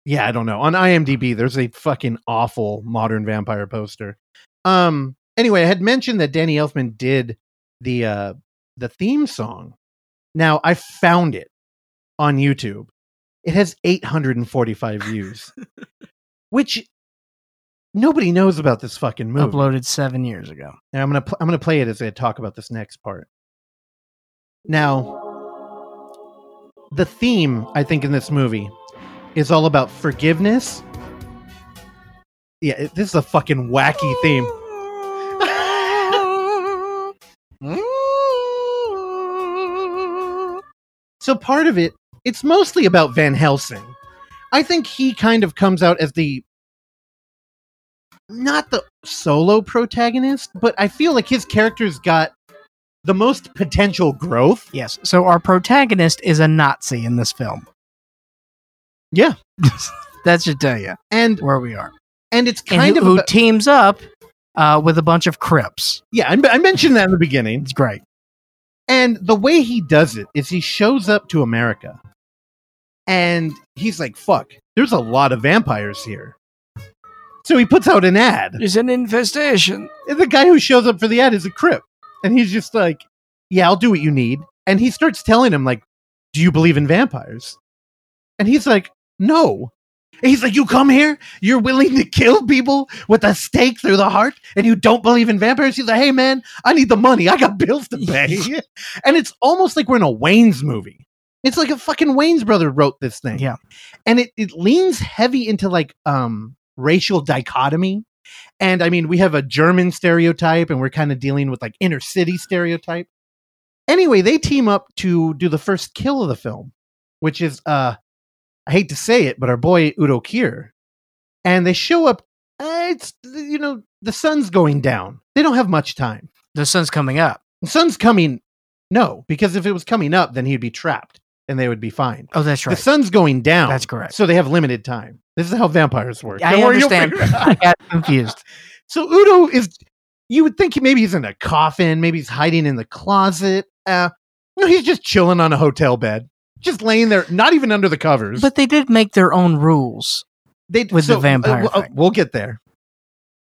yeah, I don't know. On IMDb, there's a fucking awful modern vampire poster. Um. Anyway, I had mentioned that Danny Elfman did the uh the theme song. Now I found it on YouTube. It has 845 views, which nobody knows about this fucking movie. Uploaded seven years ago. And I'm gonna pl- I'm gonna play it as I talk about this next part. Now, the theme I think in this movie is all about forgiveness. Yeah, this is a fucking wacky theme. So part of it, it's mostly about Van Helsing. I think he kind of comes out as the not the solo protagonist, but I feel like his character's got the most potential growth. Yes. So our protagonist is a Nazi in this film. Yeah. that should tell you And where we are. and it's And kind who, of who about- teams up uh, with a bunch of Crips. yeah, I, I mentioned that in the beginning. It's great. And the way he does it is he shows up to America and he's like, fuck, there's a lot of vampires here. So he puts out an ad. There's an infestation. And the guy who shows up for the ad is a crip. And he's just like, yeah, I'll do what you need. And he starts telling him, like, do you believe in vampires? And he's like, no. And he's like, you come here, you're willing to kill people with a stake through the heart, and you don't believe in vampires? He's like, hey, man, I need the money. I got bills to pay. and it's almost like we're in a Wayans movie. It's like a fucking Wayans brother wrote this thing. Yeah. And it, it leans heavy into like um racial dichotomy. And I mean, we have a German stereotype and we're kind of dealing with like inner city stereotype. Anyway, they team up to do the first kill of the film, which is uh I hate to say it, but our boy Udo Kier. And they show up uh, it's you know, the sun's going down. They don't have much time. The sun's coming up. The sun's coming no, because if it was coming up, then he'd be trapped and they would be fine. Oh, that's right. The sun's going down. That's correct. So they have limited time. This is how vampires work. I Don't understand. I got confused. So Udo is, you would think maybe he's in a coffin, maybe he's hiding in the closet. Uh, no, he's just chilling on a hotel bed, just laying there, not even under the covers. But they did make their own rules. they with the vampire uh, uh, we'll get there.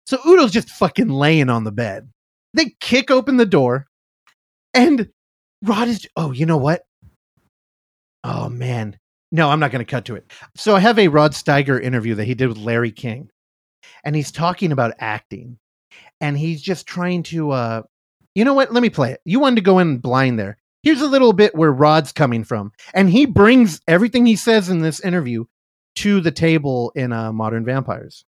So Udo's just fucking laying on the bed. They kick open the door, and Rod is. Oh, you know what? Oh man, no, I'm not going to cut to it. So I have a Rod Steiger interview that he did with Larry King, and he's talking about acting, and he's just trying to. uh You know what? Let me play it. You wanted to go in blind there. Here's a little bit where Rod's coming from, and he brings everything he says in this interview to the table in uh, Modern Vampires.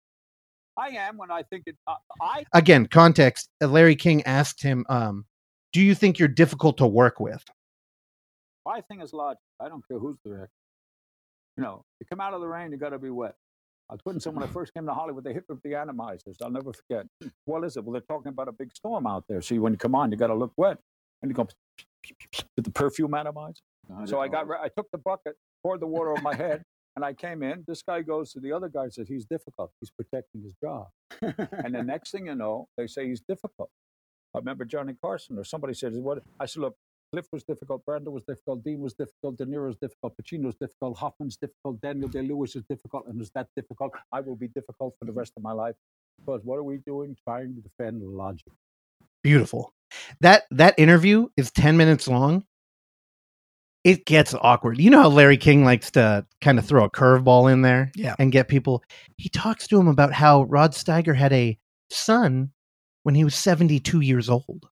I am when I think it. Uh, I Again, context. uh, Larry King asked him, um, "Do you think you're difficult to work with?" My thing is logic. I don't care who's the directing. You know, you come out of the rain, you got to be wet. I was putting some when I first came to Hollywood. They hit with the atomizers. I'll never forget. What is it? Well, they're talking about a big storm out there. So you- when you come on, you got to look wet, and you go with the perfume atomizer. So I got, I took the bucket, poured the water on my head, and I came in. This guy goes to the other guy and says he's difficult. He's protecting his job. and the next thing you know, they say he's difficult. I remember Johnny Carson or somebody said, "What?" I said, "Look, Clift was difficult, Brando was difficult, Dean was difficult, De Niro was difficult, Pacino was difficult, Hoffman's difficult, Daniel Day Lewis is difficult, and is that difficult? I will be difficult for the rest of my life. Because what are we doing? Trying to defend logic. Beautiful. That that interview is ten minutes long. It gets awkward. You know how Larry King likes to kind of throw a curveball in there, Yeah. and get people. He talks to him about how Rod Steiger had a son when he was seventy-two years old,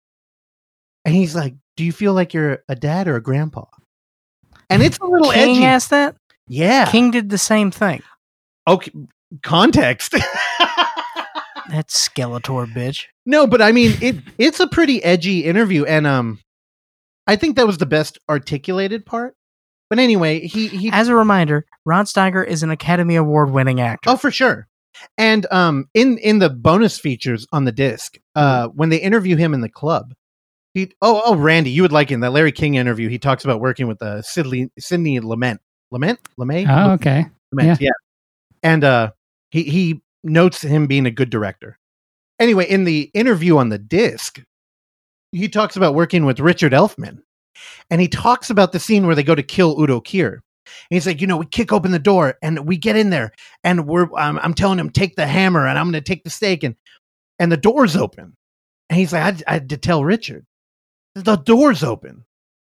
and he's like, "Do you feel like you're a dad or a grandpa?" And it's a little edgy. King edgy. asked that. yeah. King did the same thing. Okay. Context. That Skeletor bitch. No, but I mean it it's a pretty edgy interview and um I think that was the best articulated part. But anyway, he he As a reminder, Rod Steiger is an Academy Award winning actor. Oh, for sure. And um in in the bonus features on the disc, uh when they interview him in the club, he oh oh Randy, you would like in that Larry King interview, he talks about working with uh Sidney Sidney Lament. Lament? Lemay? Oh, okay. Lament, yeah. yeah. And uh he he notes him being a good director. Anyway, in the interview on the disc, he talks about working with Richard Elfman. And he talks about the scene where they go to kill Udo Kier. And he's like, you know, we kick open the door and we get in there and we're I'm, I'm telling him take the hammer and I'm going to take the stake and and the door's open. And he's like, I, I had to tell Richard, the door's open.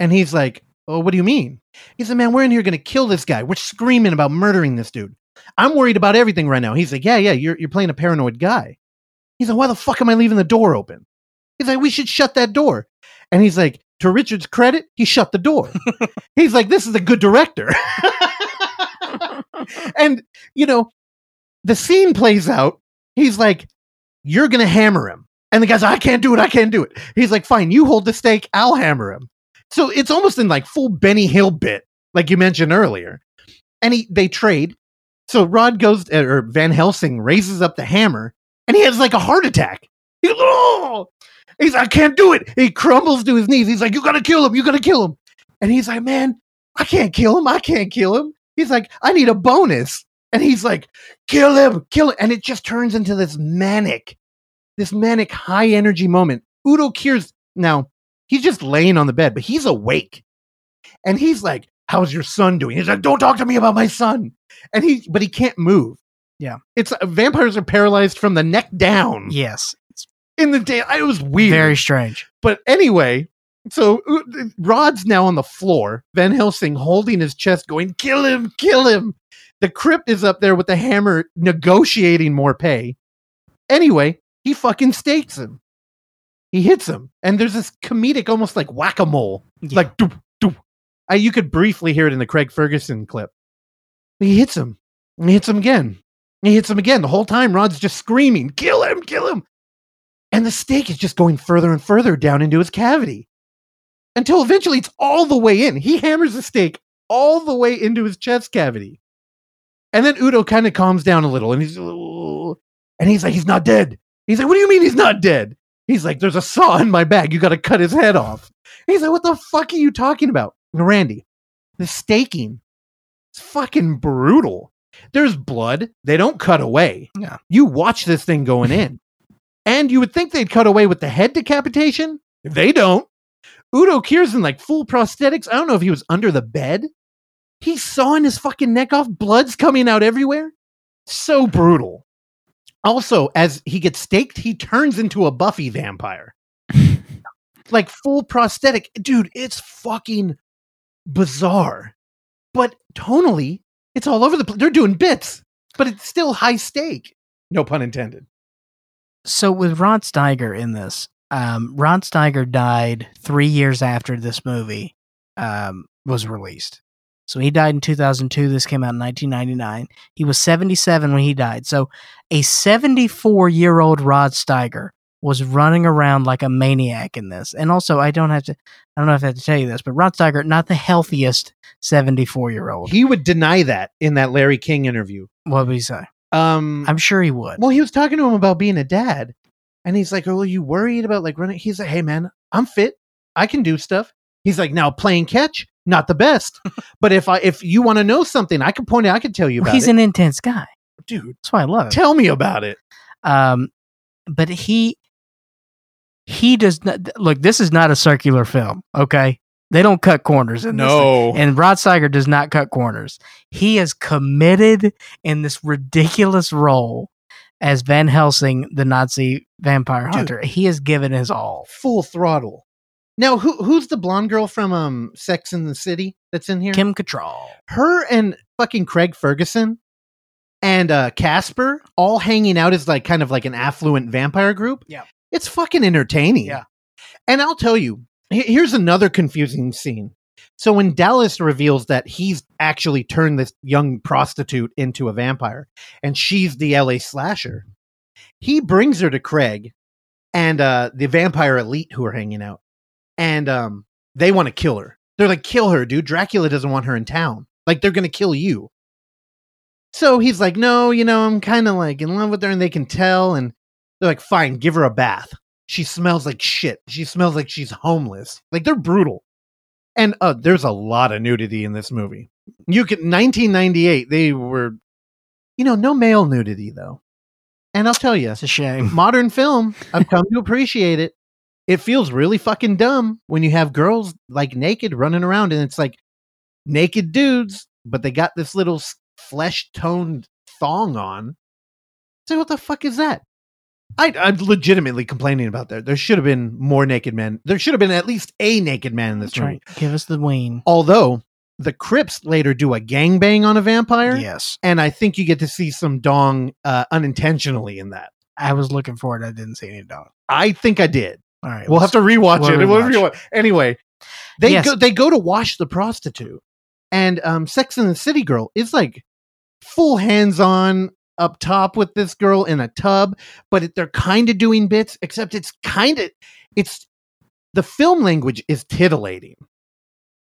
And he's like, oh, what do you mean? He said, man, we're in here going to kill this guy. We're screaming about murdering this dude. I'm worried about everything right now. He's like, yeah, yeah, you're, you're playing a paranoid guy. He's like, why the fuck am I leaving the door open? He's like, we should shut that door. And he's like, to Richard's credit, he shut the door. he's like, this is a good director. and, you know, the scene plays out. He's like, you're going to hammer him. And the guy's like, I can't do it. I can't do it. He's like, fine, you hold the stake. I'll hammer him. So it's almost in like full Benny Hill bit, like you mentioned earlier. And he, they trade. So Rod goes, or Van Helsing raises up the hammer and he has like a heart attack. He goes, oh! He's like, I can't do it. He crumbles to his knees. He's like, You gotta kill him. You gotta kill him. And he's like, Man, I can't kill him. I can't kill him. He's like, I need a bonus. And he's like, Kill him, kill him. And it just turns into this manic, this manic high energy moment. Udo Kier's now, he's just laying on the bed, but he's awake. And he's like, How's your son doing? He's like, Don't talk to me about my son. And he, but he can't move. Yeah. It's uh, vampires are paralyzed from the neck down Yes. in the day. It was weird. Very strange. But anyway, so Rod's now on the floor. Van Helsing holding his chest, going, "Kill him, kill him." The crypt is up there with the hammer, negotiating more pay. Anyway, he fucking stakes him. He hits him, and there's this comedic, almost like whack a mole, Yeah. like doop, doop, Uh, you could briefly hear it in the Craig Ferguson clip. He hits him. And he hits him again. And he hits him again. The whole time, Rod's just screaming, kill him, kill him. And the stake is just going further and further down into his cavity until eventually it's all the way in. He hammers the stake all the way into his chest cavity. And then Udo kind of calms down a little and he's, and he's like, he's not dead. He's like, what do you mean he's not dead? He's like, there's a saw in my bag. You got to cut his head off. He's like, what the fuck are you talking about? And Randy, the staking is fucking brutal. There's blood. They don't cut away. Yeah. You watch this thing going in. and you would think they'd cut away with the head decapitation. They don't. Udo Kier's in like full prosthetics. I don't know if he was under the bed. He's sawing his fucking neck off. Blood's coming out everywhere. So brutal. Also, as he gets staked, he turns into a Buffy vampire. like full prosthetic. Dude, it's fucking bizarre. But tonally, it's all over the place. They're doing bits, but it's still high stake. No pun intended. So with Rod Steiger in this, um, Rod Steiger died three years after this movie um, was released. So he died in 2002. This came out in 1999. He was 77 when he died. So a 74 year old Rod Steiger was running around like a maniac in this. And also, I don't have to, I don't know if I have to tell you this, but Rod Steiger, not the healthiest 74 year old. He would deny that in that Larry King interview. What would he say? Um, I'm sure he would. well, he was talking to him about being a dad, and he's like, "Oh, are you worried about like running?" He's like, "Hey, man, I'm fit. I can do stuff." He's like, "Now playing catch, not the best, but if I if you want to know something, I can point out. I can tell you about He's it, an intense guy. dude. That's why I love it. Tell me about it." Um, but he he does not look. This is not a circular film. Okay, they don't cut corners in this. thing. and Rod Steiger does not cut corners. He is committed in this ridiculous role as Van Helsing, the Nazi vampire Dude. hunter. He has given his all. full throttle. Now, who who's the blonde girl from um Sex in the City that's in here? Kim Cattrall. her and fucking Craig Ferguson and uh Casper all hanging out as like kind of like an affluent vampire group. Yeah. It's fucking entertaining. Yeah. And I'll tell you, here's another confusing scene. So when Dallas reveals that he's actually turned this young prostitute into a vampire and she's the LA slasher, he brings her to Craig and uh the vampire elite who are hanging out. And um they want to kill her. They're like, kill her, dude. Dracula doesn't want her in town. Like, they're going to kill you. So he's like, no, you know, I'm kind of like in love with her and they can tell. And they're like, fine, give her a bath. She smells like shit. She smells like she's homeless. Like, they're brutal. And uh, there's a lot of nudity in this movie. You can, 1998, they were, you know, no male nudity though. And I'll tell you, It's a shame. modern film, I've come to appreciate it. It feels really fucking dumb when you have girls like naked running around and it's like naked dudes, but they got this little flesh toned thong on. So what the fuck is that? I, I'm legitimately complaining about that. There should have been more naked men. There should have been at least a naked man in this That's movie. right. Give us the ween. Although the Crips later do a gangbang on a vampire, Yes. and I think you get to see some dong uh, unintentionally in that. I was looking for it. I didn't see any dong. I think I did. All right. We'll have to rewatch we'll it. We'll rewatch. rewatch. Anyway, they Yes. go they go to wash the prostitute, and um, Sex and the City girl is like full hands on up top with this girl in a tub, but it, they're kind of doing bits, except it's kind of it's the film language is titillating,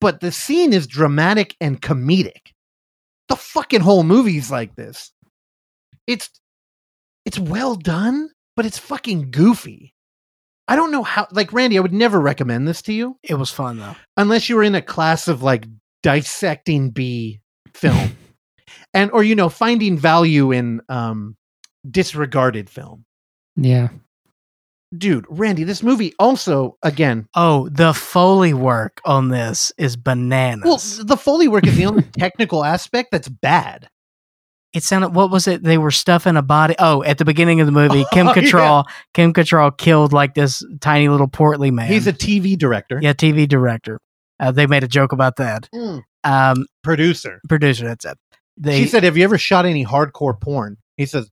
but the scene is dramatic and comedic. The fucking whole movie's like this. It's it's well done, but it's fucking goofy. I don't know how like Randy, I would never recommend this to you It was fun though. unless you were in a class of like dissecting B film. and or you know, finding value in um disregarded film. Yeah. Dude, Randy, this movie also again Oh, the Foley work on this is bananas. well, the Foley work is the only technical aspect that's bad. It sounded what was it? They were stuffing a body. Oh, at the beginning of the movie, Kim Oh, yeah. Kim Cattrall killed like this tiny little portly man. He's a TV director. yeah, TV director. Uh, they made a joke about that. Mm. Um, Producer. producer, that's it. They, she said, Have you ever shot any hardcore porn? He says,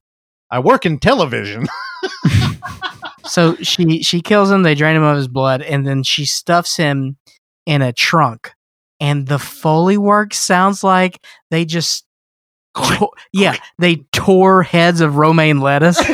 I work in television. so she she kills him. They drain him of his blood, and then she stuffs him in a trunk and the foley work sounds like they just to- yeah they tore heads of romaine lettuce.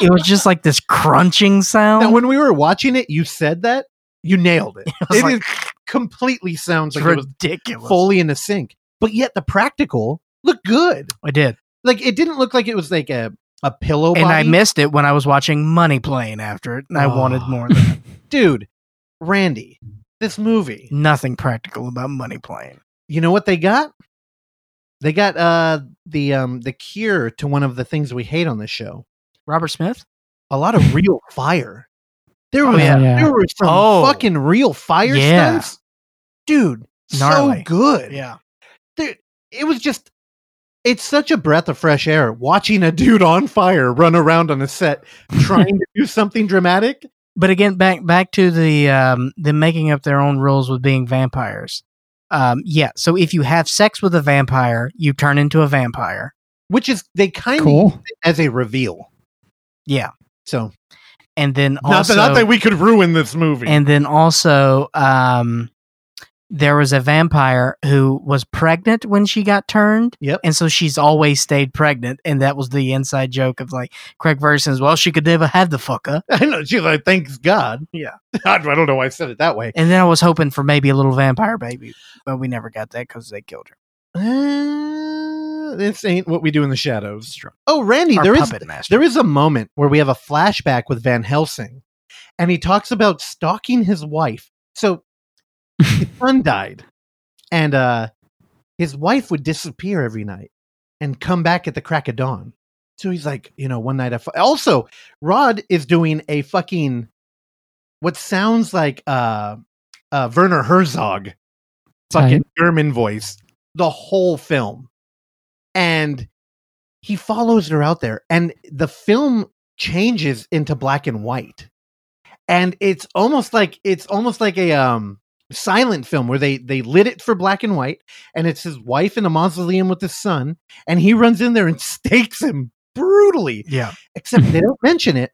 it was just like this crunching sound. Now, when we were watching it, you said that you nailed it. It like- is- completely sounds like it was ridiculous. fully in the sink. but yet the practical looked good. I did, Like it didn't look like it was like a a pillow. and I missed it when I was watching Money Plane after it, and I wanted Oh. more. Dude, Randy. This movie. Nothing practical about Money Plane. You know what they got? They got uh the um the cure to one of the things we hate on this show. Robert Smith. A lot of real fire. There Oh, was yeah. Yeah. there were some Oh. fucking real fire Yeah. stunts. Dude, Gnarly. so good. Yeah. Dude, it was just it's such a breath of fresh air watching a dude on fire run around on a set trying to do something dramatic. But again, back back to the um, the making up their own rules with being vampires. Um, yeah. So if you have sex with a vampire, you turn into a vampire. Which is they kind of Cool. as a reveal. Yeah. So And then not also, that, not that we could ruin this movie. and then also, um, there was a vampire who was pregnant when she got turned. Yep. And so she's always stayed pregnant, and that was the inside joke of like Craig Ferguson's. Well, she could never have the fucker. I know she's like, thanks God. Yeah. I don't know why I said it that way. And then I was hoping for maybe a little vampire baby, but we never got that because they killed her. Uh, this ain't what we do in the shadows. Oh, Randy, Our there is master. there is a moment where we have a flashback with Van Helsing, and he talks about stalking his wife. So his son died, and uh, his wife would disappear every night and come back at the crack of dawn. So he's like, you know, one night. I also, Rod is doing a fucking what sounds like uh, uh, Werner Herzog fucking. German voice the whole film. And he follows her out there, and the film changes into black and white. And it's almost like it's almost like a um silent film where they they lit it for black and white, and it's his wife in a mausoleum with his son, and he runs in there and stakes him brutally. Yeah. Except they don't mention it,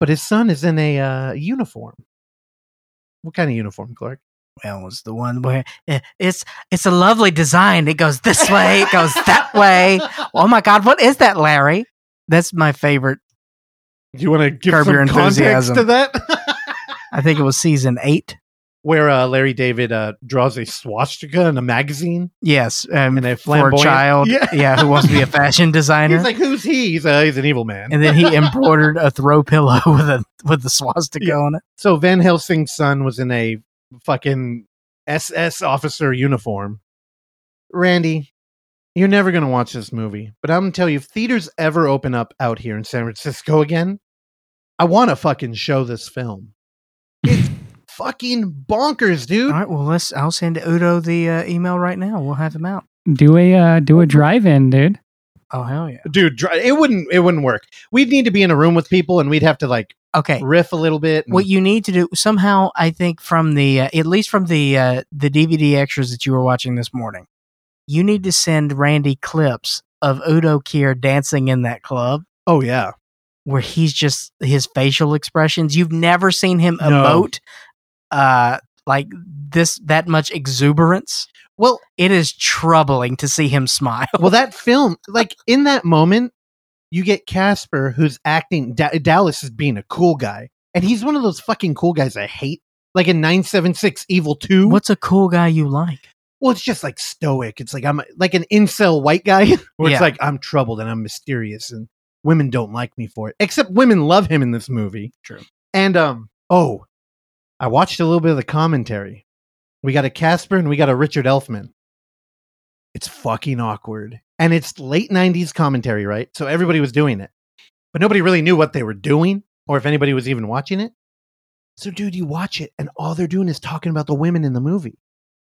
but his son is in a uh, uniform. What kind of uniform, Clark? Well, it was the one where eh, it's it's a lovely design. It goes this way, it goes that way. Oh my God, what is that, Larry? That's my favorite. Do you want to give Curb some Your context to that? I think it was season eight. Where uh, Larry David uh, draws a swastika in a magazine. Yes, um, And a for a flamboyant- child, Yeah. yeah. who wants to be a fashion designer. He's like, who's he? He's, uh, he's an evil man. and then he embroidered a throw pillow with a with the swastika Yeah. on it. so Van Helsing's son was in a fucking SS officer uniform. Randy, you're never going to watch this movie, but I'm going to tell you if theaters ever open up out here in San Francisco again, I want to fucking show this film. It's fucking bonkers, dude. All right, well, let's. I'll send Udo the uh, email right now. We'll have him out. Do a uh, do a drive-in, dude. Oh hell yeah! Dude, dr- it wouldn't it wouldn't work. We'd need to be in a room with people and we'd have to like Okay, riff a little bit. and- what you need to do somehow i think from the uh, at least from the uh, the dvd extras that you were watching this morning you need to send randy clips of udo kier dancing in that club oh yeah. where he's just his facial expressions you've never seen him No. emote uh like this that much exuberance Well, it is troubling to see him smile well, that film, like in that moment, you get Casper, who's acting. Da- Dallas is being a cool guy, and he's one of those fucking cool guys I hate. Like in nine seven six Evil Two. what's a cool guy you like Well, it's just like stoic. It's like I'm like an incel white guy, where Yeah. it's like I'm troubled and I'm mysterious, and women don't like me for it. Except women love him in this movie. True. And um, oh, I watched a little bit of the commentary. We got a Casper and we got a Richard Elfman. It's fucking awkward, and it's late '90s commentary, right? So everybody was doing it, but nobody really knew what they were doing or if anybody was even watching it. So, dude, you watch it, and all they're doing is talking about the women in the movie.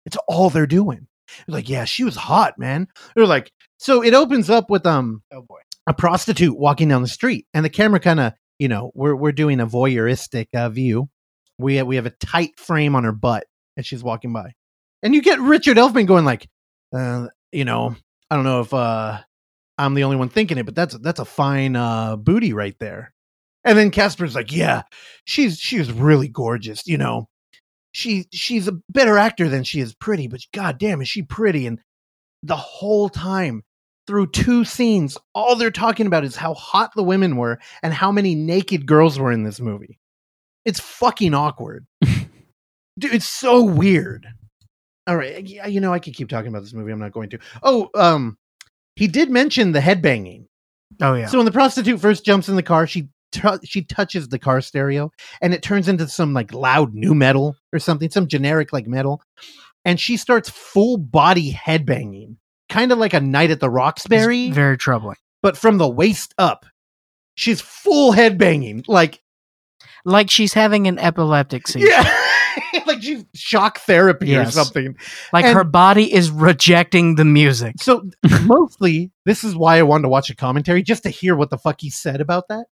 It's all they're doing. They're like, yeah, she was hot, man. They're like, so it opens up with um oh boy a prostitute walking down the street, and the camera kind of, you know, we're we're doing a voyeuristic uh, view. We we have a tight frame on her butt as she's walking by, and you get Richard Elfman going like, uh, you know, I don't know if uh I'm the only one thinking it, but that's that's a fine uh booty right there. And then Casper's like, yeah, she's she's really gorgeous, you know. she she's a better actor than she is pretty, but god damn is she pretty and the whole time through two scenes all they're talking about is how hot the women were and how many naked girls were in this movie. It's fucking awkward. Dude, it's so weird. All right, yeah, you know I could keep talking about this movie. I'm not going to. Oh, um he did mention the headbanging. Oh yeah. So when the prostitute first jumps in the car, she tu- she touches the car stereo, and it turns into some like loud new metal or something, some generic like metal, and she starts full body headbanging, kind of like a night at the Roxbury, It's very troubling. but from the waist up. She's full headbanging, like Like she's having an epileptic seizure. yeah, like she's shock therapy Yes. or something. Like And- her body is rejecting the music. So mostly, this is why I wanted to watch a commentary just to hear what the fuck he said about that.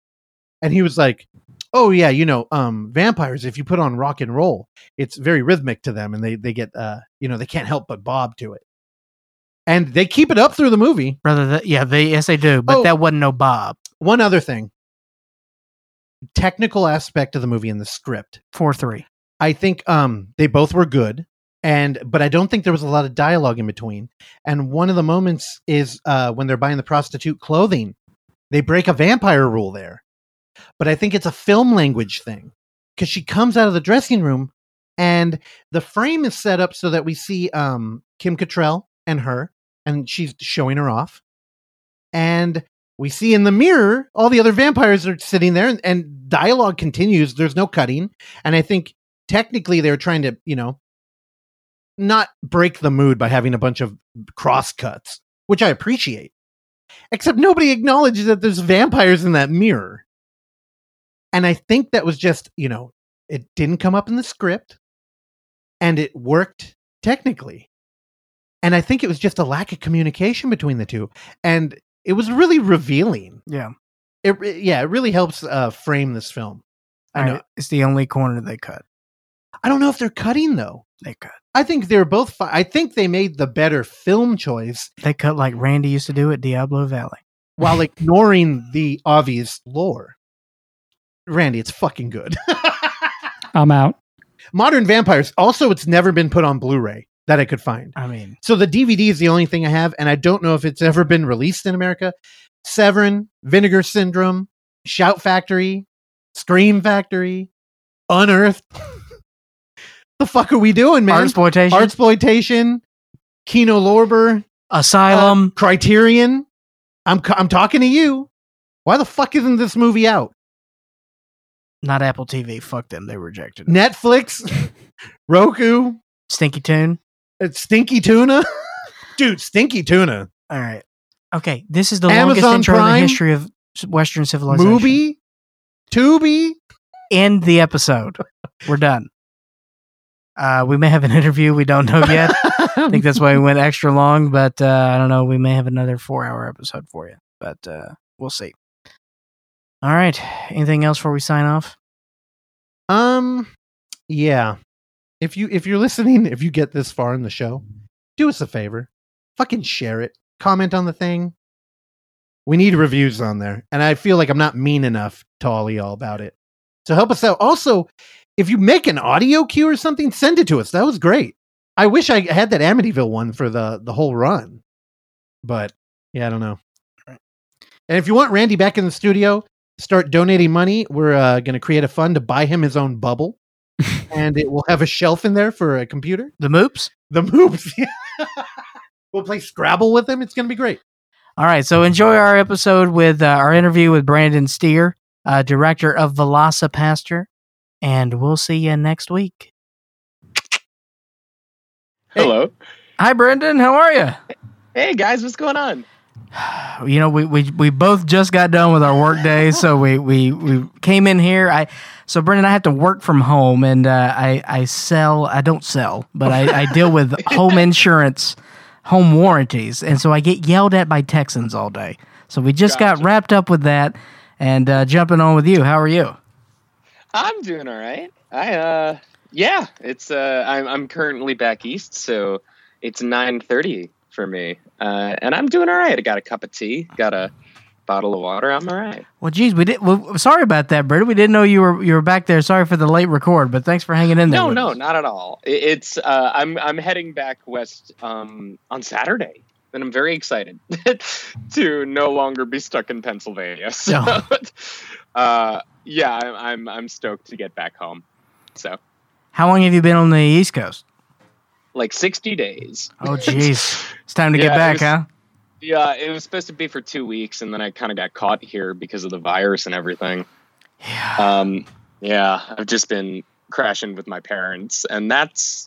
And he was like, "Oh yeah, you know, um, vampires. If you put on rock and roll, it's very rhythmic to them, and they they get uh, you know, they can't help but bob to it. And they keep it up through the movie. Brother, that, yeah, they yes they do, but Oh. that wasn't no Bob. One other thing, technical aspect of the movie and the script. Four three. I think um they both were good and but I don't think there was a lot of dialogue in between. And one of the moments is uh when they're buying the prostitute clothing. They break a vampire rule there. But I think it's a film language thing cuz she comes out of the dressing room and the frame is set up so that we see um Kim Cattrall and her and she's showing her off. And we see in the mirror all the other vampires are sitting there and, and dialogue continues. There's no cutting. And I think technically they're trying to, you know, not break the mood by having a bunch of cross cuts, which I appreciate. Except nobody acknowledges that there's vampires in that mirror. And I think that was just, you know, it didn't come up in the script and it worked technically. And I think it was just a lack of communication between the two. And it was really revealing. Yeah. It, re- yeah, it really helps uh, frame this film. I know. Alright, It's the only corner they cut. I don't know if they're cutting though. They cut. I think they're both. Fi- I think they made the better film choice They cut like Randy used to do at Diablo Valley. while ignoring the obvious lore. Randy, it's fucking good. I'm out. Modern Vampires. Also, it's never been put on Blu-ray that I could find. I mean, So the DVD is the only thing I have, and I don't know if it's ever been released in America. Severin, Vinegar Syndrome, Shout Factory, Scream Factory, Unearthed. the fuck are we doing, man? exploitation, Artsploitation, Kino Lorber, Asylum. uh, Criterion. I'm I'm talking to you. Why the fuck isn't this movie out? not Apple TV. Fuck them. They rejected it. Netflix, Roku, Stinky Tune. Uh, Stinky Tuna, dude, Stinky Tuna, All right. Okay. This is the longest Amazon intro in the history of Western civilization. Movie, Tubi. End the episode. We're done. Uh, we may have an interview. We don't know yet. I think that's why we went extra long, but uh, I don't know. We may have another four hour episode for you, but uh, we'll see. All right. Anything else before we sign off? Um, yeah. If you if you're listening, if you get this far in the show, do us a favor, fucking share it, comment on the thing. We need reviews on there, and I feel like I'm not mean enough to all y'all about it. So help us out. Also, if you make an audio cue or something, send it to us. That was great. I wish I had that Amityville one for the the whole run, but yeah, I don't know. And if you want Randy back in the studio, start donating money. We're uh, going to create a fund to buy him his own bubble, and it will have a shelf in there for a computer. The Moops? The Moops. we'll play Scrabble with them. It's going to be great. All right. So enjoy our episode with uh, our interview with Brendan Steere, uh, director of VelociPastor, and we'll see you next week. Hello. Hi, Brendan. How are you? Hey guys, what's going on? you know we, we we both just got done with our work day so we we we came in here. I so brendan i have to work from home and uh, i i sell i don't sell but i, I deal with home insurance home warranties and so i get yelled at by texans all day. So we just got wrapped up with that and uh, jumping on with you. How are you? I'm doing all right. I uh yeah, it's uh I'm I'm currently back east, so it's 9:30 for me. Uh and I'm doing all right. I got a cup of tea, got a bottle of water. I'm all right. Well, geez, we did. Well, sorry about that, Brendan. We didn't know you were you were back there. Sorry for the late record, but thanks for hanging in there. No, no, us. not at all. It's uh, I'm I'm heading back west um, on Saturday, and I'm very excited to no longer be stuck in Pennsylvania. So, uh, yeah, I'm, I'm I'm stoked to get back home. So, How long have you been on the East Coast? Like 60 days. Oh, jeez, it's time to Yeah, get back, was- huh? Yeah, it was supposed to be for two weeks, and then I kind of got caught here because of the virus and everything. Yeah. Um, yeah, I've just been crashing with my parents, and that's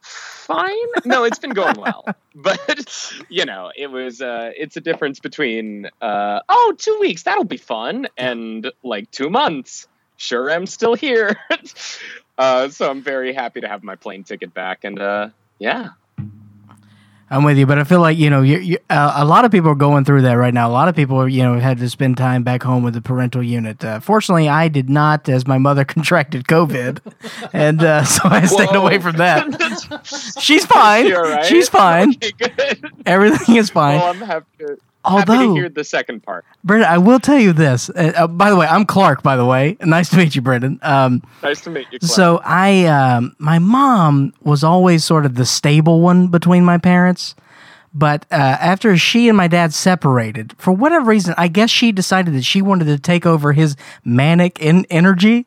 fine. No, it's been going well, but you know, it was. Uh, it's a difference between uh, oh, two weeks that'll be fun, and like two months. Sure, I'm still here. uh, so I'm very happy to have my plane ticket back, and uh, yeah, I'm with you, but I feel like you know, you, you, uh, a lot of people are going through that right now. A lot of people, you know, had to spend time back home with the parental unit. Uh, fortunately, I did not, as my mother contracted COVID, and uh, so I stayed Whoa. away from that. She's fine. Right? She's fine. Okay. Everything is fine. Well, I'm happy to, happy to hear the second part. Brendan, I will tell you this. Uh, uh, by the way, I'm Clark. By the way, nice to meet you, Brendan. Um, Nice to meet you. Clark. so I, um, my mom was always sort of the stable one between my parents. But uh, after she and my dad separated, for whatever reason, I guess she decided that she wanted to take over his manic in- energy.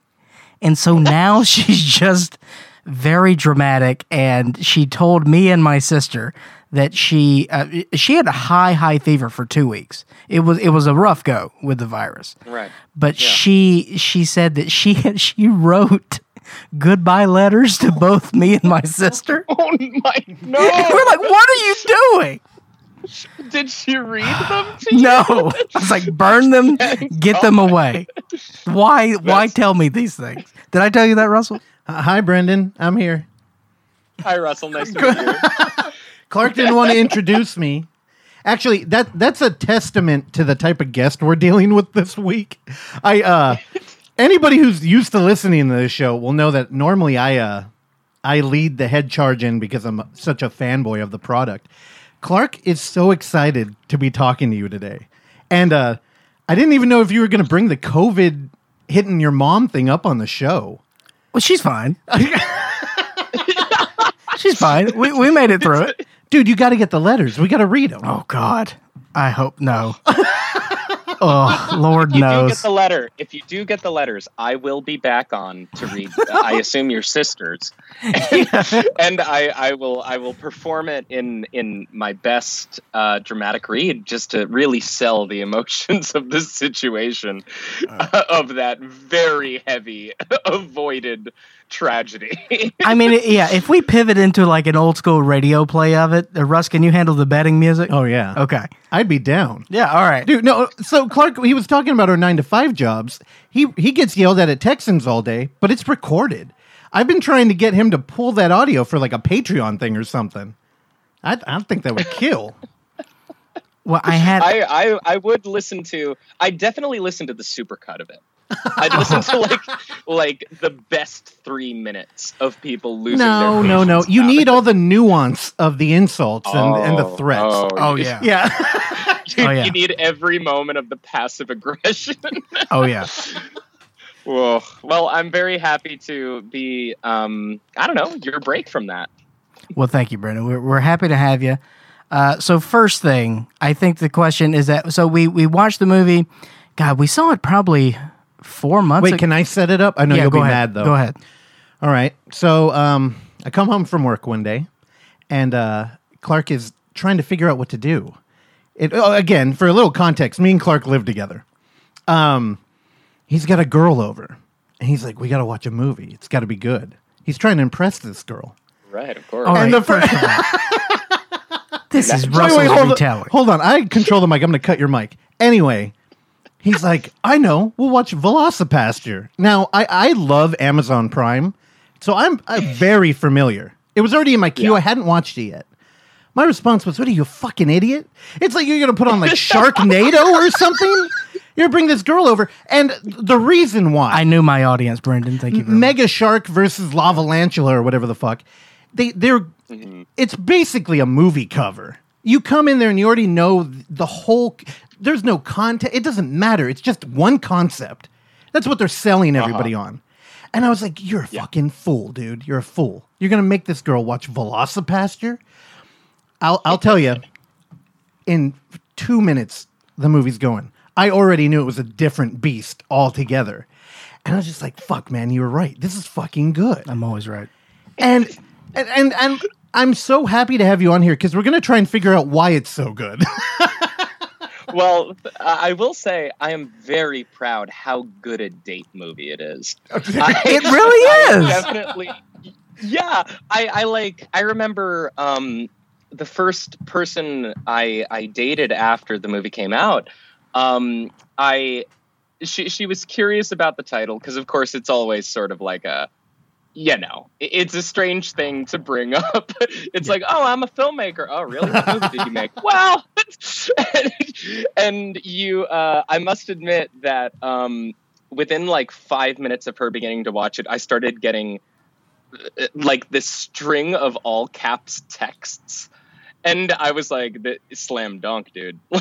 And so now she's just very dramatic. And she told me and my sister that she uh, she had a high high fever for two weeks. It was it was a rough go with the virus. Right. But she she said that she had, she wrote goodbye letters to both me and my sister. Oh my no! We're like, what are you doing? Did she read them to you? No, I was like, burn them, get them away. Why? Why tell me these things? Did I tell you that, Russell? Uh, hi, Brendan. I'm here. Hi, Russell. Nice to meet you. Clark didn't want to introduce me. Actually, that that's a testament to the type of guest we're dealing with this week. I uh anybody who's used to listening to this show will know that normally I uh I lead the head charge in because I'm such a fanboy of the product. Clark is so excited to be talking to you today. And uh I didn't even know if you were going to bring the COVID hitting your mom thing up on the show. Well, she's fine. she's fine. We we made it through it. Dude, you got to get the letters. We got to read them. Oh God, I hope no. oh Lord If you do get the letter, if you do get the letters, I will be back on to read. I assume your sisters, and I, I will I will perform it in in my best uh, dramatic read, just to really sell the emotions of this situation, of that very heavy avoided tragedy. I mean, yeah. If we pivot into like an old school radio play of it, uh, Russ, can you handle the betting music? Oh yeah. Okay. I'd be down. Yeah. All right. Dude, no. So Clark, he was talking about our nine to five jobs. He he gets yelled at at Texans all day, but it's recorded. I've been trying to get him to pull that audio for like a Patreon thing or something. I I don't think that would kill. Well, I had. I, I I would listen to. I definitely listen to the supercut of it. I'd listen to like like the best three minutes of people losing. no, their no, no. You need it. all the nuance of the insults and, and the Oh, threats. oh, Oh yeah. Yeah. You, Oh, yeah. you need every moment of the passive aggression. Oh yeah. Whoa. Well, I'm very happy to be. Um, I don't know your break from that. Well, thank you, Brendan. We're, we're happy to have you. Uh, so first thing, I think the question is that so we we watched the movie. God, we saw it probably four months. Wait, ago. can I set it up? I know Yeah, you'll go be ahead. mad though. Go ahead. All right. So um, I come home from work one day, and uh, Clark is trying to figure out what to do. It, oh, again, for a little context, me and Clark live together. Um, he's got a girl over, and he's like, "We got to watch a movie. It's got to be good." He's trying to impress this girl. Right. Of course. All And the fir- first of all, this is Wait, Russell's wait, hold retelling. On, hold on, I control the mic. I'm going to cut your mic. Anyway, he's like, I know. We'll watch VelociPastor. Now, I, I love Amazon Prime, so I'm, I'm very familiar. It was already in my queue. I hadn't watched it yet. My response was, "What are you, a fucking idiot? It's like you're going to put on like Sharknado or something. You're gonna bring this girl over, and the reason why I knew my audience, Brendan. Thank you. Very much. Mega Shark versus Lavalantula or whatever the fuck. They they're it's basically a movie cover. You come in there and you already know the whole. There's no content. It doesn't matter. It's just one concept. That's what they're selling uh-huh. everybody on. And I was like, "You're a fucking fool, dude. You're a fool. You're gonna make this girl watch VelociPastor." I'll I'll tell you. In two minutes, the movie's going. I already knew it was a different beast altogether, and I was just like, "Fuck, man, you were right. This is fucking good." I'm always right. and and and, and I'm so happy to have you on here because we're gonna try and figure out why it's so good. well, I I will say I am very proud how good a date movie it is. I- It really I is. definitely. Yeah, I, I like. I remember um, the first person I I dated after the movie came out. Um, I she she was curious about the title because of course it's always sort of like a you know it's a strange thing to bring up. It's like oh i'm a filmmaker. Oh really? What movie did you make? Well and you uh, i must admit that um, within like five minutes of her beginning to watch it i started getting uh, like this string of all caps texts and I was like, the, "Slam dunk, dude!"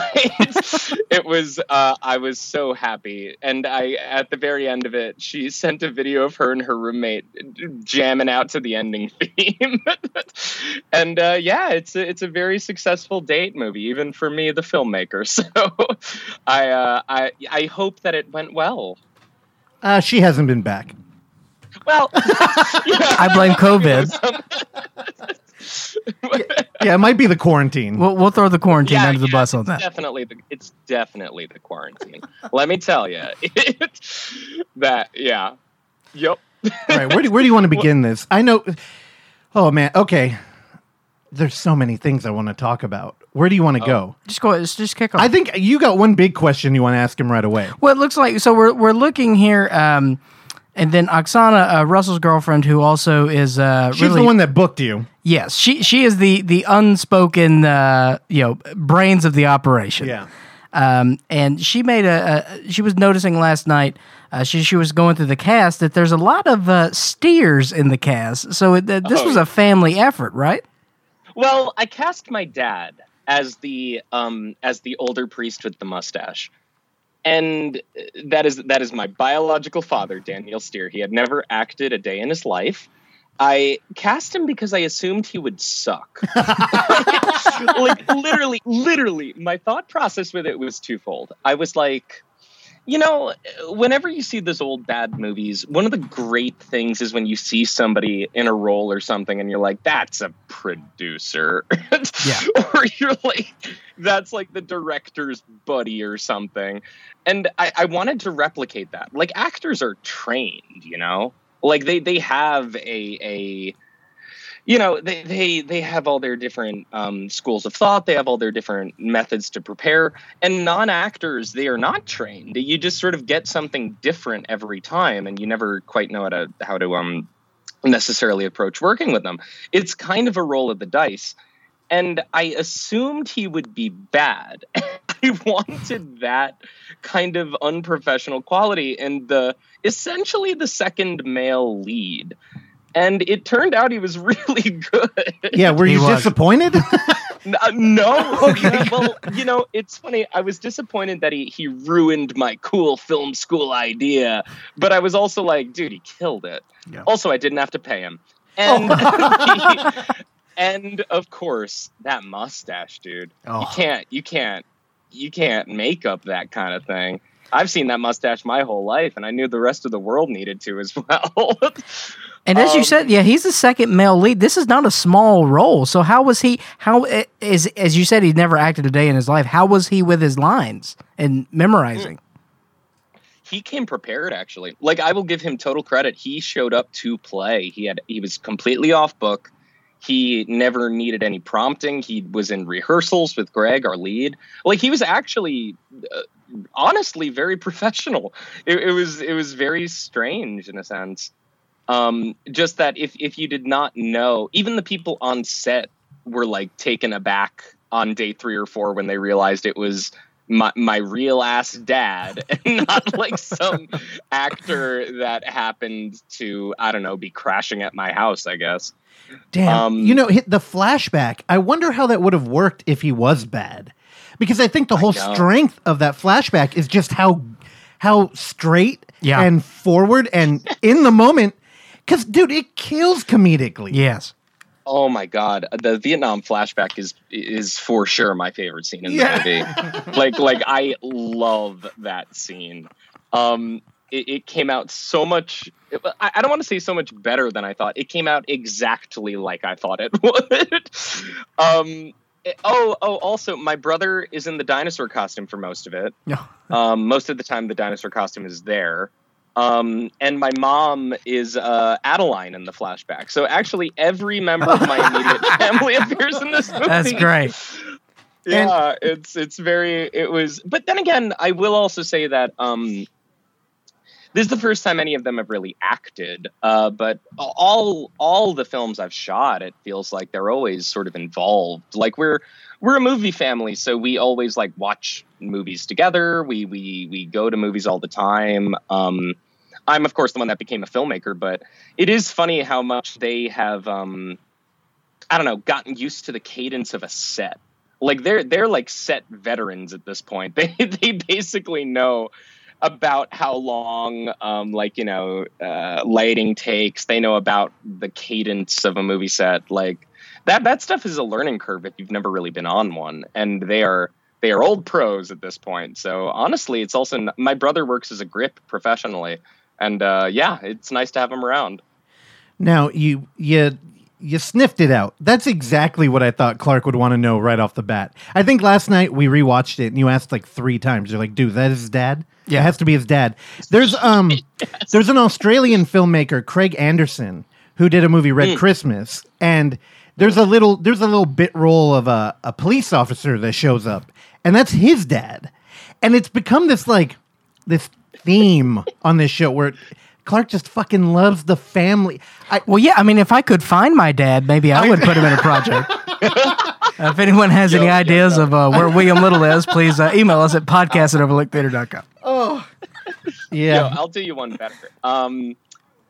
It was. Uh, I was so happy, and I at the very end of it, she sent a video of her and her roommate jamming out to the ending theme, and uh, yeah, it's a, it's a very successful date movie, even for me, the filmmaker. So, I uh, I I hope that it went well. uh, she hasn't been back. Well, I blame COVID. Yeah, it might be the quarantine. We'll, we'll throw the quarantine Yeah, under the yeah, bus on it's that. Definitely, the, it's definitely the quarantine. Let me tell you, that yeah, yep. All right, where do, where do you want to begin this? I know. Oh man, okay. There's so many things I want to talk about. Where do you want to go? Just go. Just, just kick off. I think you got one big question you want to ask him right away. Well, it looks like so. We're we're looking here, um, and then Oksana, uh, Russell's girlfriend, who also is uh, She's really the one that booked you. yes, she she is the the unspoken uh, you know brains of the operation. Yeah. Um, and she made a, a she was noticing last night. Uh, she she was going through the cast that there's a lot of uh, Steeres in the cast. So it, uh, this Oh, was a family effort, right? Well, I cast my dad as the um as the older priest with the mustache. And that is that is my biological father, Daniel Steere. He had never acted a day in his life. I cast him because I assumed he would suck. like literally, literally, my thought process with it was twofold. I was like, you know, whenever you see those old bad movies, one of the great things is when you see somebody in a role or something and you're like, that's a producer. Yeah. or you're like, that's like the director's buddy or something. And I, I wanted to replicate that. Like actors are trained, you know? Like they, they have a a you know they they they have all their different um, schools of thought they have all their different methods to prepare and non-actors they are not trained you just sort of get something different every time and you never quite know how to how to um necessarily approach working with them it's kind of a roll of the dice and i assumed he would be bad i wanted that kind of unprofessional quality and the essentially the second male lead and it turned out he was really good. Yeah, were you disappointed? Uh, no. well, you know, it's funny. I was disappointed that he he ruined my cool film school idea, but I was also like, dude, he killed it. Yeah. Also, I didn't have to pay him, and and of course that mustache, dude. You Oh. can't, you can't, you can't make up that kind of thing. I've seen that mustache my whole life, and I knew the rest of the world needed to as well. And as you Um, said, yeah, he's the second male lead. This is not a small role. So how was he? How eh, as you said, he's never acted a day in his life. How was he with his lines and memorizing? he came prepared actually like i will give him total credit he showed up to play he had he was completely off book he never needed any prompting. He was in rehearsals with greg our lead. Like he was actually uh, honestly very professional. It, it was it was very strange in a sense. Um just that if if you did not know even the people on set were like taken aback on day three or four when they realized it was my my real ass dad and not like some actor that happened to I don't know be crashing at my house. I guess. Damn. Um, you know, hit the flashback. I wonder how that would have worked if he was bad. Because I think the whole strength of that flashback is just how how straight Yeah. and forward and in the moment. Because, dude, it kills comedically. Yes. Oh my god, the Vietnam flashback is is for sure my favorite scene in the Yeah. movie. like like I love that scene. Um, it, it came out so much. I, I don't want to say so much better than I thought. It came out exactly like I thought it would. um, it- oh oh, also my brother is in the dinosaur costume for most of it. No. Um, most of the time, the dinosaur costume is there. Um, and my mom is uh, Adeline in the flashback. So actually, every member of my immediate family appears in this movie. That's great. Yeah, it's it's very it was. But then again, I will also say that um, this is the first time any of them have really acted. Uh, but all all the films I've shot, it feels like they're always sort of involved. Like we're we're a movie family, so we always like watch movies together. We we we go to movies all the time. Um, I'm of course the one that became a filmmaker, but it is funny how much they have um, I don't know gotten used to the cadence of a set. Like they're they're like set veterans at this point. They they basically know about how long um, like you know uh, lighting takes. They know about the cadence of a movie set. Like that that stuff is a learning curve if you've never really been on one. And they are they are old pros at this point. So honestly, it's also my brother works as a grip professionally, and uh, yeah, it's nice to have him around. Now, you, you, you sniffed it out. That's exactly what I thought Clark would want to know right off the bat. I think last night we rewatched it and you asked like three times. You're like, dude, that is his dad? Yeah. It has to be his dad. There's um there's an Australian filmmaker, Craig Anderson, who did a movie Red Mm. Christmas. And there's a little there's a little bit role of a, a police officer that shows up, and that's his dad. And it's become this like this theme on this show where Clark just fucking loves the family. I, Well, yeah. I mean, if I could find my dad, maybe I would put him in a project. Uh, if anyone has any ideas of uh, where William Little is, please uh, email us at podcast at overlooktheatre.com. Oh, Yo, I'll do you one better. Um,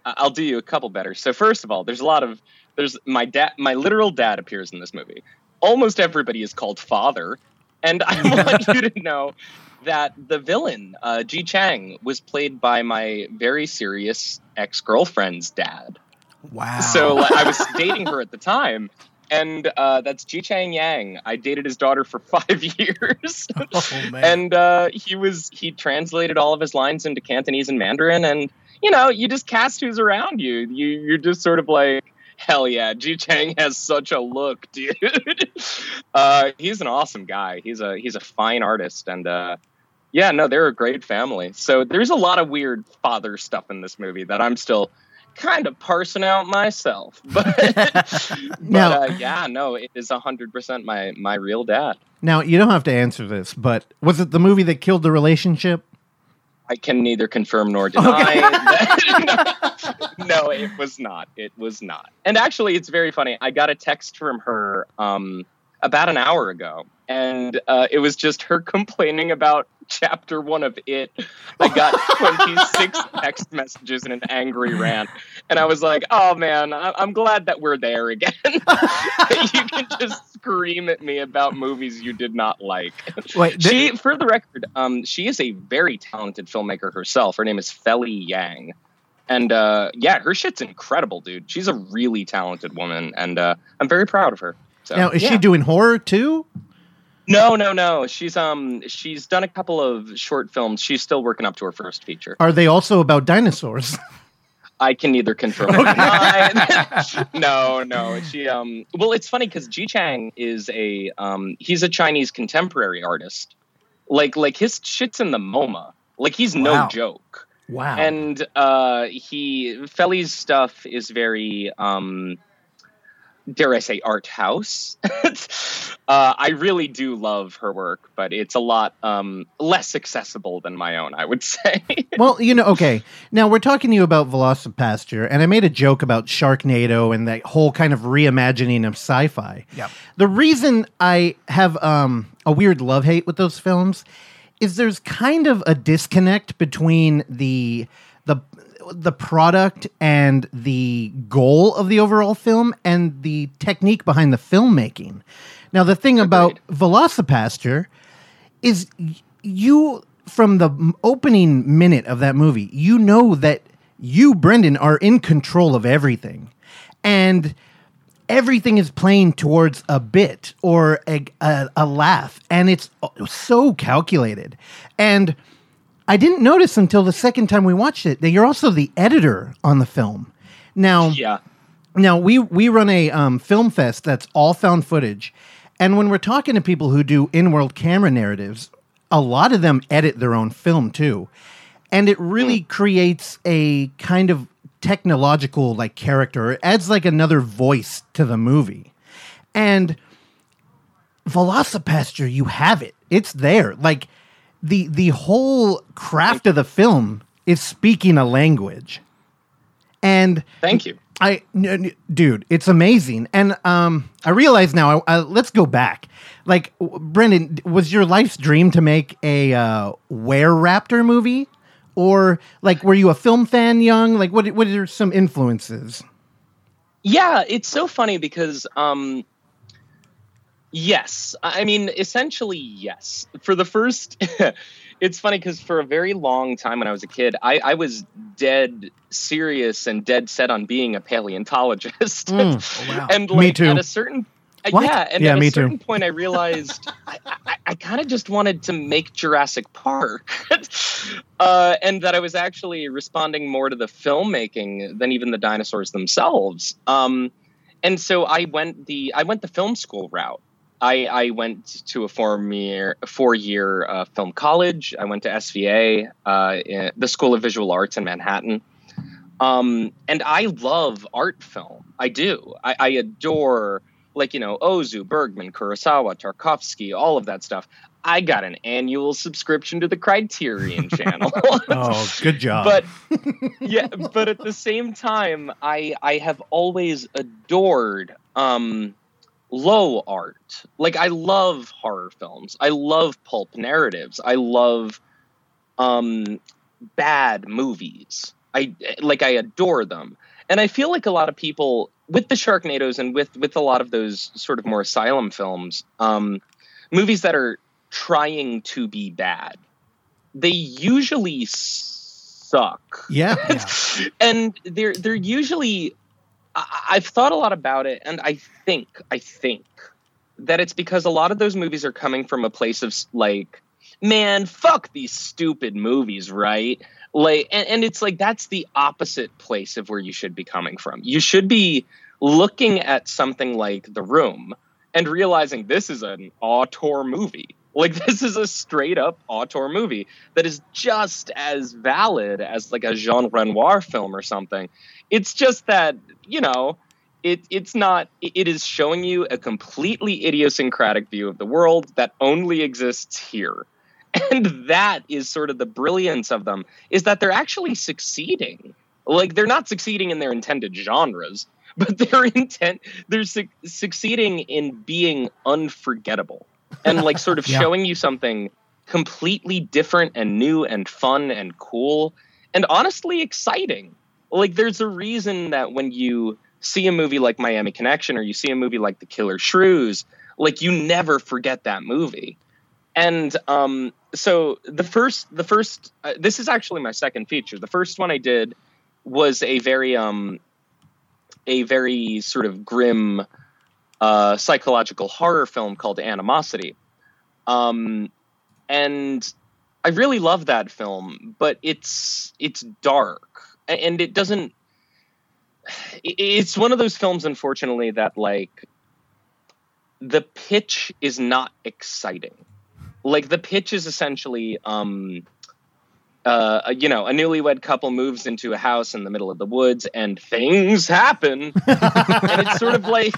I'll do you a couple better. So first of all, there's a lot of there's my dad, my literal dad appears in this movie. Almost everybody is called father, and I want you to know that the villain, uh, Jiechang, was played by my very serious ex girlfriend's dad. Wow. So like, I was dating her at the time, and uh, that's Jiechang Yang. I dated his daughter for five years, Oh, man. and uh, he was he translated all of his lines into Cantonese and Mandarin, and you know you just cast who's around you. You you're just sort of like. Hell yeah, Jiechang has such a look, dude. uh, he's an awesome guy. He's a he's a fine artist, and uh, yeah, no, they're a great family. So there's a lot of weird father stuff in this movie that I'm still kind of parsing out myself. But, but Now- uh, yeah, no, it is hundred percent my my real dad. Now you don't have to answer this, but was it the movie that killed the relationship? I can neither confirm nor deny. that- no, it was not. It was not. And actually, it's very funny. I got a text from her um, about an hour ago, and uh, it was just her complaining about chapter one of it. I got 26 text messages in an angry rant, and I was like, "Oh man, I- I'm glad that we're there again. you can just scream at me about movies you did not like." Wait, she, for the record, um, she is a very talented filmmaker herself. Her name is Feli Yang. And uh, yeah, her shit's incredible, dude. She's a really talented woman, and uh, I'm very proud of her. So, now is yeah. she doing horror too? No, no, no. She's um, she's done a couple of short films. She's still working up to her first feature. Are they also about dinosaurs? I can neither confirm no, no. She um well it's funny because Jiechang is a um he's a Chinese contemporary artist. Like like his shit's in the MoMA. Like he's no joke. Wow. And uh he Feli's stuff is very um dare I say art house. uh I really do love her work, but it's a lot um less accessible than my own, I would say. well, you know, okay. Now we're talking to you about VelociPastor, and I made a joke about Sharknado and that whole kind of reimagining of sci-fi. Yeah. The reason I have um a weird love hate with those films is there's kind of a disconnect between the the product and the goal of the overall film and the technique behind the filmmaking. Now the thing about VelociPastor is you from the opening minute of that movie, you know that you Brendan are in control of everything. And everything is playing towards a bit or a, a, a laugh and it's uh, so calculated and i didn't notice until the second time we watched it that you're also the editor on the film. Now Yeah. now we we run a um, film fest that's all found footage. And when we're talking to people who do in-world camera narratives a lot of them edit their own film too. And it really creates a kind of technological like character it adds like another voice to the movie. And VelociPastor you have it. It's there. Like the the whole craft of the film is speaking a language and Thank you. I, dude, it's amazing. And um, I realize now. I, I, let's go back. Like, Brendan, was your life's dream to make a uh, Were Raptor movie, or like, were you a film fan young? Like, what what are some influences? Yeah, it's so funny because um yes, I mean essentially yes. For the first it's funny because for a very long time when I was a kid, I, I was dead serious and dead set on being a paleontologist. Mm. Wow. and Me too. at a certain uh, What? yeah, and Yeah, at me a too. certain point I realized I, I, I kind of just wanted to make Jurassic Park. uh, and that I was actually responding more to the filmmaking than even the dinosaurs themselves. Um, and so I went the I went the film school route. I, I went to a four year four year uh, film college. I went to SVA, uh, in the School of Visual Arts in Manhattan. Um, and I love art film. I do. I, I adore like you know Ozu, Bergman, Kurosawa, Tarkovsky, all of that stuff. I got an annual subscription to the Criterion Channel. Oh, good job. but yeah, but at the same time, I I have always adored um low art. Like I love horror films. I love pulp narratives. I love um bad movies. I like I adore them. And I feel like a lot of people with the Sharknadoes and with with a lot of those sort of more asylum films, um movies that are trying to be bad. They usually suck yeah, and they're they're usually I, I've thought a lot about it, and I think I think that it's because a lot of those movies are coming from a place of like, man, fuck these stupid movies, right? Like, and, and it's like that's the opposite place of where you should be coming from. You should be looking at something like The Room and realizing this is an auteur movie. Like this is a straight up auteur movie that is just as valid as like a Jean Renoir film or something. It's just that, you know, it it's not it- is showing you a completely idiosyncratic view of the world that only exists here. And that is sort of the brilliance of them is that they're actually succeeding. Like they're not succeeding in their intended genres, but they're intent they're su- succeeding in being unforgettable and like sort of Yeah. showing you something completely different and new and fun and cool and honestly exciting. Like there's a reason that when you see a movie like Miami Connection or you see a movie like The Killer Shrews, like you never forget that movie. And um, so the first, the first, uh, this is actually my second feature. The first one I did was a very, um, a very sort of grim uh, psychological horror film called Animosity. Um, and I really love that film, but it's it's dark and it doesn't. It's one of those films, unfortunately, that like the pitch is not exciting. Like the pitch is essentially, um, uh, you know, a newlywed couple moves into a house in the middle of the woods and things happen, and it's sort of like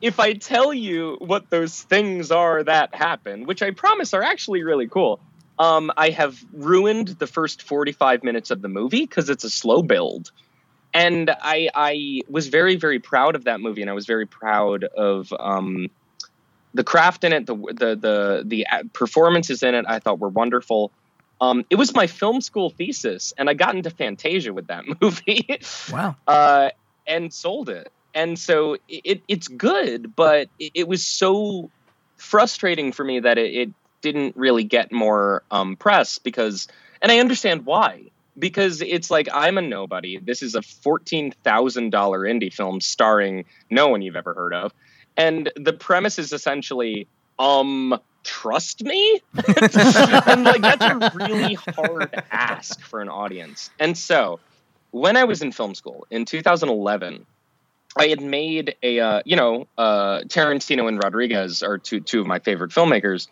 if I tell you what those things are that happen, which I promise are actually really cool, um, I have ruined the first 45 minutes of the movie because it's a slow build. And I, I was very, very proud of that movie, and I was very proud of um, the craft in it, the the the the performances in it, I thought were wonderful. Um, it was my film school thesis, and I got into Fantasia with that movie. Wow. uh, and sold it. And so it, it's good, but it, it was so frustrating for me that it, it didn't really get more um, press because, and I understand why. Because it's like I'm a nobody. This is a fourteen thousand dollar indie film starring no one you've ever heard of, and the premise is essentially, um, trust me, and like that's a really hard ask for an audience. And so, when I was in film school in 2011, I had made a uh, you know uh, Tarantino and Rodriguez are two two of my favorite filmmakers,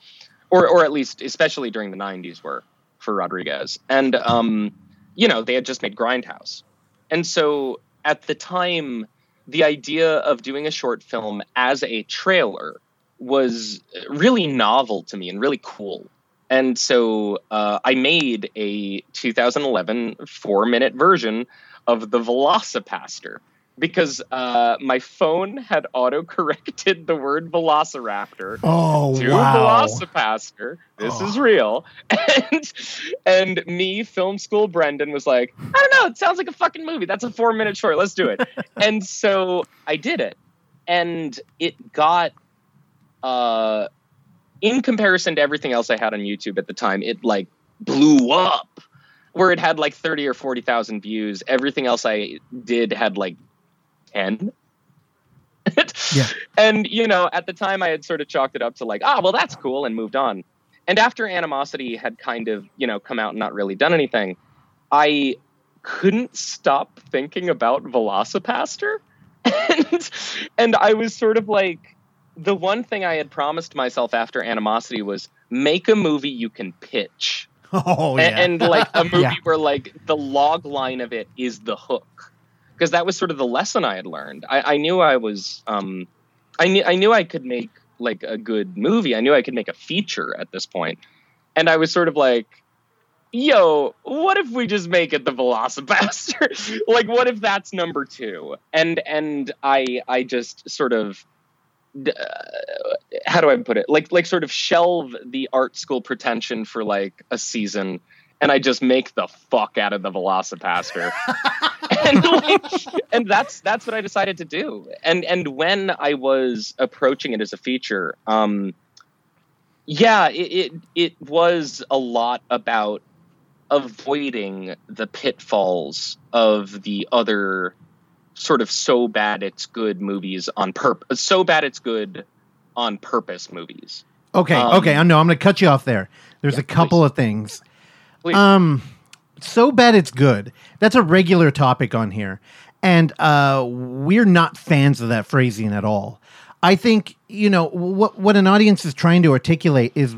or or at least especially during the 90s were for Rodriguez, and um, you know they had just made Grindhouse, and so at the time the idea of doing a short film as a trailer was really novel to me and really cool. And so uh, I made a 2011 four minute version of the VelociPastor because uh, my phone had auto corrected the word Velociraptor Oh, to wow. VelociPastor. This is real. And, and me, film school Brendan, was like, I don't know, it sounds like a fucking movie. That's a four minute short. Let's do it. and so I did it. And it got uh in comparison to everything else I had on YouTube at the time, it like blew up. Where it had like 30 or 40,000 views. Everything else I did had like 10. Yeah. And, you know, at the time I had sort of chalked it up to like, ah, well, that's cool and moved on. And after Animosity had kind of, you know, come out and not really done anything, I couldn't stop thinking about VelociPastor. And, and I was sort of like, the one thing I had promised myself after Animosity was make a movie you can pitch. Oh yeah. and, like a movie Yeah. where like the log line of it is the hook because that was sort of the lesson i had learned. I, I knew i was um i knew i knew i could make like a good movie. I knew i could make a feature at this point. And i was sort of like yo what if we just make it the velocipastor? Like what if that's number two? And and i i just sort of uh, how do I put it? Like like sort of shelve the art school pretension for like a season, and I just make the fuck out of the VelociPastor, and like, and that's that's what I decided to do. And and when I was approaching it as a feature, um, yeah, it it, it was a lot about avoiding the pitfalls of the other sort of so bad it's good movies on purpose so bad it's good on purpose movies Okay, Um, okay. I know. I'm going to cut you off there. There's a couple of things. Please. Um, so bad it's good. That's a regular topic on here, and uh, we're not fans of that phrasing at all. I think you know what what an audience is trying to articulate is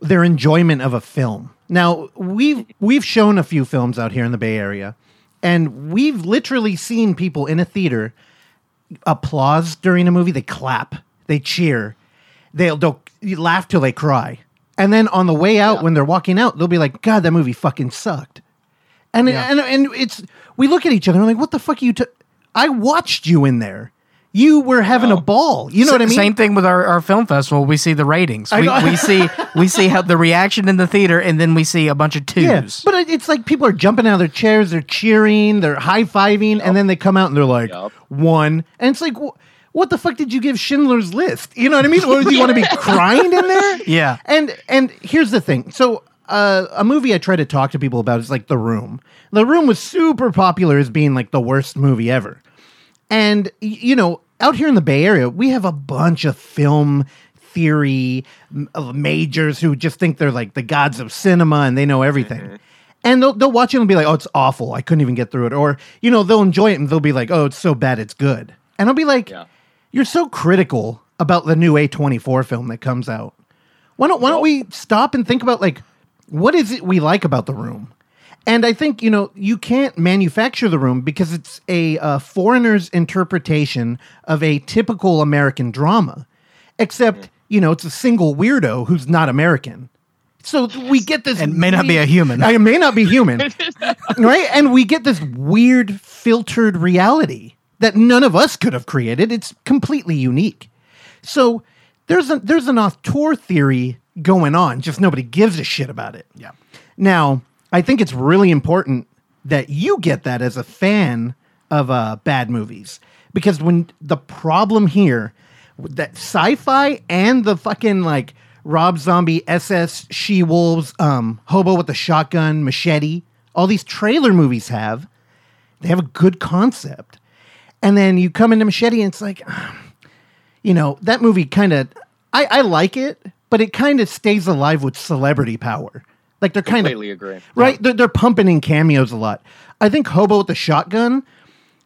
their enjoyment of a film. Now we've we've shown a few films out here in the Bay Area, and we've literally seen people in a theater applause during a movie. They clap, they cheer, they'll they'll laugh till they cry, and then on the way out when they're walking out, they'll be like, "God, that movie fucking sucked." And and and it's we look at each other and we're like, "What the fuck are you?" T- I watched you in there. You were having a ball. You know what I mean? Same thing with our, our film festival. We see the ratings. We, we see we see how the reaction in the theater, and then we see a bunch of twos. Yeah, but it's like people are jumping out of their chairs, they're cheering, they're high fiving, and then they come out and they're like one, and it's like, wh- what the fuck did you give Schindler's List? You know what I mean? Or do you want to be crying in there? Yeah. And and here's the thing. So uh, a movie I try to talk to people about is like The Room. The Room was super popular as being like the worst movie ever. And you know, out here in the Bay Area, we have a bunch of film theory of majors who just think they're like the gods of cinema and they know everything. And they'll, they'll watch it and be like, "Oh, it's awful. I couldn't even get through it." Or you know, they'll enjoy it and they'll be like, "Oh, it's so bad, it's good." And I'll be like, "You're so critical about the new A24 film that comes out. Why don't Why don't we stop and think about like what is it we like about the room?" And I think you know you can't manufacture the room because it's a uh, foreigner's interpretation of a typical American drama, except you know it's a single weirdo who's not American. So we get this And may not be a human. I may not be human, right? And we get this weird filtered reality that none of us could have created. It's completely unique. So there's a there's an auteur theory going on, just nobody gives a shit about it. Yeah. Now, I think it's really important that you get that as a fan of uh, bad movies because when the problem here that sci-fi and the fucking like Rob Zombie SS She Wolves um Hobo with the Shotgun Machete all these trailer movies have they have a good concept and then you come into Machete and it's like you know that movie kind of I, I like it but it kind of stays alive with celebrity power like they're kind of agree. right? They're, they're pumping in cameos a lot. I think Hobo with the Shotgun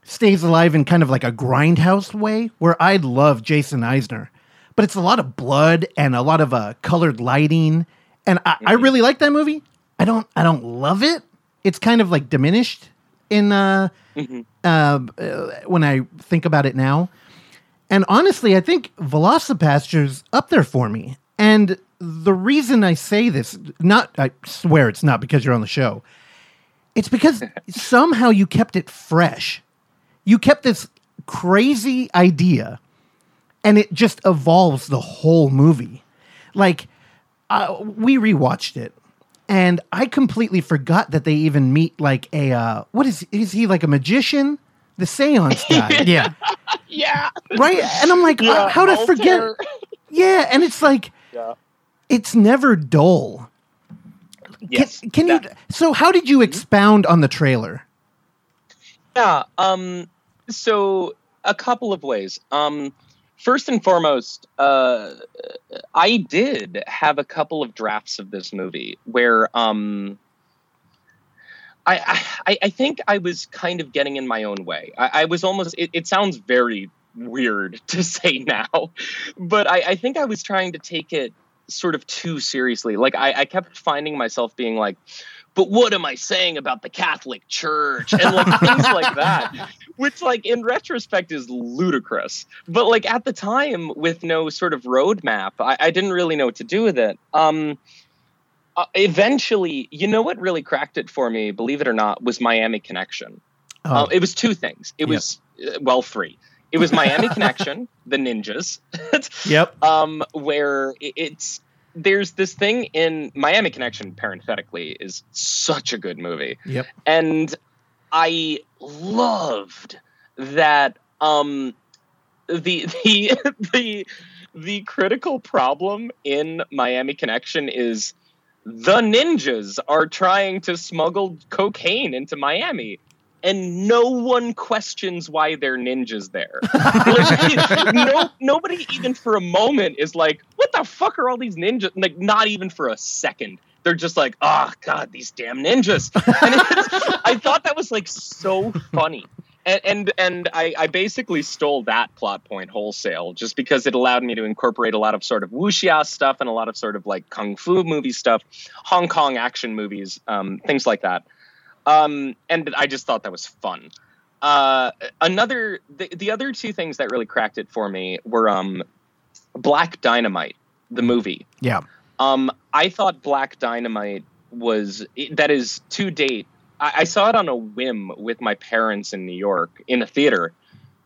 stays alive in kind of like a grindhouse way, where I'd love Jason Eisener, but it's a lot of blood and a lot of uh, colored lighting, and I, I really like that movie. I don't, I don't love it. It's kind of like diminished in uh, uh, uh, when I think about it now. And honestly, I think VelociPastor's up there for me. And the reason I say this, not I swear it's not because you're on the show. It's because somehow you kept it fresh. You kept this crazy idea and it just evolves the whole movie. Like uh, we rewatched it and I completely forgot that they even meet like a uh, what is is he like a magician? The seance guy. yeah. yeah. Right? And I'm like, Yeah, uh, how to forget? Voltaire. Yeah, and it's like Yeah. it's never dull. Yes. Can, can you? So, how did you expound on the trailer? Yeah. Um. So a couple of ways. Um. First and foremost, uh, I did have a couple of drafts of this movie where um. I, I I think I was kind of getting in my own way. I, I was almost. It, it sounds very weird to say now, but I, I think I was trying to take it sort of too seriously. Like I, I kept finding myself being like, but what am I saying about the Catholic Church and like things like that, which like in retrospect is ludicrous. But like at the time, with no sort of roadmap, I, I didn't really know what to do with it. Um, uh, eventually, you know what really cracked it for me, believe it or not, was Miami Connection. Oh. Um, it was two things. It was uh, well, three. It was Miami Connection, the ninjas. Yep. Um, where it, it's there's this thing in Miami Connection. Parenthetically, is such a good movie, Yep. and I loved that. Um, the the the the critical problem in Miami Connection is the ninjas are trying to smuggle cocaine into Miami. And no one questions why they're ninjas there. Like, no, nobody even for a moment is like, "What the fuck are all these ninjas?" Like, not even for a second. They're just like, "Oh God, these damn ninjas!" I thought that was like so funny and and, and I, I basically stole that plot point wholesale just because it allowed me to incorporate a lot of sort of wuxia stuff and a lot of sort of like kung fu movie stuff, Hong Kong action movies, um, things like that. Um, and I just thought that was fun. Uh, another, the, the other two things that really cracked it for me were um, Black Dynamite, the movie. Yeah. Um, I thought Black Dynamite was that is to date. I, I saw it on a whim with my parents in New York in a theater,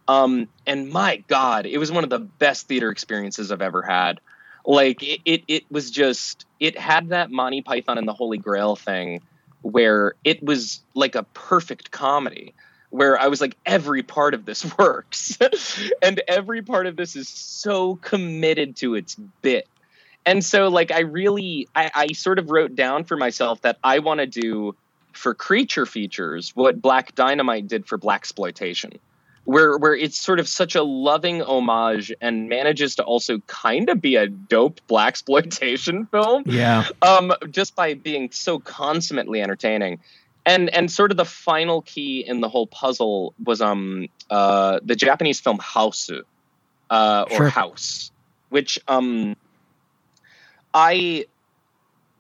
um, and my God, it was one of the best theater experiences I've ever had. Like it, it, it was just it had that Monty Python and the Holy Grail thing, where it was like a perfect comedy where I was like, every part of this works. and every part of this is so committed to its bit. And so, like, I really, I, I sort of wrote down for myself that I want to do for creature features what Black Dynamite did for Black Exploitation, where where it's sort of such a loving homage and manages to also kind of be a dope Black exploitation film Yeah. um, just by being so consummately entertaining. And and sort of the final key in the whole puzzle was um uh the Japanese film House, uh, or Sure. House, which um I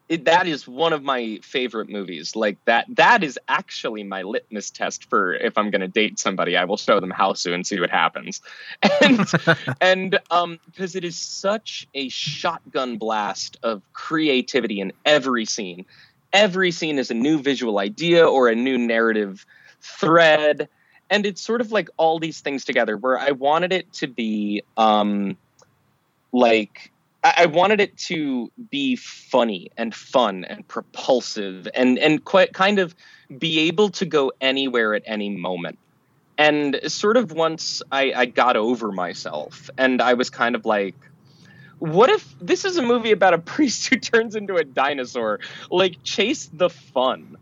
it, that is one of my favorite movies. Like that that is actually my litmus test for if I'm going to date somebody, I will show them House and see what happens. And and um because it is such a shotgun blast of creativity in every scene. Every scene is a new visual idea or a new narrative thread and it's sort of like all these things together where I wanted it to be um like I, I wanted it to be funny and fun and propulsive and and quite kind of be able to go anywhere at any moment. And sort of once I, I got over myself and I was kind of like, what if this is a movie about a priest who turns into a dinosaur? Like, chase the fun.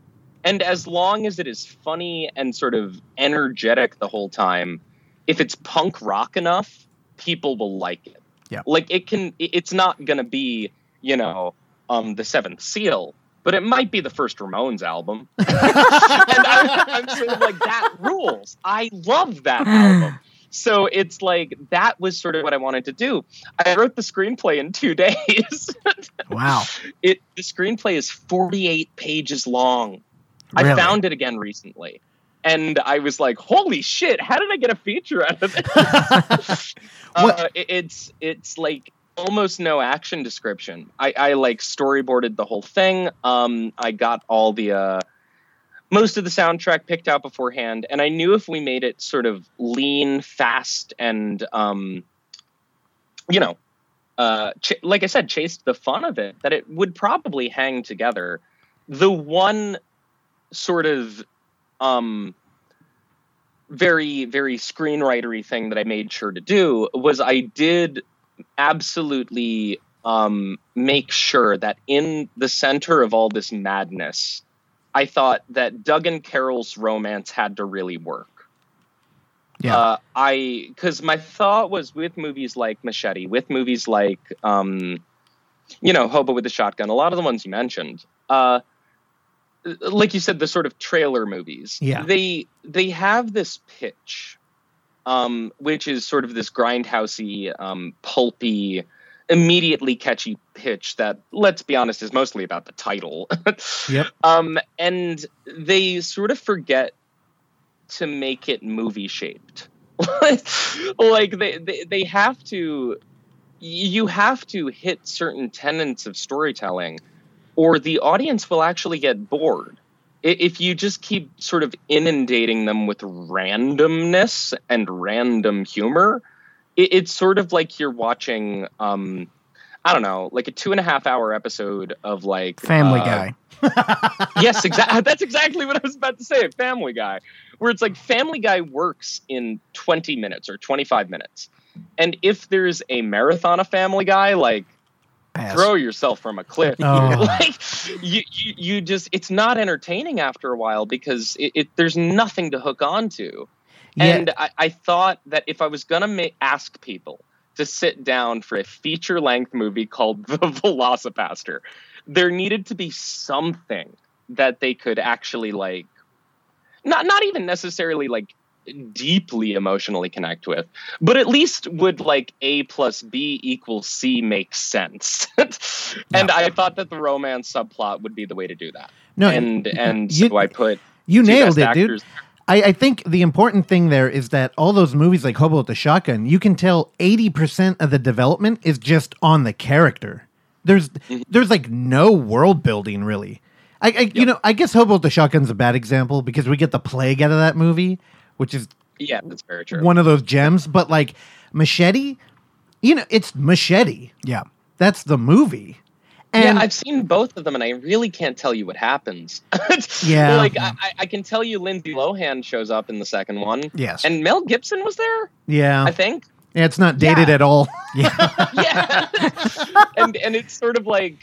And as long as it is funny and sort of energetic the whole time, if it's punk rock enough, people will like it. Yeah. Like it can it's not gonna be, you know, um the seventh seal, but it might be the first Ramones album. and I, I'm sort of like that rules. I love that album. So it's like that was sort of what I wanted to do. I wrote the screenplay in two days. Wow. it the screenplay is 48 pages long. I found it again recently. And I was like, "Holy shit! How did I get a feature out of it?" uh, it- it's it's like almost no action description. I, I like storyboarded the whole thing. Um, I got all the uh, most of the soundtrack picked out beforehand, and I knew if we made it sort of lean, fast, and um, you know, uh, ch- like I said, chased the fun of it, that it would probably hang together. The one sort of um, very, very screenwritery thing that I made sure to do was I did absolutely um, make sure that in the center of all this madness, I thought that Doug and Carol's romance had to really work. Yeah. Uh, I because my thought was with movies like Machete, with movies like um, you know Hobo with the Shotgun, a lot of the ones you mentioned, uh, like you said, the sort of trailer movies. Yeah. they they have this pitch, um, which is sort of this grindhousey, um, pulpy, immediately catchy pitch that, let's be honest, is mostly about the title. Yep. Um, and they sort of forget to make it movie shaped. like they, they they have to you have to hit certain tenets of storytelling or the audience will actually get bored. If you just keep sort of inundating them with randomness and random humor, it, it's sort of like you're watching um I don't know, like a two and a half hour episode of like Family uh, Guy. yes, exactly. That's exactly what I was about to say. Family Guy, where it's like Family Guy works in 20 minutes or 25 minutes, and if there's a marathon of Family Guy, like Pass. throw yourself from a cliff. Oh. like you, you, you just it's not entertaining after a while because it, it there's nothing to hook on to. Yeah. And I, I thought that if I was gonna ma- ask people to sit down for a feature length movie called The VelociPastor, there needed to be something that they could actually like, not not even necessarily like deeply emotionally connect with, but at least would like A plus B equals C make sense. and I thought that the romance subplot would be the way to do that. No, and and you- so I put You nailed it, dude. I, I think the important thing there is that all those movies like Hobo with the Shotgun, you can tell 80% of the development is just on the character. There's Mm-hmm. there's like no world building really. I, I you know, I guess Hobo with the Shotgun's a bad example because we get the plague out of that movie, which is Yeah, that's very true. one of those gems, but like Machete, you know, it's Machete. Yeah. That's the movie. And yeah, I've seen both of them, and I really can't tell you what happens. Yeah. like I, I- I can tell you, Lindsay Lohan shows up in the second one. Yes. and Mel Gibson was there. yeah. I think. yeah, it's not dated Yeah. at all. yeah, yeah, and and it's sort of like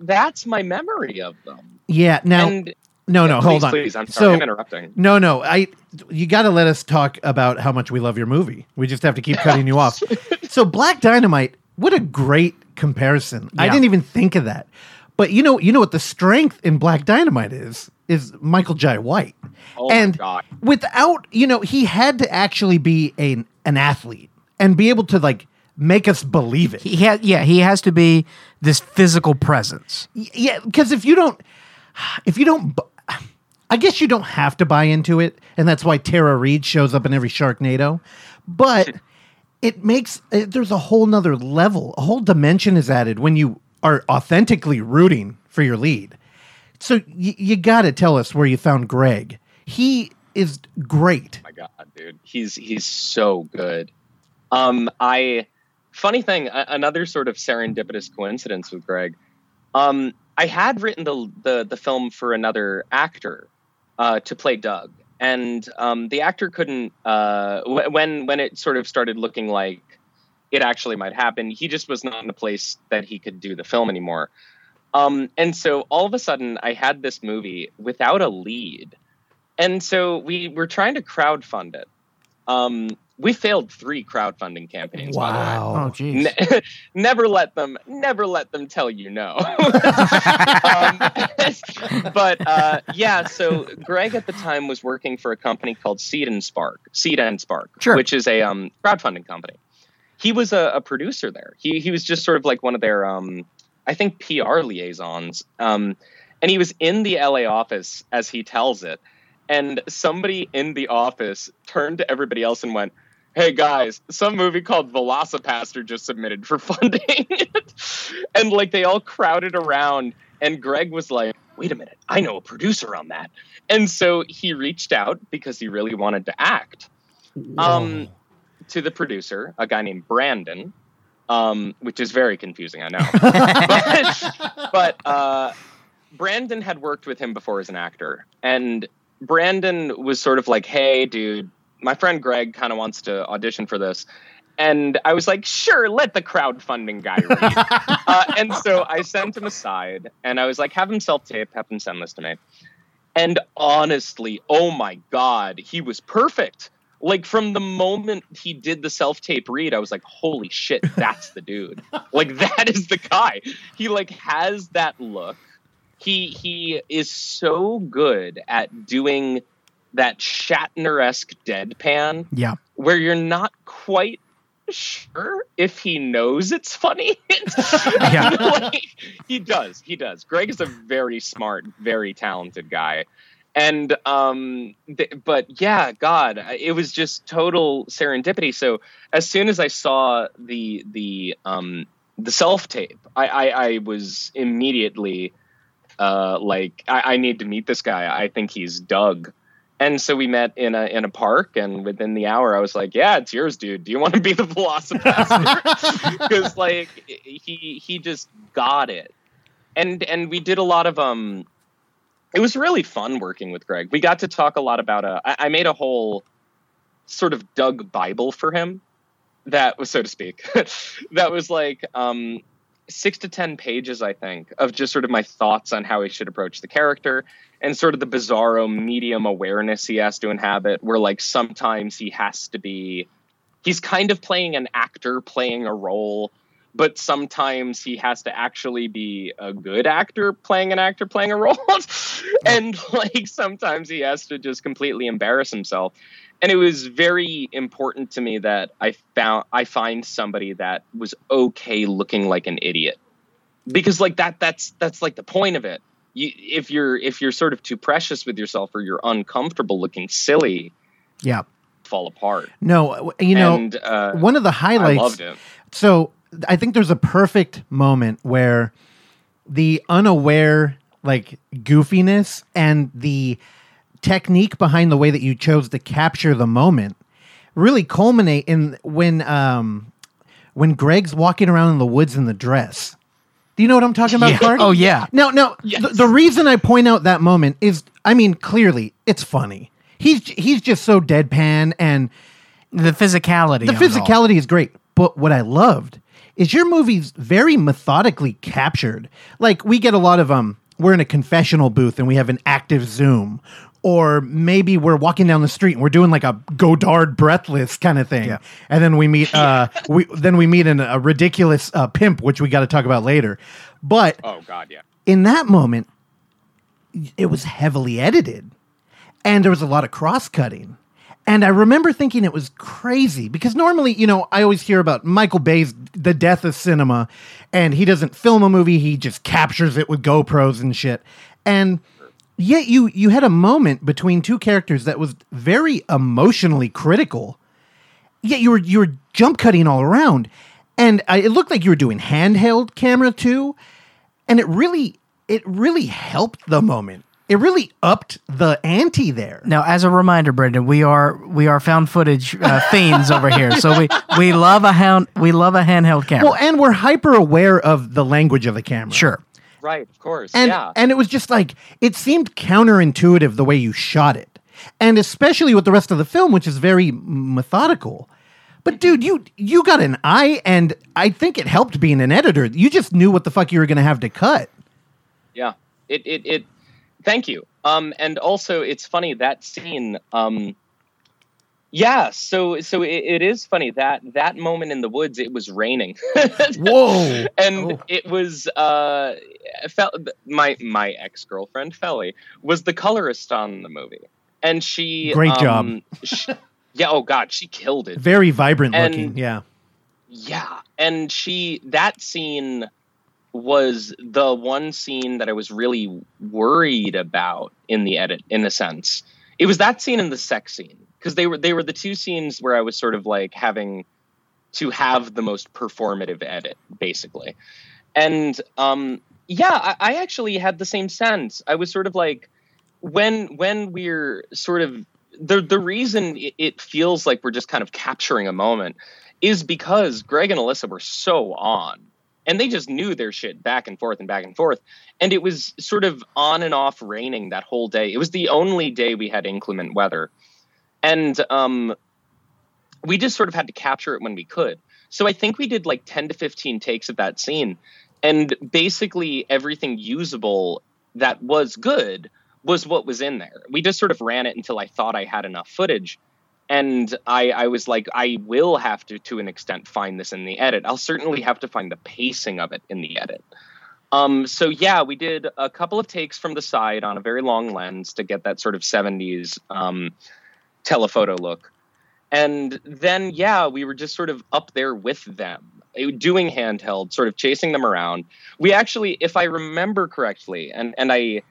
that's my memory of them. Yeah, now and no, no, Yeah, hold on. please, I'm sorry, I'm interrupting. No, no, I. You got to let us talk about how much we love your movie. We just have to keep cutting you off. So, Black Dynamite, what a great comparison. I didn't even think of that. But you know, you know what the strength in Black Dynamite is is Michael Jai White. Oh and my god. without, you know, he had to actually be a, an athlete and be able to like make us believe it. He ha- yeah, he has to be this physical presence. Y- Yeah, because if you don't, if you don't, bu- I guess you don't have to buy into it, and that's why Tara Reid shows up in every Sharknado. But it makes uh, there's a whole nother level, a whole dimension is added when you are authentically rooting for your lead. So y- you got to tell us where you found Greg. He is great. Oh my god, dude, he's he's so good. Um, I funny thing, another sort of serendipitous coincidence with Greg. Um, I had written the the, the film for another actor uh, to play Doug, and um, the actor couldn't. Uh, when when it sort of started looking like it actually might happen, he just was not in a place that he could do the film anymore. Um, and so all of a sudden, I had this movie without a lead, and so we were trying to crowdfund it. Um, we failed three crowdfunding campaigns. Wow! Oh, jeez. Ne- never let them never let them tell you no um, but uh, yeah so greg at the time was working for a company called seed and spark seed and spark Sure. which is a um, crowdfunding company he was a, a producer there he, he was just sort of like one of their um, i think pr liaisons um, and he was in the la office as he tells it and somebody in the office turned to everybody else and went hey guys, some movie called VelociPastor just submitted for funding. and like they all crowded around and Greg was like, wait a minute, I know a producer on that. And so he reached out because he really wanted to act. Um to the producer, a guy named Brandon, um, which is very confusing, I know. but but uh, Brandon had worked with him before as an actor, and Brandon was sort of like, "Hey, dude, my friend Greg kind of wants to audition for this." And I was like, sure, let the crowdfunding guy read. uh, and so I sent him aside and I was like, have him self tape, have him send this to me. And honestly, oh my God, he was perfect. Like from the moment he did the self tape read, I was like, holy shit, that's the dude. like that is the guy. He like has that look. He he is so good at doing that Shatner-esque deadpan Yeah. where you're not quite sure if he knows it's funny. Yeah. Like, he does. He does. Greg is a very smart, very talented guy. And um th- but yeah, god, it was just total serendipity. So as soon as I saw the the um the self tape, I, I I was immediately uh like I, I need to meet this guy. I think he's Doug. And so we met in a in a park, and within the hour, I was like, "Yeah, it's yours, dude. Do you want to be the VelociPastor?" Because like he he just got it, and and we did a lot of um. It was really fun working with Greg. We got to talk a lot about uh, I, I made a whole sort of Doug Bible for him, that was so to speak, that was like um six to ten pages, I think, of just sort of my thoughts on how he should approach the character and sort of the bizarro medium awareness he has to inhabit, where like sometimes he has to be he's kind of playing an actor playing a role, but sometimes he has to actually be a good actor playing an actor playing a role. and like sometimes he has to just completely embarrass himself. And it was very important to me that I found I find somebody that was okay looking like an idiot. Because like that that's that's like the point of it. You, if you're if you're sort of too precious with yourself or you're uncomfortable looking silly, Yeah. fall apart. No, you know, And, uh, one of the highlights. I loved it. So I think there's a perfect moment where the unaware like goofiness and the technique behind the way that you chose to capture the moment really culminate in when um when Greg's walking around in the woods in the dress. Do you know what I'm talking about, Yeah. Clark? Oh, yeah. No, no. The, the reason I point out that moment is, I mean, clearly it's funny. He's he's just so deadpan and the physicality. The of it all. physicality is great, but what I loved is your movie's very methodically captured. Like we get a lot of um, we're in a confessional booth and we have an active zoom, or maybe we're walking down the street and we're doing like a Godard breathless kind of thing, and then we meet uh, we then we meet in a ridiculous uh, pimp, which we got to talk about later. But Oh God, yeah. in that moment, it was heavily edited and there was a lot of cross cutting. And I remember thinking it was crazy because normally, you know, I always hear about Michael Bay's The Death of Cinema, and he doesn't film a movie, he just captures it with GoPros and shit. And yet you you had a moment between two characters that was very emotionally critical. Yet you were you were jump cutting all around. And I, it looked like you were doing handheld camera too. And it really it really helped the moment it really upped the ante there. Now, as a reminder, Brendan, we are we are found footage uh, fiends over here, so we we love a hand we love a handheld camera. Well, and we're hyper aware of the language of the camera. sure. Right, of course. And yeah. and it was just like it seemed counterintuitive the way you shot it. And especially with the rest of the film which is very methodical. But dude, you you got an eye and I think it helped being an editor. You just knew what the fuck you were going to have to cut. Yeah. It it it thank you. Um and also it's funny that scene um yeah, so so it, it is funny that that moment in the woods it was raining. Whoa. and Oh. it was uh Fel- my my ex-girlfriend Felly was the colorist on the movie. And she Great job. um, she- yeah, oh god, she killed it. Very vibrant And- looking. Yeah. Yeah, and she that scene was the one scene that I was really worried about in the edit in a sense. It was that scene and the sex scene because they were they were the two scenes where I was sort of like having to have the most performative edit basically. And um yeah, I, I actually had the same sense. I was sort of like when when we're sort of the the reason it, it feels like we're just kind of capturing a moment is because Greg and Alyssa were so on. And they just knew their shit back and forth and back and forth. And it was sort of on and off raining that whole day. It was the only day we had inclement weather. And um, we just sort of had to capture it when we could. So I think we did like 10 to 15 takes of that scene. And basically everything usable that was good was what was in there. We just sort of ran it until I thought I had enough footage and I, I was like, I will have to, to an extent, find this in the edit. I'll certainly have to find the pacing of it in the edit. Um, so yeah, we did a couple of takes from the side on a very long lens to get that sort of '70s um, telephoto look, and then yeah, we were just sort of up there with them, eh, doing handheld, sort of chasing them around. We actually, if I remember correctly, and and I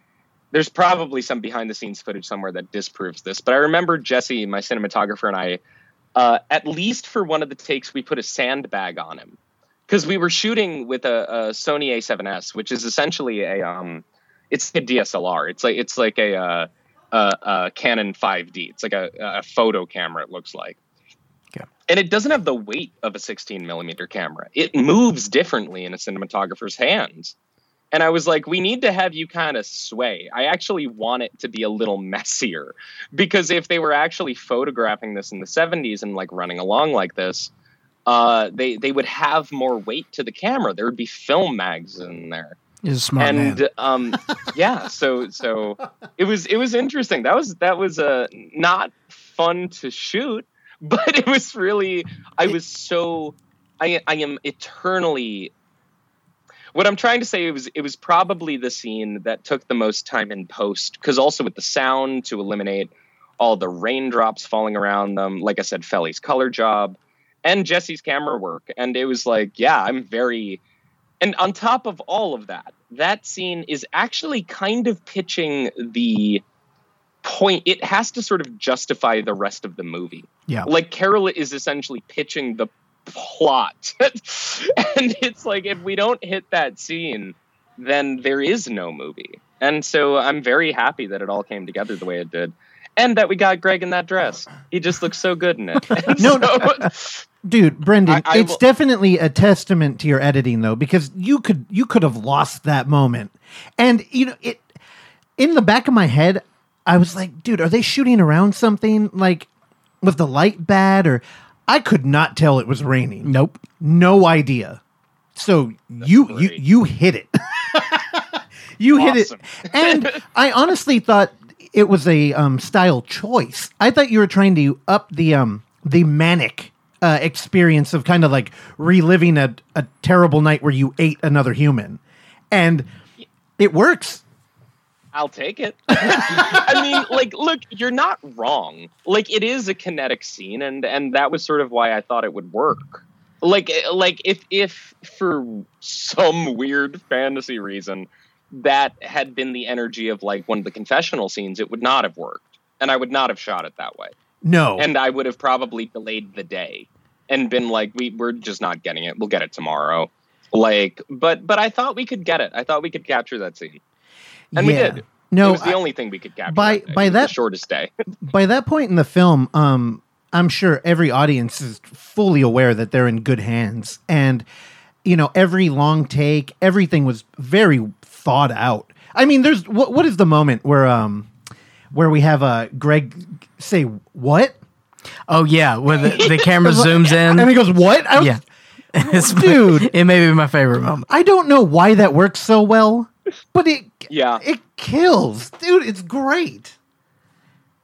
there's probably some behind the scenes footage somewhere that disproves this, but I remember Jesse, my cinematographer, and I, uh, at least for one of the takes, we put a sandbag on him because we were shooting with a, a Sony A7S, which is essentially a um, it's a DSLR. It's like it's like a uh, a, a Canon 5D. It's like a, a photo camera. It looks like. Yeah. And it doesn't have the weight of a 16 millimeter camera. It moves differently in a cinematographer's hands. And I was like, we need to have you kind of sway. I actually want it to be a little messier because if they were actually photographing this in the 70s and like running along like this, uh, they they would have more weight to the camera. There would be film mags in there, He's smart and man. um, yeah. So so it was it was interesting. That was that was uh, not fun to shoot, but it was really. I was so. I I am eternally what I'm trying to say was it was probably the scene that took the most time in post because also with the sound to eliminate all the raindrops falling around them. Like I said, Felly's color job and Jesse's camera work, and it was like, yeah, I'm very. And on top of all of that, that scene is actually kind of pitching the point. It has to sort of justify the rest of the movie. Yeah. Like Carol is essentially pitching the plot. and it's like if we don't hit that scene, then there is no movie. And so I'm very happy that it all came together the way it did. And that we got Greg in that dress. He just looks so good in it. No, so- Dude, Brendan, I- I it's will- definitely a testament to your editing though, because you could you could have lost that moment. And you know, it in the back of my head, I was like, dude, are they shooting around something? Like was the light bad or I could not tell it was raining. Nope. No idea. So you you you hit it. you hit it. And I honestly thought it was a um, style choice. I thought you were trying to up the um the manic uh, experience of kind of like reliving a, a terrible night where you ate another human. And it works. I'll take it. I mean, like, look, you're not wrong. Like, it is a kinetic scene, and and that was sort of why I thought it would work. Like, eh, like if if for some weird fantasy reason that had been the energy of like one of the confessional scenes, it would not have worked, and I would not have shot it that way, No. and I would have probably delayed the day and been like, we we're just not getting it. We'll get it tomorrow. Like, but but I thought we could get it. I thought we could capture that scene. And we did. No, it was the I- only thing we could capture. by- that by It was the that- shortest day. by that point in the film, um, I'm sure every audience is fully aware that they're in good hands, and you know every long take, everything was very thought out. I mean, there's what what is the moment where um where we have uh Greg say what? Oh yeah, where the, the camera zooms in and he goes what? I was, yeah, It's- Dude. it may be my favorite moment. I don't know why that works so well, but it Yeah. it kills, dude. It's great.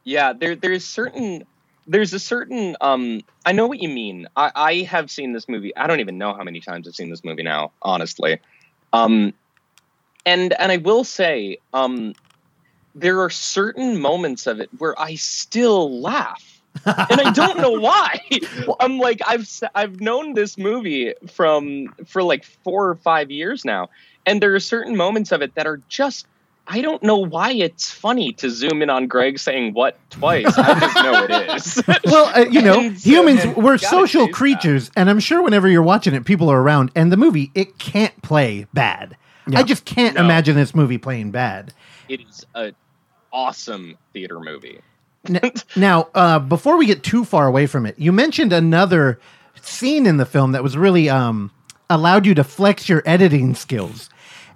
Yeah, there there's certain there's a certain um I know what you mean. I, I have seen this movie. I don't even know how many times I've seen this movie now, honestly. Um and and I will say, um there are certain moments of it where I still laugh. and I don't know why. I'm like I've I've known this movie from for like 4 or 5 years now and there are certain moments of it that are just I don't know why it's funny to zoom in on Greg saying what twice. I just know it is. Well, uh, you know, And humans and we're social chase that. creatures, and I'm sure whenever you're watching it, people are around, and the movie it can't play bad. I just can't No. imagine this movie playing bad. It is a awesome theater movie. N- now, uh, before we get too far away from it, you mentioned another scene in the film that was really um, allowed you to flex your editing skills,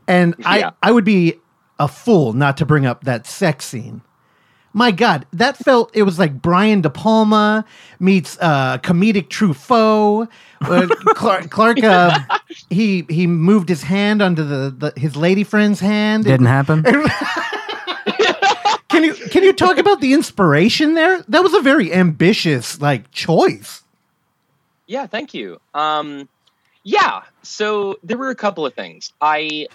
and Yeah. I I would be a fool not to bring up that sex scene. My God, that felt it was like Brian De Palma meets uh, comedic Truffaut. Uh, Clark, Clark uh, he he moved his hand onto the, the his lady friend's hand. Didn't happen. Can you can you talk about the inspiration there? That was a very ambitious like choice. Yeah, thank you. Um, yeah, so there were a couple of things. I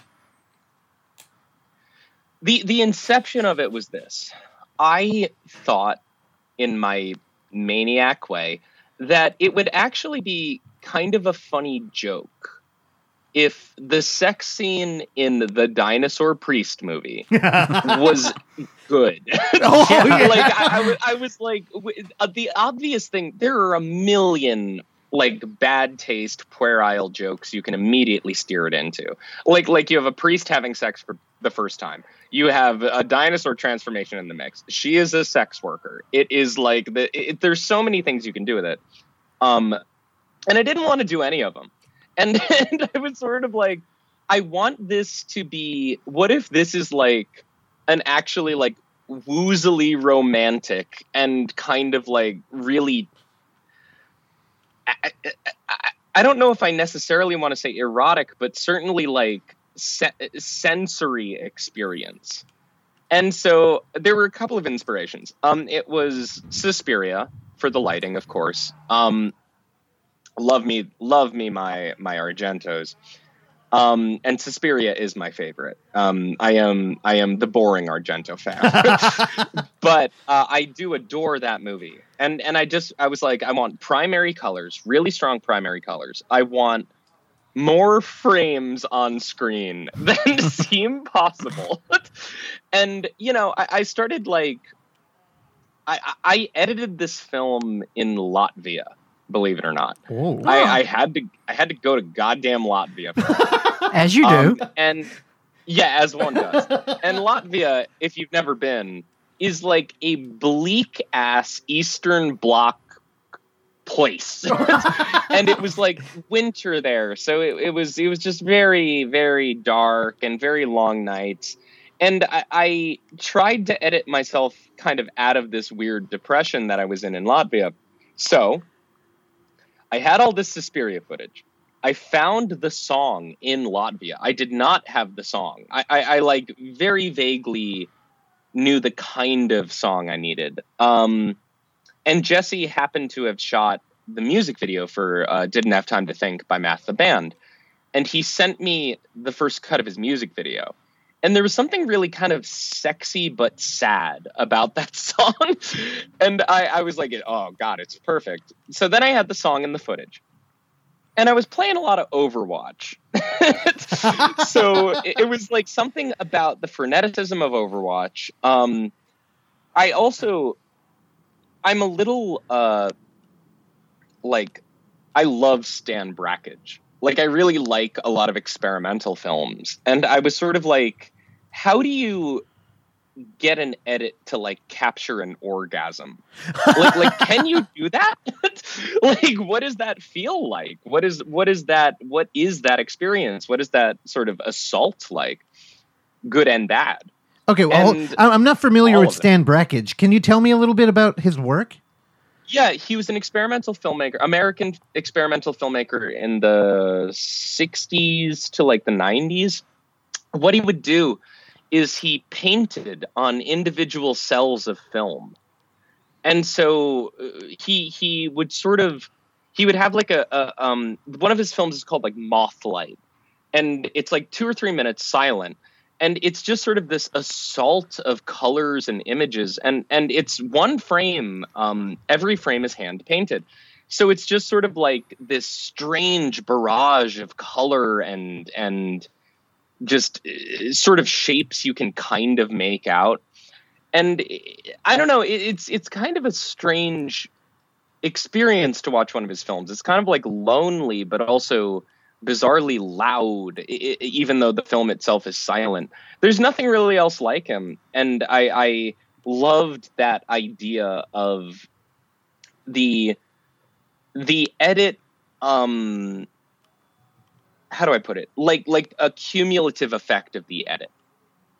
the the inception of it was this. I thought, in my maniac way, that it would actually be kind of a funny joke if the sex scene in the dinosaur priest movie was good. Oh, yeah. like I, I, wa- I was like w- uh, the obvious thing. There are a million like bad taste puerile jokes you can immediately steer it into. Like like you have a priest having sex for the first time. You have a dinosaur transformation in the mix. She is a sex worker. It is like the it, there's so many things you can do with it. Um, and I didn't want to do any of them. And, and I was sort of like, I want this to be. What if this is like an actually like woozily romantic and kind of like really. I, I, I- don't know if I necessarily want to say erotic, but certainly like se- sensory experience. And so there were a couple of inspirations. Um, it was Suspiria for the lighting, of course. Um, love me, love me, my my Argentos. Um, and Suspiria is my favorite. Um, I am I am the boring Argento fan, but uh, I do adore that movie. And and I just I was like I want primary colors, really strong primary colors. I want more frames on screen than seem possible. and you know I, I started like I, I I edited this film in Latvia. Believe it or not, Oh. I, I had to I had to go to goddamn Latvia. As you do. Um, and yeah, as one does. and Latvia, if you've never been, is like a bleak ass Eastern Bloc place. and it was like winter there, so it, it was it was just very very dark and very long nights. And I, I tried to edit myself kind of out of this weird depression that I was in in Latvia. So I had all this Suspiria footage. I found the song in Latvia. I did not have the song. I, I, I like very vaguely knew the kind of song I needed. Um, and Jesse happened to have shot the music video for uh, "Didn't Have Time to Think" by Math the Band, and he sent me the first cut of his music video. And there was something really kind of sexy but sad about that song. and I, I was like, oh, God, it's perfect. So then I had the song and the footage and I was playing a lot of Overwatch. so it, it was like something about the freneticism of Overwatch. Um, I also, I'm a little uh, like, I love Stan Brakhage. Like, I really like a lot of experimental films, and I was sort of like, how do you get an edit to like capture an orgasm? like, like can you do that? like, what does that feel like? What is what is that? What is that experience? What is that sort of assault like? Good and bad. Okay, well, And I'm not familiar with. Stan Brakhage. Can you tell me a little bit about his work? Yeah, he was an experimental filmmaker, American experimental filmmaker in the 60s to like the 90s. What he would do is he painted on individual cells of film. And so uh, he he would sort of he would have like a, a um one of his films is called like Mothlight. And it's like 2 or 3 minutes silent and it's just sort of this assault of colors and images and and it's one frame um every frame is hand painted so it's just sort of like this strange barrage of color and and just uh, sort of shapes you can kind of make out. And uh, i don't know it's it's kind of a strange experience to watch one of his films. It's kind of like lonely but also bizarrely loud even though the film itself is silent. There's nothing really else like him and i i loved that idea of the the edit um how do i put it? Like like a cumulative effect of the edit.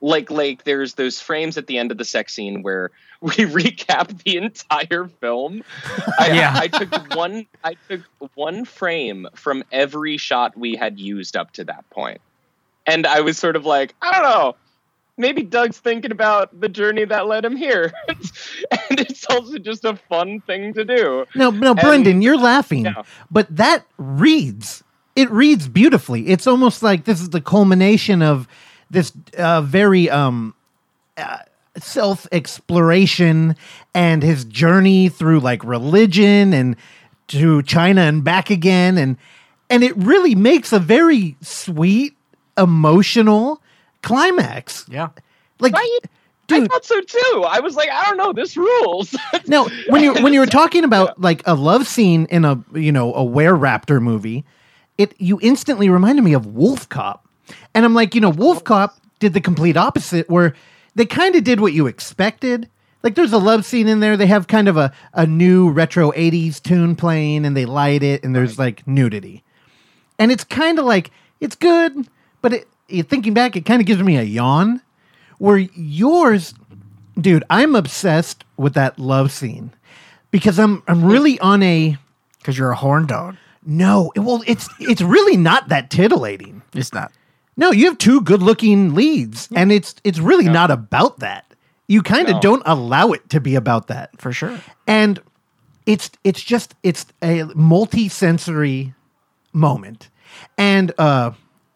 Like like there's those frames at the end of the sex scene where we recap the entire film. I, Yeah. I took one i took one frame from every shot we had used up to that point. And i was sort of like i don't know. Maybe doug's thinking about the journey that led him here. And it's also just a fun thing to do. No, no, And- Brendan, you're laughing, Yeah. but that reads. It reads beautifully. It's almost like this is the culmination of this uh, very um, uh, self exploration and his journey through like religion and to China and back again, and and it really makes a very sweet, emotional climax. Yeah. Like, Right? I thought so too. I was like, I don't know, this rules. No, when you when you were talking about like a love scene in a you know a were raptor movie, it you instantly reminded me of WolfCop, and I'm like, you know, WolfCop did the complete opposite, where they kind of did what you expected. Like there's a love scene in there. They have kind of a, a new retro 80s tune playing and they light it and there's like nudity. And it's kind of like it's good, but it, thinking back, it kind of gives me a yawn. Where yours, dude, I'm obsessed with that love scene because I'm I'm really on a because you're a horn dog. No, it- well, it's it's really not that titillating. It's not. No, you have two good-looking leads, and it's it's really not about that. You kind of No. don't allow it to be about that, For sure. and it's it's just it's a multi-sensory moment, and uh,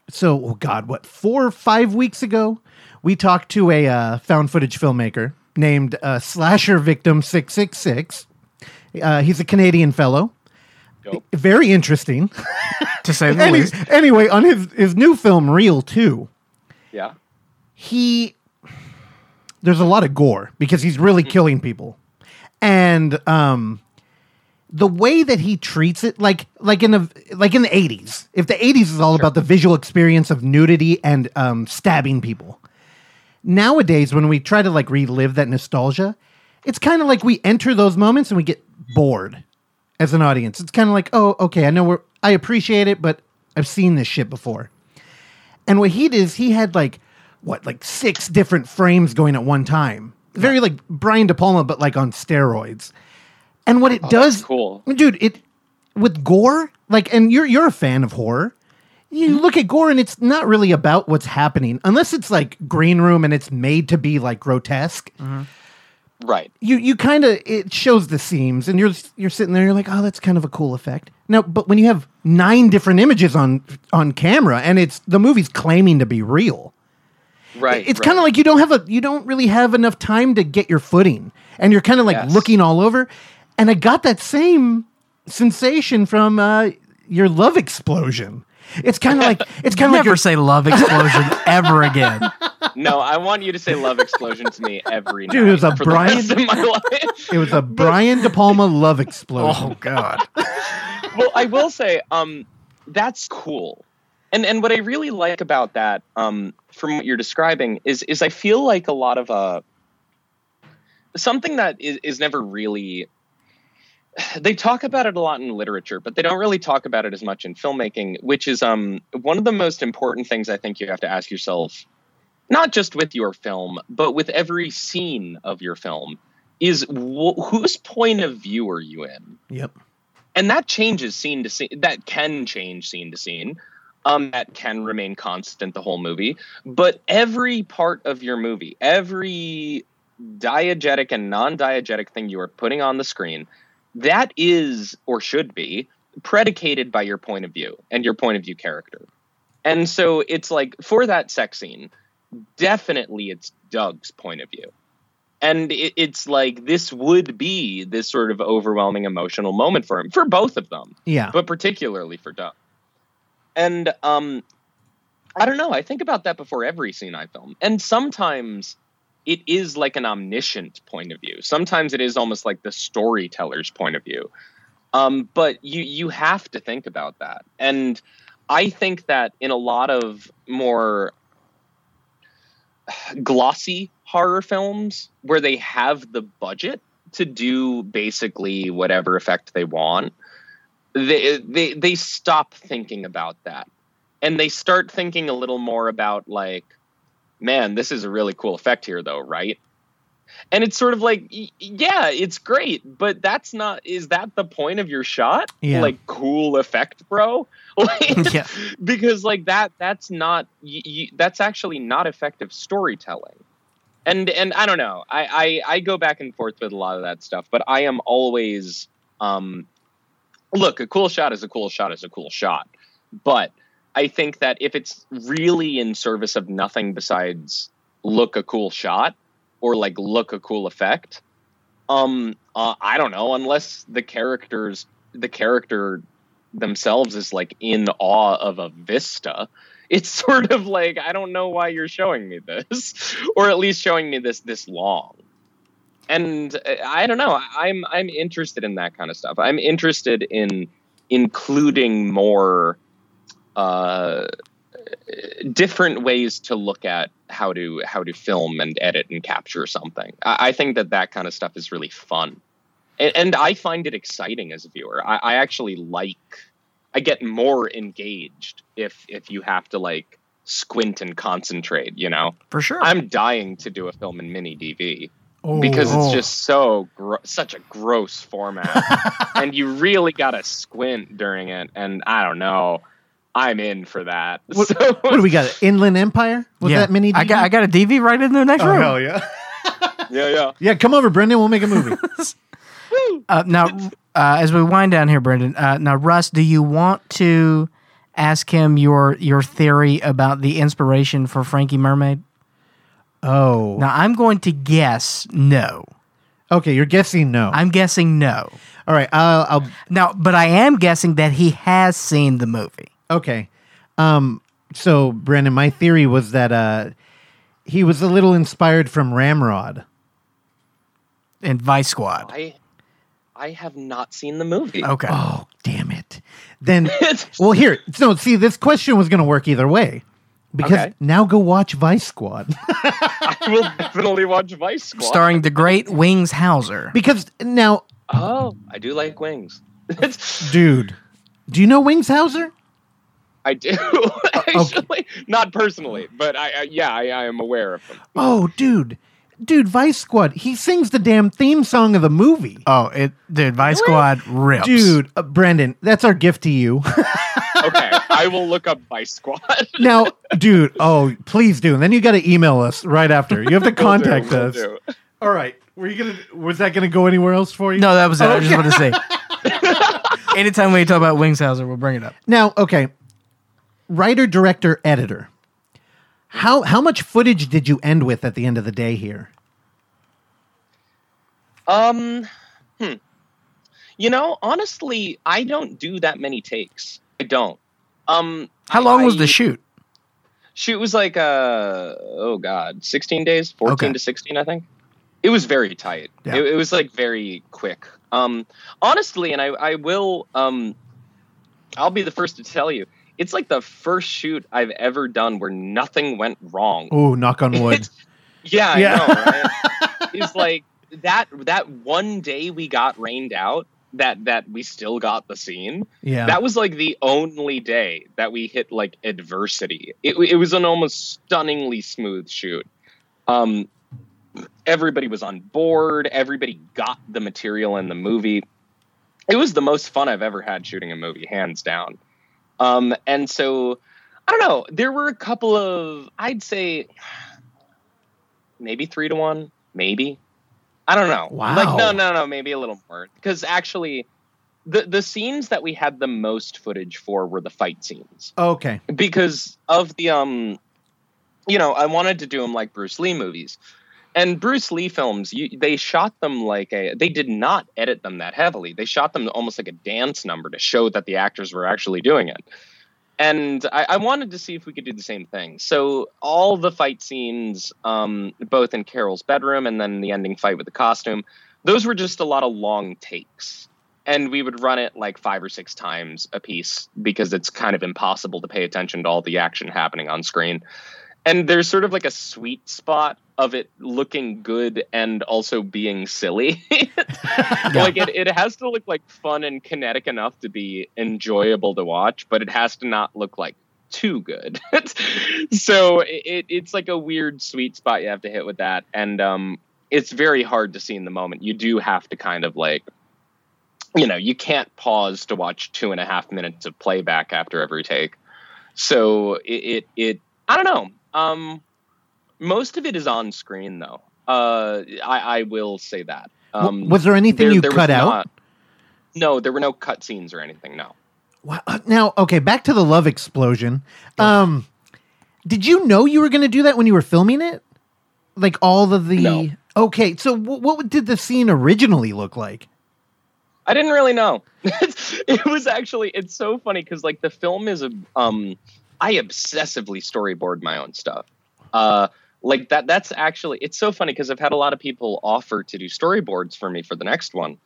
so oh god, what four or five weeks ago, we talked to a uh, found footage filmmaker named uh, Slasher Victim Six Six Six. Uh, he's a Canadian fellow. Dope. Very interesting. To say the Any- least. anyway, on his his new film Real 2, yeah. he there's a lot of gore because he's really killing people. And um the way that he treats it like like in the like in the 80s. If the 80s is all about the visual experience of nudity and um stabbing people. Nowadays when we try to like relive that nostalgia, it's kind of like we enter those moments and we get bored as an audience. It's kind of like, "Oh, okay, I know we're I appreciate it, but I've seen this shit before." And what he did is he had like what, like six different frames going at one time. Very like Brian De Palma, but like on steroids. And what it Oh, does, cool. dude, it with gore, like, and you're you're a fan of horror. You mm-hmm. look at gore and it's not really about what's happening, unless it's like Green Room and it's made to be like grotesque. Mm-hmm. Right. You you kind of it shows the seams, and you're you're sitting there, you're like, oh, that's kind of a cool effect. Now, but when you have nine different images on on camera, and it's the movie's claiming to be real, Right. it's right. kind of like you don't have a you don't really have enough time to get your footing and you're kind of like Yes. looking all over and i got that same sensation from uh your love explosion it's kind of like it's kind of like Never you're, say love explosion ever again. No, I want you to say love explosion to me every Dude, it night was a for Brian- the rest of my life. it was a brian de palma love explosion Oh God. well, I will say, um, that's cool. and and what I really like about that, um, from what you're describing, is is I feel like a lot of uh, something that is, is never really. They talk about it a lot in literature, but they don't really talk about it as much in filmmaking, which is um one of the most important things I think you have to ask yourself, not just with your film, but with every scene of your film, is wh- whose point of view are you in? Yep. and that changes scene to scene that can change scene to scene um that can remain constant the whole movie but every part of your movie every diegetic and non-diegetic thing you are putting on the screen that is or should be predicated by your point of view and your point of view character and so it's like for that sex scene definitely it's doug's point of view. And it, it's like this would be this sort of overwhelming emotional moment for him for both of them Yeah. but particularly for doug. And um i don't know i think about that before every scene i film. And sometimes it is like an omniscient point of view. Sometimes it is almost like the storyteller's point of view. Um but you you have to think about that. And i think that in a lot of more glossy horror films where they have the budget to do basically whatever effect they want they they they stop thinking about that. And they start thinking a little more about like man this is a really cool effect here though right and it's sort of like yeah it's great but that's not is that the point of your shot? Yeah. like cool effect bro? Like, Yeah. because like that that's not y- y- that's actually not effective storytelling. And and i don't know. I, I i go back and forth with a lot of that stuff but i am always um look a cool shot is a cool shot is a cool shot. But i think that if it's really in service of nothing besides look a cool shot or like look a cool effect um uh, i don't know unless the characters the character themselves is like in awe of a vista it's sort of like i don't know why you're showing me this or at least showing me this this long. And uh, i don't know i'm i'm interested in that kind of stuff. I'm interested in including more uh different ways to look at how to how to film and edit and capture something i, I think that that kind of stuff is really fun and, and i find it exciting as a viewer I, I actually like i get more engaged if if you have to like squint and concentrate you know For sure. i'm dying to do a film in mini dv Oh. because it's Oh. just so gro- such a gross format and you really gotta squint during it and i don't know i'm in for that What, so what do we got? Inland Empire? Was yeah. that mini? I got I got a DV right in the next room. Oh room. hell yeah! yeah yeah Yeah, come over, Brendan. We'll make a movie. Uh, now, uh, as we wind down here, Brendan. Uh, now, Russ, do you want to ask him your your theory about the inspiration for Frankie Mermaid? oh, Now, I'm going to guess no. okay. You're guessing no. I'm guessing no. All right. I'll, I'll Now, but I am guessing that he has seen the movie. Okay. Um so Brandon, my theory was that uh he was a little inspired from Ramrod. and Vice Squad. i i have not seen the movie Okay. Oh, damn it. Then well here, no, see this question was gonna work either way. Because Okay. now go watch Vice Squad. i will definitely watch vice squad Starring the great Wings Hauser. because now, oh i do like wings dude, do you know Wings Hauser? I do actually not personally but i, I yeah I, I am aware of them Oh, dude. Dude, Vice Squad. He sings the damn theme song of the movie. Oh, it dude, Vice Squad rips. Dude, uh, Brandon, that's our gift to you. okay i will look up vice squad now, dude, oh, please do. And then you got to email us right after. You have to Will do, contact will us. do. All right. Were you gonna? Was that gonna go anywhere else for you? No, that was it. I just Okay. want to say. Anytime we talk about Wings Hauser, we'll bring it up. Now, okay. Writer, director, editor. How how much footage did you end with at the end of the day here? Um, hmm. You know, honestly, I don't do that many takes. I don't. Um, How long was the shoot? shoot? Was like uh, oh god, sixteen days, fourteen Okay. to sixteen, I think. It was very tight. Yeah. It, it was like very quick. Um, honestly, and I I will um, I'll be the first to tell you. It's like the first shoot I've ever done where nothing went wrong. Oh, knock on wood. It's- yeah, Yeah. I know. Right? it's like that that one day we got rained out that that we still got the scene. Yeah. That was like the only day that we hit like adversity. It it was an almost stunningly smooth shoot. Um everybody was on board, everybody got the material in the movie. It was the most fun I've ever had shooting a movie, hands down. Um and so I don't know, there were a couple of I'd say maybe 3 to 1, maybe. I don't know. Like Wow. no, no, no, maybe a little more cuz actually the the scenes that we had the most footage for were the fight scenes Okay. because of the um you know i wanted to do them like bruce lee movies and bruce lee films you, they shot them like a they did not edit them that heavily. They shot them almost like a dance number to show that the actors were actually doing it. And I, I wanted to see if we could do the same thing. So all the fight scenes um, both in carol's bedroom and then the ending fight with the costume those were just a lot of long takes. And we would run it like five or six times a piece because it's kind of impossible to pay attention to all the action happening on screen. And there's sort of like a sweet spot of it looking good and also being silly. Like it, it has to look like fun and kinetic enough to be enjoyable to watch, but it has to not look like too good. so it, it's like a weird sweet spot you have to hit with that. And um, it's very hard to see in the moment. You do have to kind of like you know, you can't pause to watch two and a half minutes of playback after every take. So it, it, it I don't know. Um, most of it is on screen though. Uh, I, I will say that. Um, was there anything you was cut out? not- no, there were no cut scenes or anything. No. Wow. uh, Now, okay, back to the love explosion. Um, did you know you were going to do that when you were filming it? Like all of the. No. Okay, so w- what did the scene originally look like? I didn't really know. it was actually it's so funny because like the film is a um I obsessively storyboard my own stuff. Uh like that that's actually it's so funny because I've had a lot of people offer to do storyboards for me for the next one.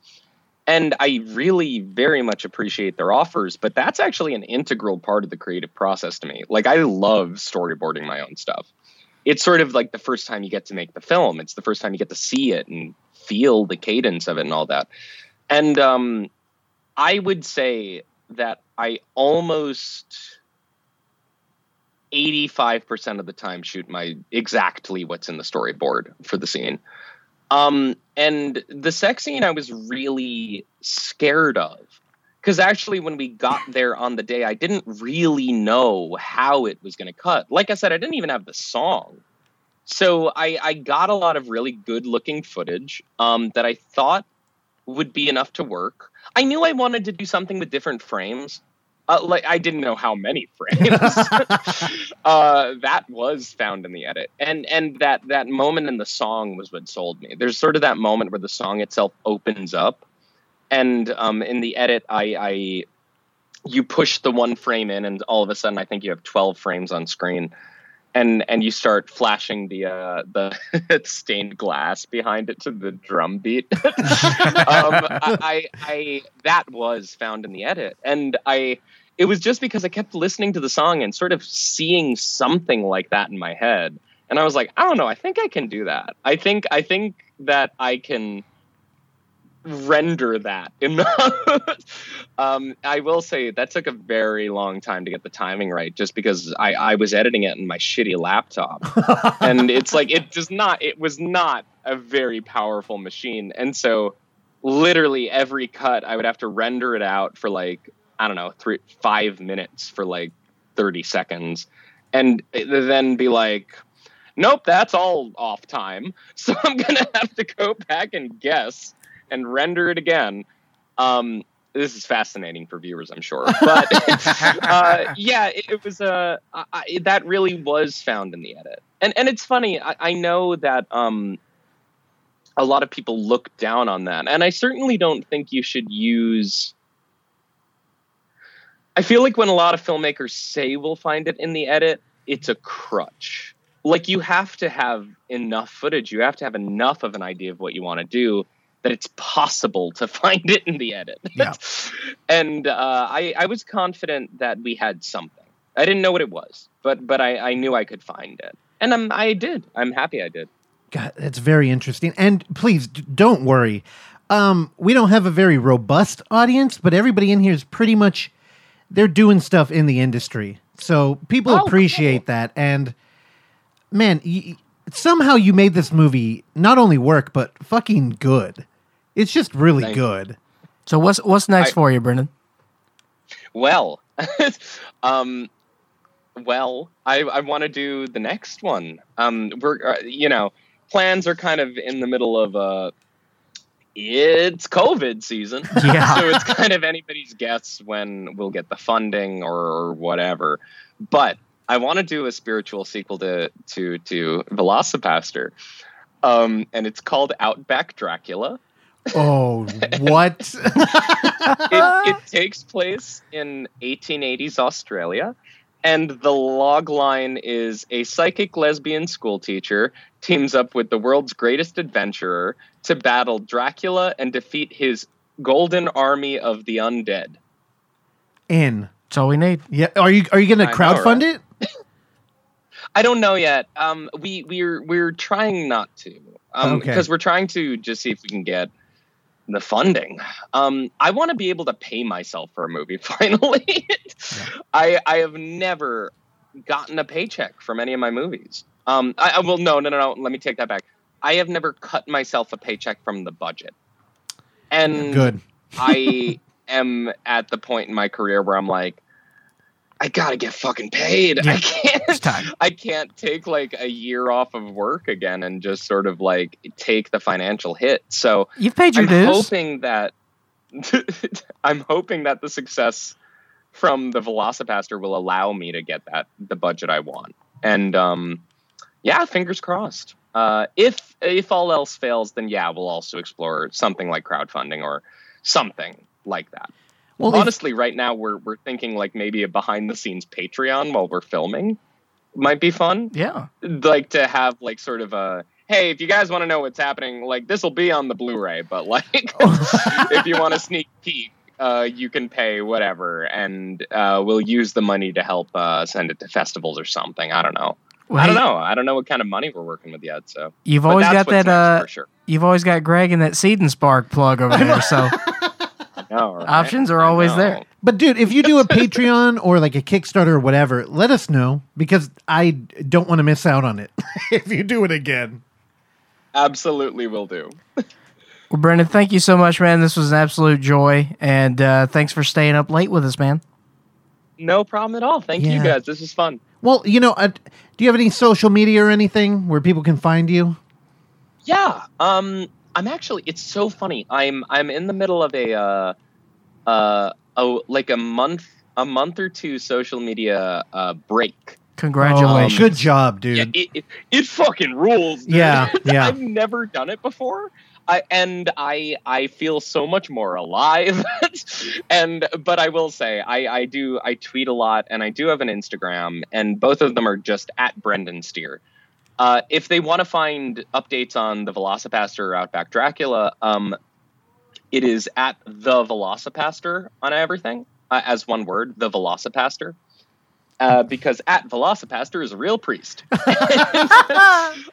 And I really very much appreciate their offers, but that's actually an integral part of the creative process to me. Like I love storyboarding my own stuff. It's sort of like the first time you get to make the film. It's the first time you get to see it and feel the cadence of it and all that. And um, I would say that I almost 85% of the time shoot my exactly what's in the storyboard for the scene. Um, and the sex scene I was really scared of. Because actually, when we got there on the day, I didn't really know how it was going to cut. Like I said, I didn't even have the song. So I, I got a lot of really good looking footage um, that I thought would be enough to work. I knew I wanted to do something with different frames. Uh, like I didn't know how many frames. uh, that was found in the edit, and and that that moment in the song was what sold me. There's sort of that moment where the song itself opens up, and um, in the edit, I, I you push the one frame in, and all of a sudden, I think you have 12 frames on screen. And and you start flashing the uh the stained glass behind it to the drum beat. Um I, I i that was found in the edit. And i it was just because i kept listening to the song and sort of seeing something like that in my head. And i was like i don't know i think i can do that. I think i think that i can render that um, i will say that took a very long time to get the timing right just because i, I was editing it in my shitty laptop. And it's like it does not it was not a very powerful machine. And so literally every cut i would have to render it out for like i don't know three five minutes for like 30 seconds and then be like nope that's all off time so i'm gonna have to go back and guess and render it again. Um, this is fascinating for viewers, I'm sure. But uh, yeah, it, it was uh, I, I- that really was found in the edit, and and it's funny. I, I know that um, a lot of people look down on that, and I certainly don't think you should use. I feel like when a lot of filmmakers say we'll find it in the edit, it's a crutch. Like you have to have enough footage, you have to have enough of an idea of what you want to do that it's possible to find it in the edit. Yeah. and uh, I, I was confident that we had something. I didn't know what it was, but but I, I knew I could find it, and I'm I did. I'm happy I did. God, that's very interesting. And please d- don't worry. Um, we don't have a very robust audience, but everybody in here is pretty much they're doing stuff in the industry, so people Oh, appreciate that. And man, y- somehow you made this movie not only work but fucking good. It's just really Thank good. So what's what's next I- for you, Brendan? Well, um, well, I I want to do the next one. Um, we're uh, you know plans are kind of in the middle of uh it's COVID season, Yeah. so it's kind of anybody's guess when we'll get the funding or, whatever. But I want to do a spiritual sequel to to to VelociPastor, um, and it's called Outback Dracula. Oh, what? it, it takes place in 1880s Australia, and the log line is a psychic lesbian schoolteacher teams up with the world's greatest adventurer to battle Dracula and defeat his golden army of the undead. in. That's all we need. Yeah, are you are you going I to know, crowdfund right? it? I don't know yet. Um, we we're we're trying not to, um, Okay. because we're trying to just see if we can get the funding. Um, I want to be able to pay myself for a movie. Finally, I I have never gotten a paycheck from any of my movies. Um, I, I well, no, no, no, no. Let me take that back. I have never cut myself a paycheck from the budget, and Good. I am at the point in my career where I'm like, I gotta get fucking paid. I can't. I can't take like a year off of work again and just sort of like take the financial hit. So You've paid your I'm dues. hoping that I'm hoping that the success from the VelociPastor will allow me to get that the budget I want. And um, yeah, fingers crossed. Uh, if if all else fails, then yeah, we'll also explore something like crowdfunding or something like that. Well, if- Honestly, right now we're we're thinking like maybe a behind the scenes Patreon while we're filming might be fun. Yeah. Like to have like sort of a hey, if you guys want to know what's happening, like this will be on the Blu-ray, but like if you want a sneak peek, uh, you can pay whatever, and uh, we'll use the money to help uh, send it to festivals or something. I don't know. Well, I don't know. I don't know what kind of money we're working with yet. So You've always got that. Uh, sure. you've always got Greg and that Seed and Spark plug over there. So know, right? options are always there. But dude, if you do a Patreon or like a Kickstarter or whatever, let us know because I don't want to miss out on it if you do it again. Absolutely, will do. Well, Brendan, thank you so much, man. This was an absolute joy, and uh, thanks for staying up late with us, man. No problem at all. Thank Yeah. you guys. This is fun. Well, you know, uh, do you have any social media or anything where people can find you? Yeah. Um I'm actually it's so funny. I'm I'm in the middle of a uh uh oh like a month a month or two social media uh break. Congratulations. Oh, good job, dude. Yeah, it, it, it fucking rules. dude. Yeah, yeah. I've never done it before. I and I I feel so much more alive. and but I will say I I do I tweet a lot and I do have an Instagram and both of them are just at Brendan Steere. Uh, if they want to find updates on the VelociPastor or Outback Dracula, um, it is at the VelociPastor on everything uh, as one word, the VelociPastor. Uh, because at VelociPastor is a real priest.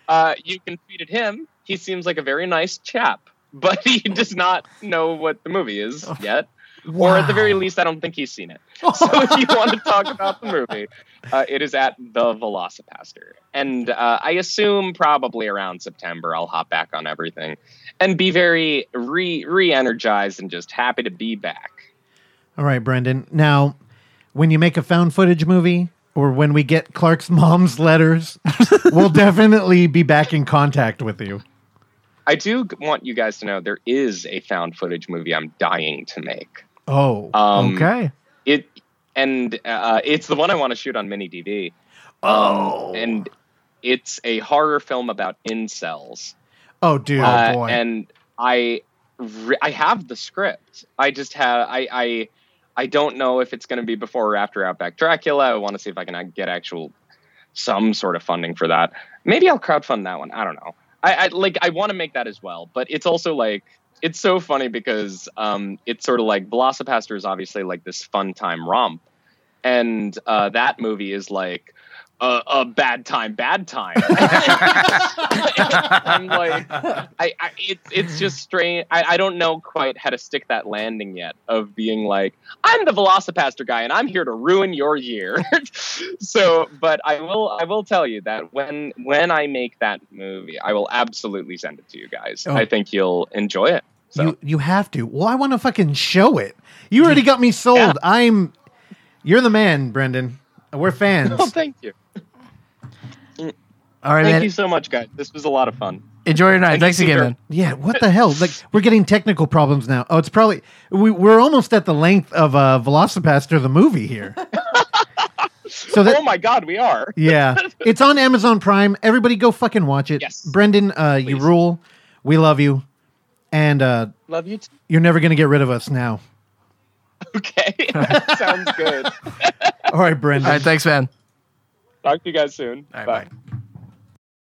uh, you can tweet at him. He seems like a very nice chap, but he does not know what the movie is yet. Or at the very least, I don't think he's seen it. So if you want to talk about the movie, uh, it is at the VelociPastor. And uh, I assume probably around September, I'll hop back on everything and be very re re energized and just happy to be back. All right, Brendan. Now, when you make a found footage movie or when we get Clark's mom's letters, we'll definitely be back in contact with you. I do want you guys to know there is a found footage movie I'm dying to make. Oh, Um, okay. It and uh, it's the one I want to shoot on mini DV. Um, Oh. and it's a horror film about incels. oh, dude. Uh, boy. And I, re- I have the script. I just have I I, I don't know if it's going to be before or after Outback Dracula. I want to see if I can uh, get actual some sort of funding for that. Maybe I'll crowdfund that one. I don't know. I, I like I want to make that as well, but it's also like it's so funny because um it's sort of like VelociPastor is obviously like this fun time romp, and uh, that movie is like a, a bad time, bad time. I'm like, I, I it, it's just strange. I, I don't know quite how to stick that landing yet of being like, I'm the VelociPastor guy and I'm here to ruin your year. so, but I will, I will tell you that when when I make that movie, I will absolutely send it to you guys. Oh. I think you'll enjoy it. So. You you have to. Well, I want to fucking show it. You already got me sold. Yeah. I'm. You're the man, Brendan. We're fans. Oh, thank you. All right, Thank man. you so much, guys. This was a lot of fun. Enjoy your night. Thank Thanks you, again, man. Yeah, what the hell? Like we're getting technical problems now. Oh, it's probably we, we're almost at the length of uh, VelociPastor the movie here. So that oh my God, we are. yeah, it's on Amazon Prime. Everybody go fucking watch it. Yes. Brendan, uh, you rule. We love you, and uh, Love you. Too. you're never gonna get rid of us now. Okay, sounds good. All right, Brendan. All right, thanks, man. Talk to you guys soon. All right, bye. bye.